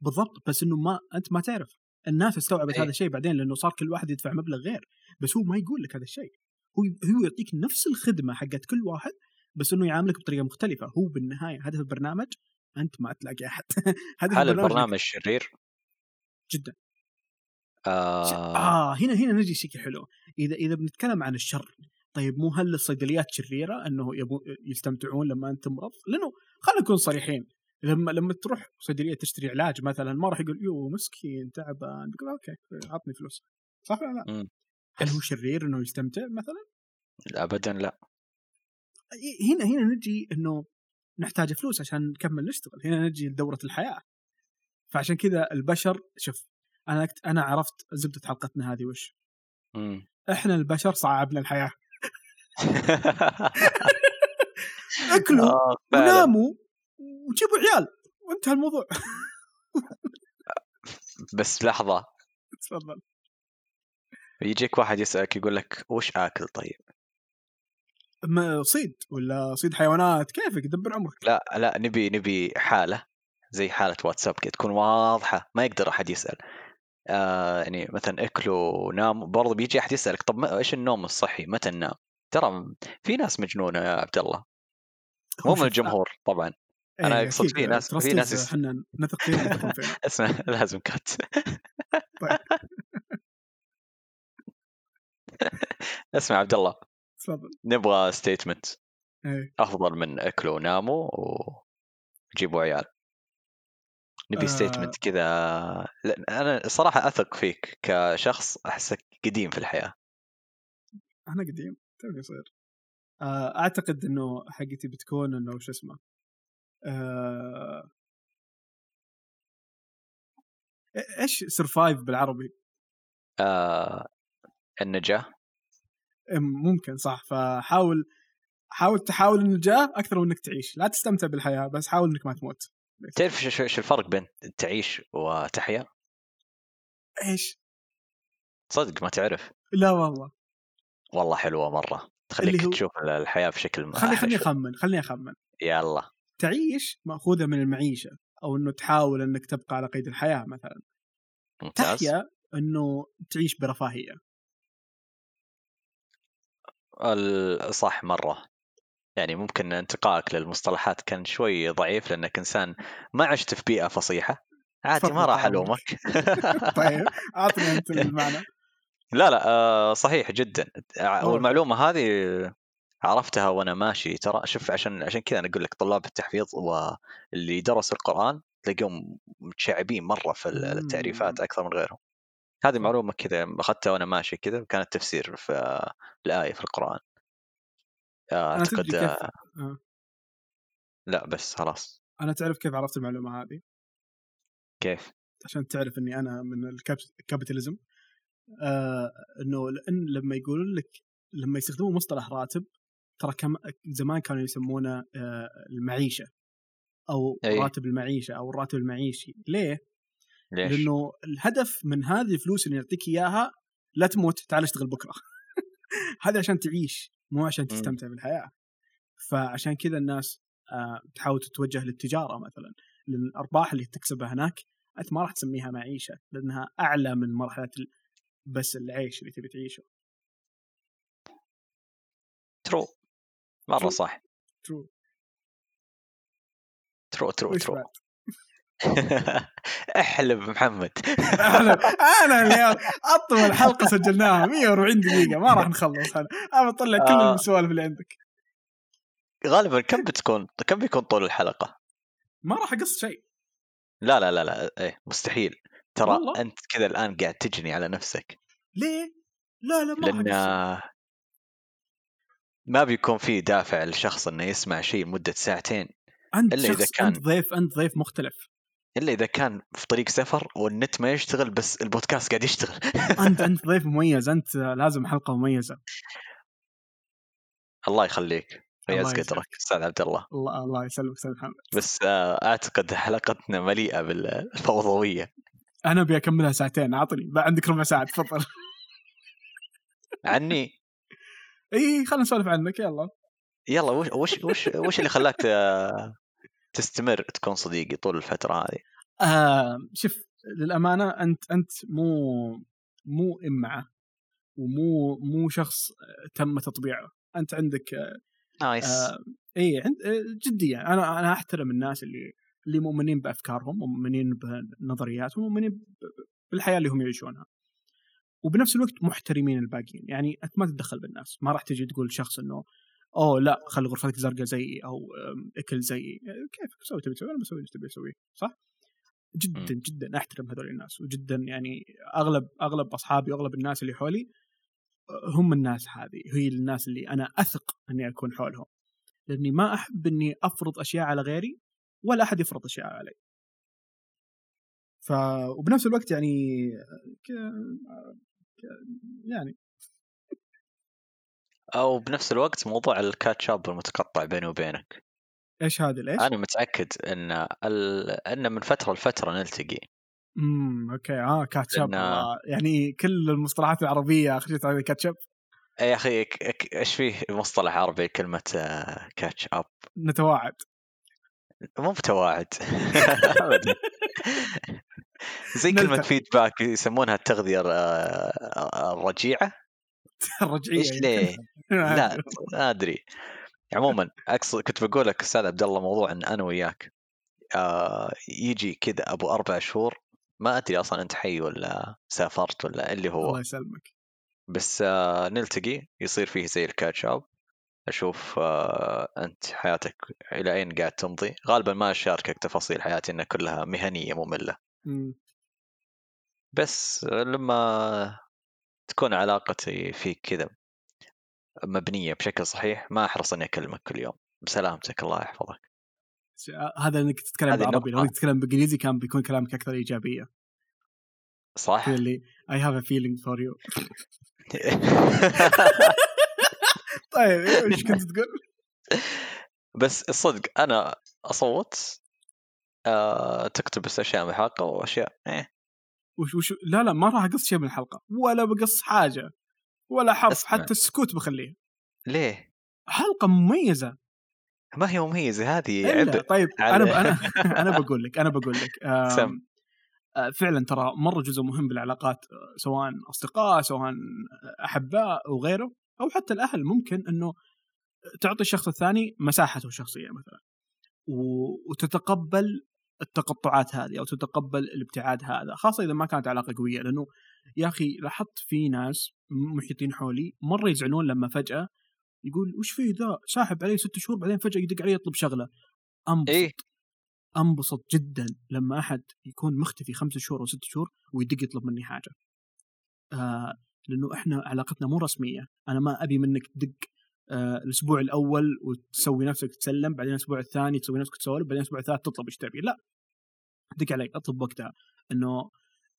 بالضبط بس إنه ما أنت ما تعرف. الناس استوعبت إيه. هذا الشيء بعدين لأنه صار كل واحد يدفع مبلغ غير. بس هو ما يقول لك هذا الشيء. هو هو يعطيك نفس الخدمة حقت كل واحد بس إنه يعاملك بطريقة مختلفة. هو بالنهاية هدف البرنامج. أنت ما تلاقي أحد. هدف هل البرنامج. البرنامج شرير؟ جدا. آه. آه هنا هنا نجي شيء حلو. إذا إذا بنتكلم عن الشر طيب مو هل الصيدليات شريرة إنه يبو يستمتعون لما أنت مرض؟ لأنه خلينا نكون صريحين. لما لما تروح صيدلية تشتري علاج مثلا ما راح يقول يوه مسكين تعبان تقول أوكي عطني فلوس صح ولا لا؟ مم. هل هو شرير إنه يستمتع مثلا؟ ابدا لا هنا هنا نجي إنه نحتاج فلوس عشان نكمل نشتغل هنا نجي لدورة الحياة فعشان كذا البشر شوف أنا أنا عرفت زبدة حلقتنا هذه وش مم. إحنا البشر صعبنا الحياة أكلوا آه،. وناموا وجيبوا عيال. وانتهى الموضوع. بس لحظة. تفضل. يجيك واحد يسألك يقول لك وش آكل طيب؟ ما صيد ولا صيد حيوانات؟ كيفك؟ دبر عمرك. لا لا نبي نبي حالة زي حالة واتساب كذا تكون واضحة. ما يقدر أحد يسأل. آه يعني مثلا أكلوا ناموا برضه بيجي أحد يسألك طب إيش النوم الصحي؟ متى ننام؟ ترى في ناس مجنونة يا عبد الله. مو من الجمهور طبعا. إيه، أنا أقصد أكيد، في ناس- في ناس إحنا نثق فيهم اسمع لازم كات طيب. اسمع عبد الله. تفضل. نبغى statement إيه. أفضل من اكلوا وناموا وجيبوا عيال. نبي آه. statement كذا. أنا صراحة أثق فيك كشخص أحسك قديم في الحياة. أنا قديم توني صغير. آه، أعتقد إنه حقتي بتكون إنه شو اسمه آه، إيش سرفايف بالعربي؟ آه النجاة. أم، ممكن صح. فحاول حاول تحاول النجاة أكثر من إنك تعيش. لا تستمتع بالحياة بس حاول إنك ما تموت. تعرف شو- الفرق بين تعيش وتحيا؟ إيش؟ صدق ما تعرف. لا والله. والله حلوة مرة. تخليك هو- تشوف الحياة بشكل خلي خليني. أخمن خليني أخمن. يلا. تعيش مأخوذة من المعيشة أو إنه تحاول إنك تبقى على قيد الحياة مثلا. ممتاز. تحيا إنه تعيش برفاهية. صح مرة. يعني ممكن انتقائك للمصطلحات كان شوي ضعيف لأنك إنسان ما عشت في بيئة فصيحة. عادي ما راح ألومك. طيب أعطني أنت المعنى. لا لا آه، صحيح جدا. والمعلومة هذه عرفتها وأنا ماشي. ترى شوف عشان عشان كذا أنا أقول لك طلاب التحفيظ واللي درسوا القرآن تلاقيهم متشعبين مرة في ال- التعريفات. أكثر من غيرهم. هذه. معلومة كذا أخذتها وأنا ماشي كذا وكانت تفسير في الآية في القرآن. أعتقد آه، آه. لا بس خلاص. أنا تعرف كيف عرفت المعلومة هذه؟ كيف؟ عشان تعرف إني أنا من الكاب- الكابيتاليزم آه إنه لأن لما يقولون لك لما يستخدمون مصطلح راتب ترى كم زمان كانوا يسمونه آه المعيشة أو أي. راتب المعيشة أو الراتب المعيشي. ليه؟ ليش؟ لأنه الهدف من هذه الفلوس اللي يعطيك إياها لا تموت تعال اشتغل بكرة. هذا عشان تعيش مو عشان تستمتع بالحياة. فعشان كذا الناس آه، تحاول تتوجه للتجارة مثلا. لأن الأرباح اللي تكسبها هناك أنت ما راح تسميها معيشة لأنها أعلى من مرحلة بس العيش اللي تبي تعيشه. true مرة true. صح. true true true true؟ احلب محمد. أنا أنا اليوم أطول حلقة سجلناها. 140 دقيقة. ما راح نخلص. أنا أنا بطلع كل آه. السوالف اللي عندك. غالبا كم بتكون؟ كم بيكون طول الحلقة؟ ما راح أقص شيء. لا لا لا لا. إيه مستحيل. ترى والله؟ أنت كذا الآن قاعد تجني على نفسك. ليه؟ لا لا ما راح لأن. ما بيكون في دافع للشخص إنه يسمع شيء مده ساعتين أنت إلا إذا شخص كان- أنت ضيف أنت ضيف مختلف. إلا إذا كان في طريق سفر والنت ما يشتغل بس البودكاست قاعد يشتغل. أنت أنت ضيف مميز أنت لازم حلقة مميزة. الله يخليك. يسعدك. قدرك أستاذ عبد الله. الله الله يسلمك أستاذ محمد. بس آه، أعتقد حلقتنا مليئة بالفوضوية. أنا أبي أكملها ساعتين أعطني عندك ربع ساعة تفضل. عني؟ اي خلينا نسولف عنك يلا. يلا وش وش وش, وش اللي خلاك ت- تستمر تكون صديقي طول الفترة هذه؟ آه شوف للأمانة أنت أنت مو مو امعه ومو مو شخص آه، تم تطبيعه. أنت عندك آه، nice. آه اي عند آه، جديا أنا أنا أحترم الناس اللي اللي مؤمنين بأفكارهم ومؤمنين بنظرياتهم ومؤمنين ب- بالحياة اللي هم يعيشونها. وبنفس الوقت محترمين الباقيين. يعني أنت ما تتدخل بالناس. ما راح تجي تقول شخص إنه أوه لا خلي غرفتك زرقاء زيي أو أكل زيي. آه، كيف؟ سوي تبي تسوي. أنا بسوي اللي تبي تسويه صح؟ جدا. جدا. أحترم هذول الناس. وجدا يعني أغلب أغلب أصحابي واغلب الناس اللي حولي آه، هم الناس هذه. هي الناس اللي أنا أثق إني أكون حولهم. لأني ما أحب إني أفرض أشياء على غيري ولا أحد يفرض أشياء علي. ف وبنفس الوقت يعني. ك... يعني. أو بنفس الوقت موضوع الكاتشاب المتقطع بيني وبينك. إيش هذا؟ ليش؟ أنا متأكد إن ال... إن من فترة لفترة نلتقي. امم okay. آه catch up الله. يعني كل المصطلحات العربية اخرجت على catch up يا أخي إيش فيه مصطلح عربي كلمة catch up نتواعد مو بتواعد ابدا. زي. كلمة feedback يسمونها التغذية الر- الرجيعة؟ الرجعية إيش ليه؟ لا ما أدري. عموما أقصد كنت بقول لك أستاذ عبد الله موضوع إن أنا وياك آه يجي كذا أبو أربع شهور ما أدري أصلا أنت حي ولا سافرت ولا اللي هو. الله يسلمك. بس آه نلتقي يصير فيه زي الكاتش اب أشوف آه أنت حياتك إلى أين قاعد تمضي. غالبا ما أشاركك تفاصيل حياتي انها كلها مهنية مملة. بس لما تكون علاقتي فيك كذا مبنية بشكل صحيح ما أحرص إني أكلمك كل يوم. بسلامتك الله يحفظك. ش- هذا إنك تتكلم بالعربي لو تتكلم بالانجليزي كان بيكون كلامك أكثر إيجابية. صح. اللي I have a feeling for you. طيب إيش كنت تقول؟ بس الصدق أنا أصوت آه تكتب بس أشياء من الحلقة وأشياء إيه وش وش لا لا ما راح أقص شيء من الحلقة ولا بقص حاجة ولا حرف. حتى السكوت بخليه ليه؟ حلقة مميزة ما هي مميزة هذه عبء طيب على- أنا أنا أنا بقول لك أنا بقول لك آم، سم. آه، فعلا ترى مرة جزء مهم بالعلاقات آه، سواء أصدقاء سواء أحباء وغيره أو حتى الأهل ممكن إنه تعطي الشخص الثاني مساحته الشخصية مثلا وتتقبل التقطعات هذه أو تتقبل الابتعاد هذا خاصة إذا ما كانت علاقة قوية. لأنه يا أخي لاحظت في ناس محيطين حولي مرة يزعلون لما فجأة يقول وش في ذا؟ ساحب علي ست شهور بعدين فجأة يدق علي يطلب شغلة. أنبسط. إيه. أنبسط جدا لما أحد يكون مختفي خمسة شهور أو ست شهور ويدق يطلب مني حاجة. آه لأنه إحنا علاقتنا مو رسمية. أنا ما أبي منك تدق الأسبوع الأول وتسوي نفسك تسلم بعدين الأسبوع الثاني تسوي نفسك تسولف بعدين الأسبوع الثالث تطلب إيش تبي. لا دق علي أطلب وقتها. إنه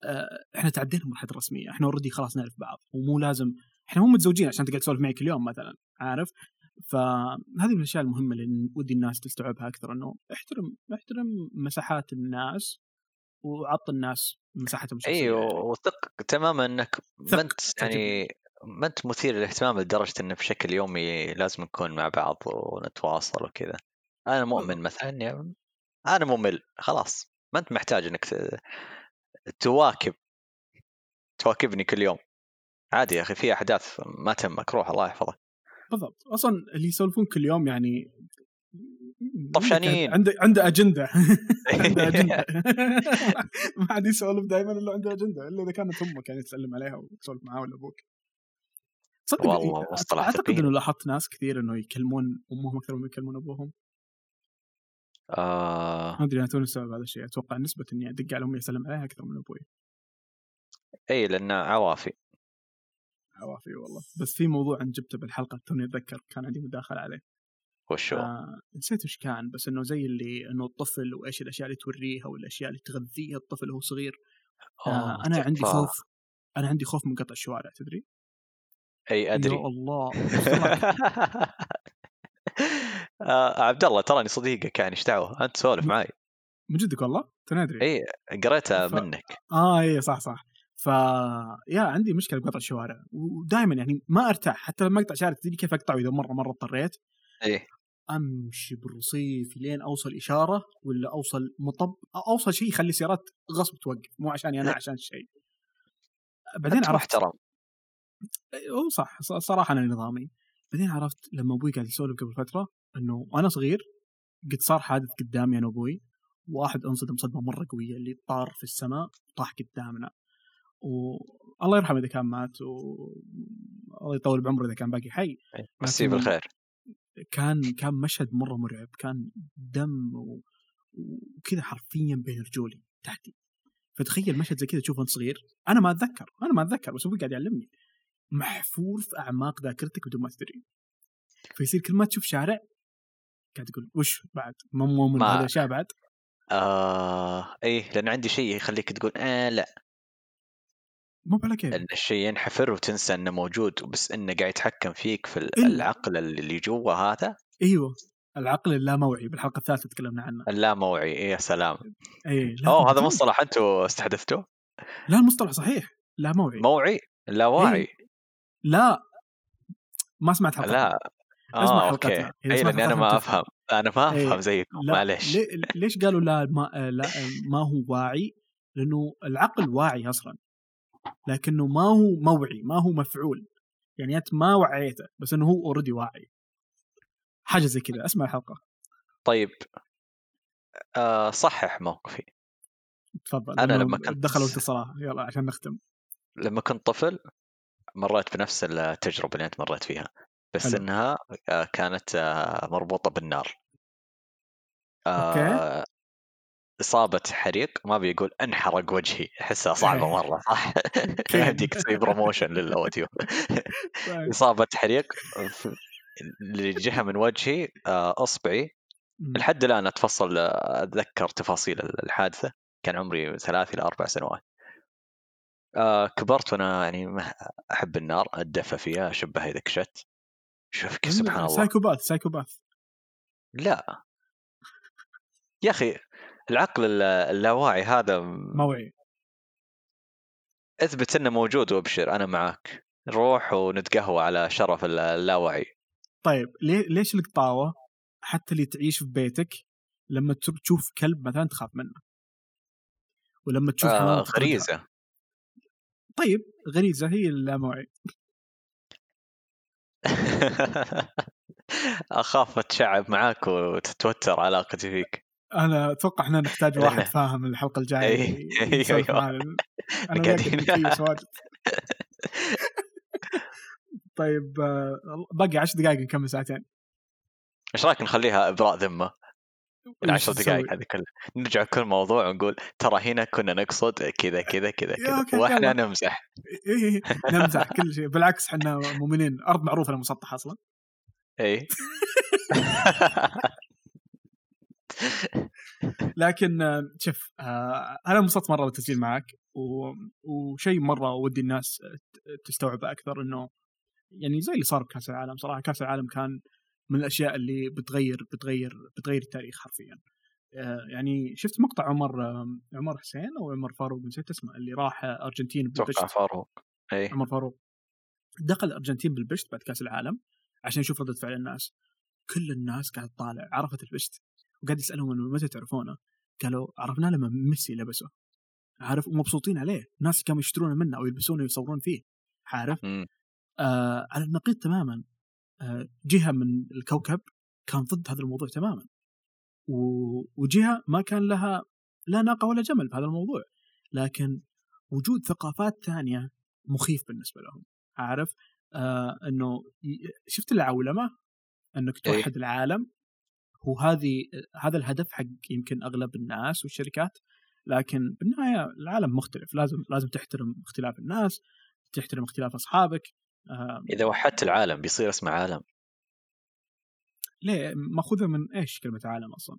آه إحنا تعدينا مرحلة الرسميه إحنا اوريدي خلاص نعرف بعض ومو لازم إحنا مو متزوجين عشان تقعد تسولف معي كل يوم مثلا عارف؟ فهذه من الأشياء المهمة اللي ودي الناس تستوعبها أكثر إنه احترم احترم مساحات الناس وعط الناس مساحتهم الشخصية. أيوه. وثق تماما إنك ما أنت يعني ما أنت مثير للاهتمام لدرجة إنه بشكل يومي لازم نكون مع بعض ونتواصل وكذا. أنا مؤمن مثلا إني أنا ممل خلاص. ما أنت محتاج إنك تواكب تواكبني كل يوم. عادي يا أخي في أحداث ما تهمك. روح الله يحفظك. بالضبط. أصلا اللي يسولفون كل يوم يعني طفشانين. عنده عنده أجندة. عنده أجندة. ما حد يسولف دائما إلا عنده أجندة إلا إذا كانت أمك يعني تسلم عليها وتسولف معاه ولا أبوك. صدق والله إيه، مصطلح أعتقد ثقيل. إنه لاحظت ناس كثير إنه يكلمون أمهم أكثر من يكلمون أبوهم. آه. ما أدري أنا توني السبب هذا الشيء. أتوقع نسبة إني أدق على أمي أسلم عليها أكثر من أبوي. إي لأن عوافي. عوافي والله. بس في موضوع أن جبته بالحلقة توني أتذكر كان عندي مداخلة عليه. وشو آه نسيت وش كان بس إنه زي اللي إنه الطفل وإيش الأشياء اللي توريها والأشياء اللي تغذيها الطفل وهو صغير. آه أنا عندي. خوف أنا عندي خوف من قطع الشوارع تدري؟ أي أدري. يا الله. آه عبد الله تراني صديقك يعني إيش دعوة؟ أنت سولف معي. من جدك والله؟ توني أدري. إي قريتها ف- منك. آه إي صح صح. ف يا عندي مشكلة بقطع الشوارع. ودائما يعني ما أرتاح. حتى لما أقطع شارع تدري كيف اقطعه إذا مرة مرة اضطريت. إي. أمشي بالرصيف لين أوصل إشارة ولا أوصل مطب. أوصل شيء يخلي السيارات غصب توقف مو عشاني أنا عشان الشيء بعدين عرفت محترم. هو صح صراحة أنا نظامي. بعدين عرفت لما أبوي قاعد يسولف قبل فترة إنه وأنا صغير قد صار حادث قدامي أنا وأبوي واحد أنصدم صدمة مرة قوية اللي طار في السماء وطاح قدامنا. والله يرحمه إذا كان مات و الله يطول بعمره إذا كان باقي حي. مسيه لكن- بالخير. كان كان مشهد مرة مرعب كان دم و- وكذا حرفيا بين رجولي تحتي. فتخيل مشهد زي كذا تشوفه وأنت صغير. أنا ما أتذكر أنا ما أتذكر بس أبوي قاعد يعلمني. محفور في أعماق ذاكرتك بدون ما تدري. فيصير كل ما تشوف شارع قاعد تقول وش بعد؟ ما مو من هذا الاشياء بعد؟ آه اي لأن عندي شيء يخليك تقول آه لا. مو على كيف. إن الشيء ينحفر وتنسى إنه موجود بس إنه قاعد يتحكم فيك في إلا. العقل اللي جوا هذا؟ أيوه العقل اللاموعي. بالحلقة الثالثة تكلمنا عنه. اللاموعي إيه، يا سلام. اي أوه هذا مصطلح أنتم استحدثتوه؟ لا المصطلح صحيح. لا موعي؟ موعي لا واعي لا ما سمعت حلقه لا. اسمع. أوكي. إذا اي لأني أنا ما. أفهم. أنا ما إيه. أفهم زيكم. لا معليش ليش قالوا لا ما لا ما هو واعي؟ لأنه العقل واعي أصلا. لكنه ما هو موعي ما هو مفعول. يعني أنت ما وعيته بس إنه هو اوريدي واعي. حاجة زي كذا. أسمع الحلقة. طيب. آه صحح موقفي. تفضل. لأنه لما كنت- دخل وقت الصلاة. يلا عشان نختم. لما كنت طفل مريت بنفس التجربة اللي أنت مريت فيها بس حلو. إنها آه، كانت آه، مربوطة بالنار okay. آه، إصابة حريق ما بيقول انحرق وجهي أحسها صعبة إيه. مرة صح كيف؟ يمديك تسوي promotion لل audio طيب. إصابة حريق لجهة من وجهي إصبعي م. لحد الآن أتفصل آه، أتذكر تفاصيل الحادثة كان عمري ثلاث إلى أربع سنوات آه، كبرت وأنا يعني ما أحب النار أتدفى فيها أشبهها إذا كشت شوف كيف سبحان الله. سايكوباث سايكوباث. لا. يا أخي العقل الل- اللاواعي هذا موعي أثبت إنه موجود وأبشر أنا معك نروح ونتقهوى على شرف الل- اللاواعي. طيب ليش القطاوة حتى اللي تعيش في بيتك لما تشوف- كلب مثلا تخاف منه؟ ولما تشوف آه. غريزة. طيب غريزة هي اللاموعي أخاف أتشعب معاك وتتوتر علاقتي فيك. أنا أتوقع إحنا نحتاج لأن- واحد فاهم الحلقة الجاية أيوة. معنا. أنا قاعدين- طيب آه، باقي عشر دقائق نكمل ساعتين. إيش رايك نخليها إبراء ذمة؟ العشر دقائق؟ هذه كلها. نرجع كل موضوع ونقول ترى هنا كنا نقصد كذا كذا كذا كذا. وإحنا. نمزح. إيه إيه، نمزح كل شيء. بالعكس إحنا مؤمنين. أرض معروفة مسطحه أصلا. اي لكن شوف آه، أنا انبسطت مرة بالتسجيل معك. وشيء مرة ودي الناس تستوعبه أكثر إنه يعني زي اللي صار بكأس العالم صراحة. كأس العالم كان من الأشياء اللي بتغير بتغير بتغير التاريخ حرفيا. آه، يعني شفت مقطع عمر عمر حسين أو عمر فاروق؟ نسيت اسمه اللي راح آه، أرجنتين أتوقع بالبشت فاروق. اي عمر فاروق. دخل الارجنتين بالبشت بعد كأس العالم عشان يشوف ردة فعل الناس. كل الناس قاعد تطالع عرفت البشت؟ وقاعد يسألهم إنه متى تعرفونه؟ قالوا عرفناه لما ميسي لبسه. عارف ومبسوطين عليه. ناس كانوا يشترونه منه أو يلبسونه ويصورون فيه. عارف. آه على النقيض تماما. جهة من الكوكب كان ضد هذا الموضوع تماما. وجهة ما كان لها لا ناقة ولا جمل في هذا الموضوع لكن وجود ثقافات ثانية مخيف بالنسبة لهم. عارف؟ آه إنه شفت العولمة؟ إنك إيه. توحد العالم؟ هو هذه هذا الهدف حق يمكن أغلب الناس والشركات لكن بالنهاية العالم مختلف. لازم لازم تحترم اختلاف الناس تحترم اختلاف أصحابك. إذا وحدت العالم بيصير اسمه عالم. ليه؟ مأخوذة من إيش كلمة عالم أصلا؟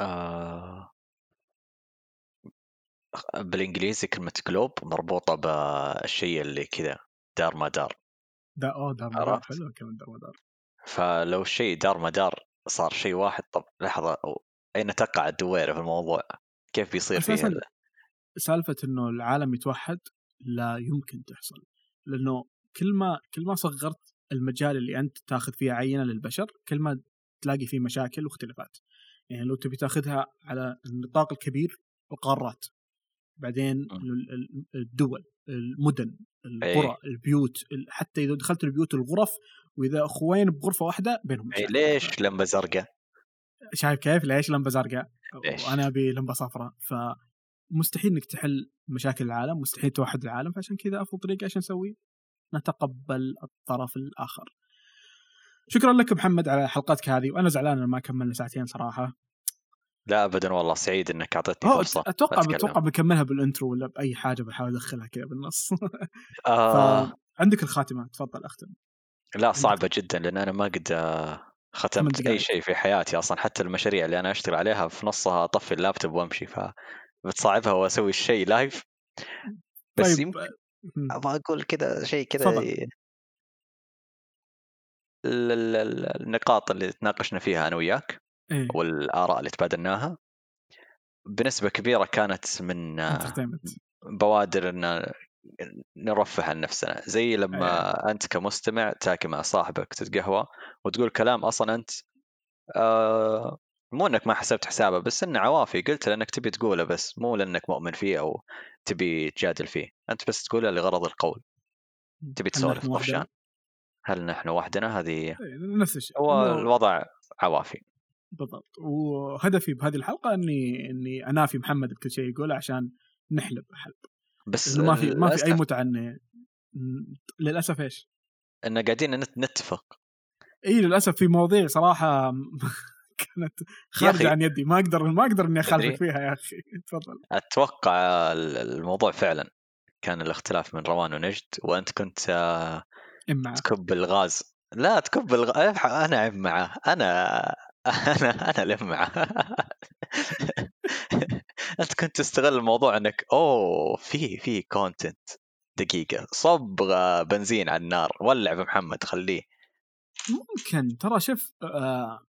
آه. بالإنجليزي كلمة جلوب مربوطة بالشيء اللي كذا دار ما دار. دا اوه دار مدار عرفت. حلو كلمة دار مدار فلو الشيء دار مدار صار شيء واحد طب لحظة أين تقع الدويرة في الموضوع؟ كيف بيصير فيه سالفة إنه العالم يتوحد لا يمكن تحصل لأنه كل ما كل ما صغرت المجال اللي أنت تاخذ فيه عينة للبشر كل ما تلاقي فيه مشاكل واختلافات يعني لو تبي تاخذها على النطاق الكبير القارات بعدين ال- الدول المدن القرى إيه. البيوت ال- حتى إذا دخلت البيوت الغرف وإذا أخوين بغرفة واحدة بينهم إيه، مشاكل. ليش لمبة زرقاء؟ شايف كيف ليش لمبة زرقاء؟ وأنا أبي لمبة صفراء فمستحيل إنك تحل مشاكل العالم مستحيل توحد العالم فعشان كذا افضل طريقة إيش نسوي؟ نتقبل الطرف الآخر. شكرا لك محمد على حلقتك هذه وأنا زعلان ان ما كملنا ساعتين صراحة. لا ابدا والله سعيد إنك أعطيتني فرصة. أتوقع. أتوقع بنكملها بال intro ولا بأي حاجة بحاول أدخلها كذا بالنص. آه. فعندك الخاتمة تفضل أختم. لا صعبة جدا لأن أنا ما قد ختمت. أي شيء في حياتي أصلا حتى المشاريع اللي أنا أشتغل عليها في نصها أطفي اللابتوب وأمشي ف بتصعبها وأسوي الشيء live بس طيب يمكن. أبغى أقول كذا شيء كذا النقاط اللي تناقشنا فيها أنا وياك إيه. والآراء اللي تبادلناها. بنسبة كبيرة كانت من آه، بوادر إن نرفه عن نفسنا. زي لما أنت كمستمع تاكل مع صاحبك تتقهوى وتقول كلام أصلا أنت آه مو إنك ما حسبت حسابه بس إنه عوافي. قلت لانك تبي تقوله بس مو لأنك مؤمن فيه أو تبي تجادل فيه. أنت بس تقوله لغرض القول. تبي تسولف طفشان. هل نحن وحدنا؟ هذه إيه، نفس الشيء. هو الوضع عوافي. بالضبط. وهدفي بهذه الحلقة إني إني أنافي محمد بكل شيء يقوله عشان نحلب حلب. بس ما في ما في أي متعة إنه للأسف إيش؟ ان قاعدين نت- نتفق. إي للأسف في مواضيع صراحة كانت خارجة. عن يدي. ما أقدر ما أقدر إني أخالفك؟ فيها يا أخي. تفضل. أتوقع ال- الموضوع فعلا كان الاختلاف من روان ونجد وأنت كنت آه، امع تكب الغاز. لا تكب الغاز أنا عب معه أنا أنا أنا اللي معه أنت كنت تستغل الموضوع إنك أوه في في كونتنت دقيقة. صب بنزين على النار. ولع بمحمد خليه. ممكن. ترى شوف آه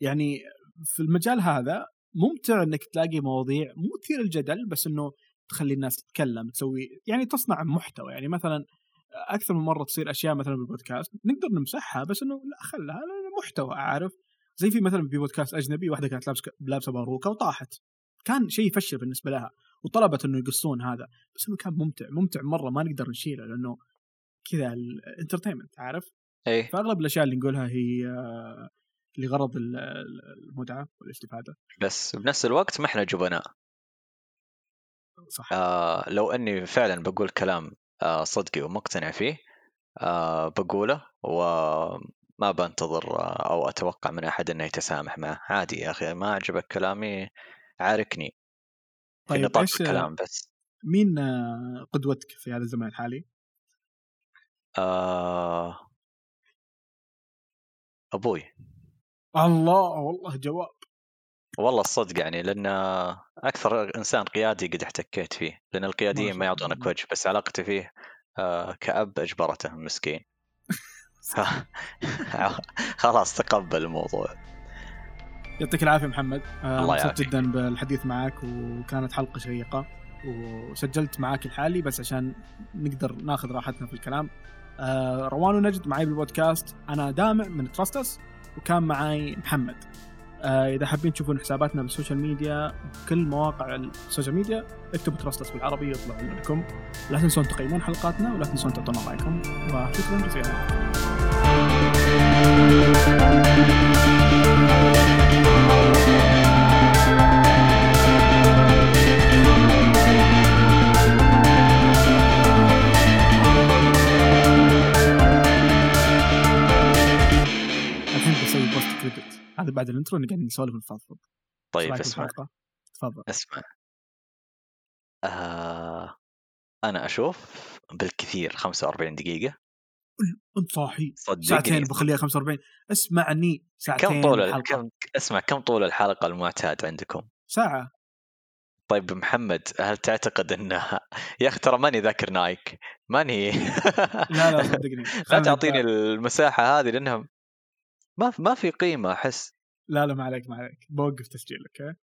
يعني في المجال هذا ممتع إنك تلاقي مواضيع مو تثير الجدل بس إنه تخلي الناس تتكلم تسوي يعني تصنع محتوى. يعني مثلا أكثر من مرة تصير أشياء مثلا بالبودكاست نقدر نمسحها بس إنه لا خلها محتوى عارف زي في مثلا في بودكاست أجنبي واحدة كانت لابسه لابسة باروكة وطاحت. كان شيء يفشل بالنسبة لها وطلبت إنه يقصون هذا بس إنه كان ممتع ممتع مرة ما نقدر نشيله لأنه كذا الانترتينمنت عارف؟ إيه. فأغلب الأشياء اللي نقولها هي لغرض ال- ال- المتعة والاستفادة. بس بنفس الوقت ما إحنا جبناء. صح. آه لو أني فعلا بقول كلام آه صدقي ومقتنع فيه آه بقوله وما بنتظر آه أو أتوقع من أحد إنه يتسامح معه. عادي يا أخي ما عجبك كلامي عاركني. في طيب نطاق إيش الكلام بس. مين آه، قدوتك في هذا الزمان الحالي؟ آه أبوي. الله والله جواب. والله الصدق يعني لأن أكثر إنسان قيادي قد احتكيت فيه لأن القياديين ما يعطونك. وجه بس علاقتي فيه آه كأب أجبرته مسكين. خلاص تقبل الموضوع. يعطيك العافية محمد. آه، الله يعافيك. جدا بالحديث معك وكانت حلقة شيقة وسجلت معاك الحالي بس عشان نقدر ناخذ راحتنا في الكلام. آه، روان ونجد معي بالبودكاست. أنا دامع من تراستس وكان معي محمد. آه، إذا حابين تشوفون حساباتنا بال social media كل مواقع ال social media اكتبوا تراستس بالعربي يطلع لكم لا تنسون تقيمون حلقاتنا ولا تنسون تعطونا رأيكم. وشكرا جزيلا. credit هذا بعد ال intro نقعد نسولف ونفضفض طيب أسمع؟ تفضل. أسمع. آه أنا أشوف بالكثير 45 دقيقة. أنت صاحي. ساعتين بخليها 45 اسمعني. ساعتين كم طول الحلقة. كم أسمع كم طول الحلقة المعتاد عندكم؟ ساعة. طيب محمد هل تعتقد انه يا أخي ترى ماني ذاكر نايك؟ ماني. لا لا صدقني. لا تعطيني. المساحة هذه لانها ما ما في قيمة أحس. لا لا ما عليك ما عليك. بوقف تسجيل أوكي؟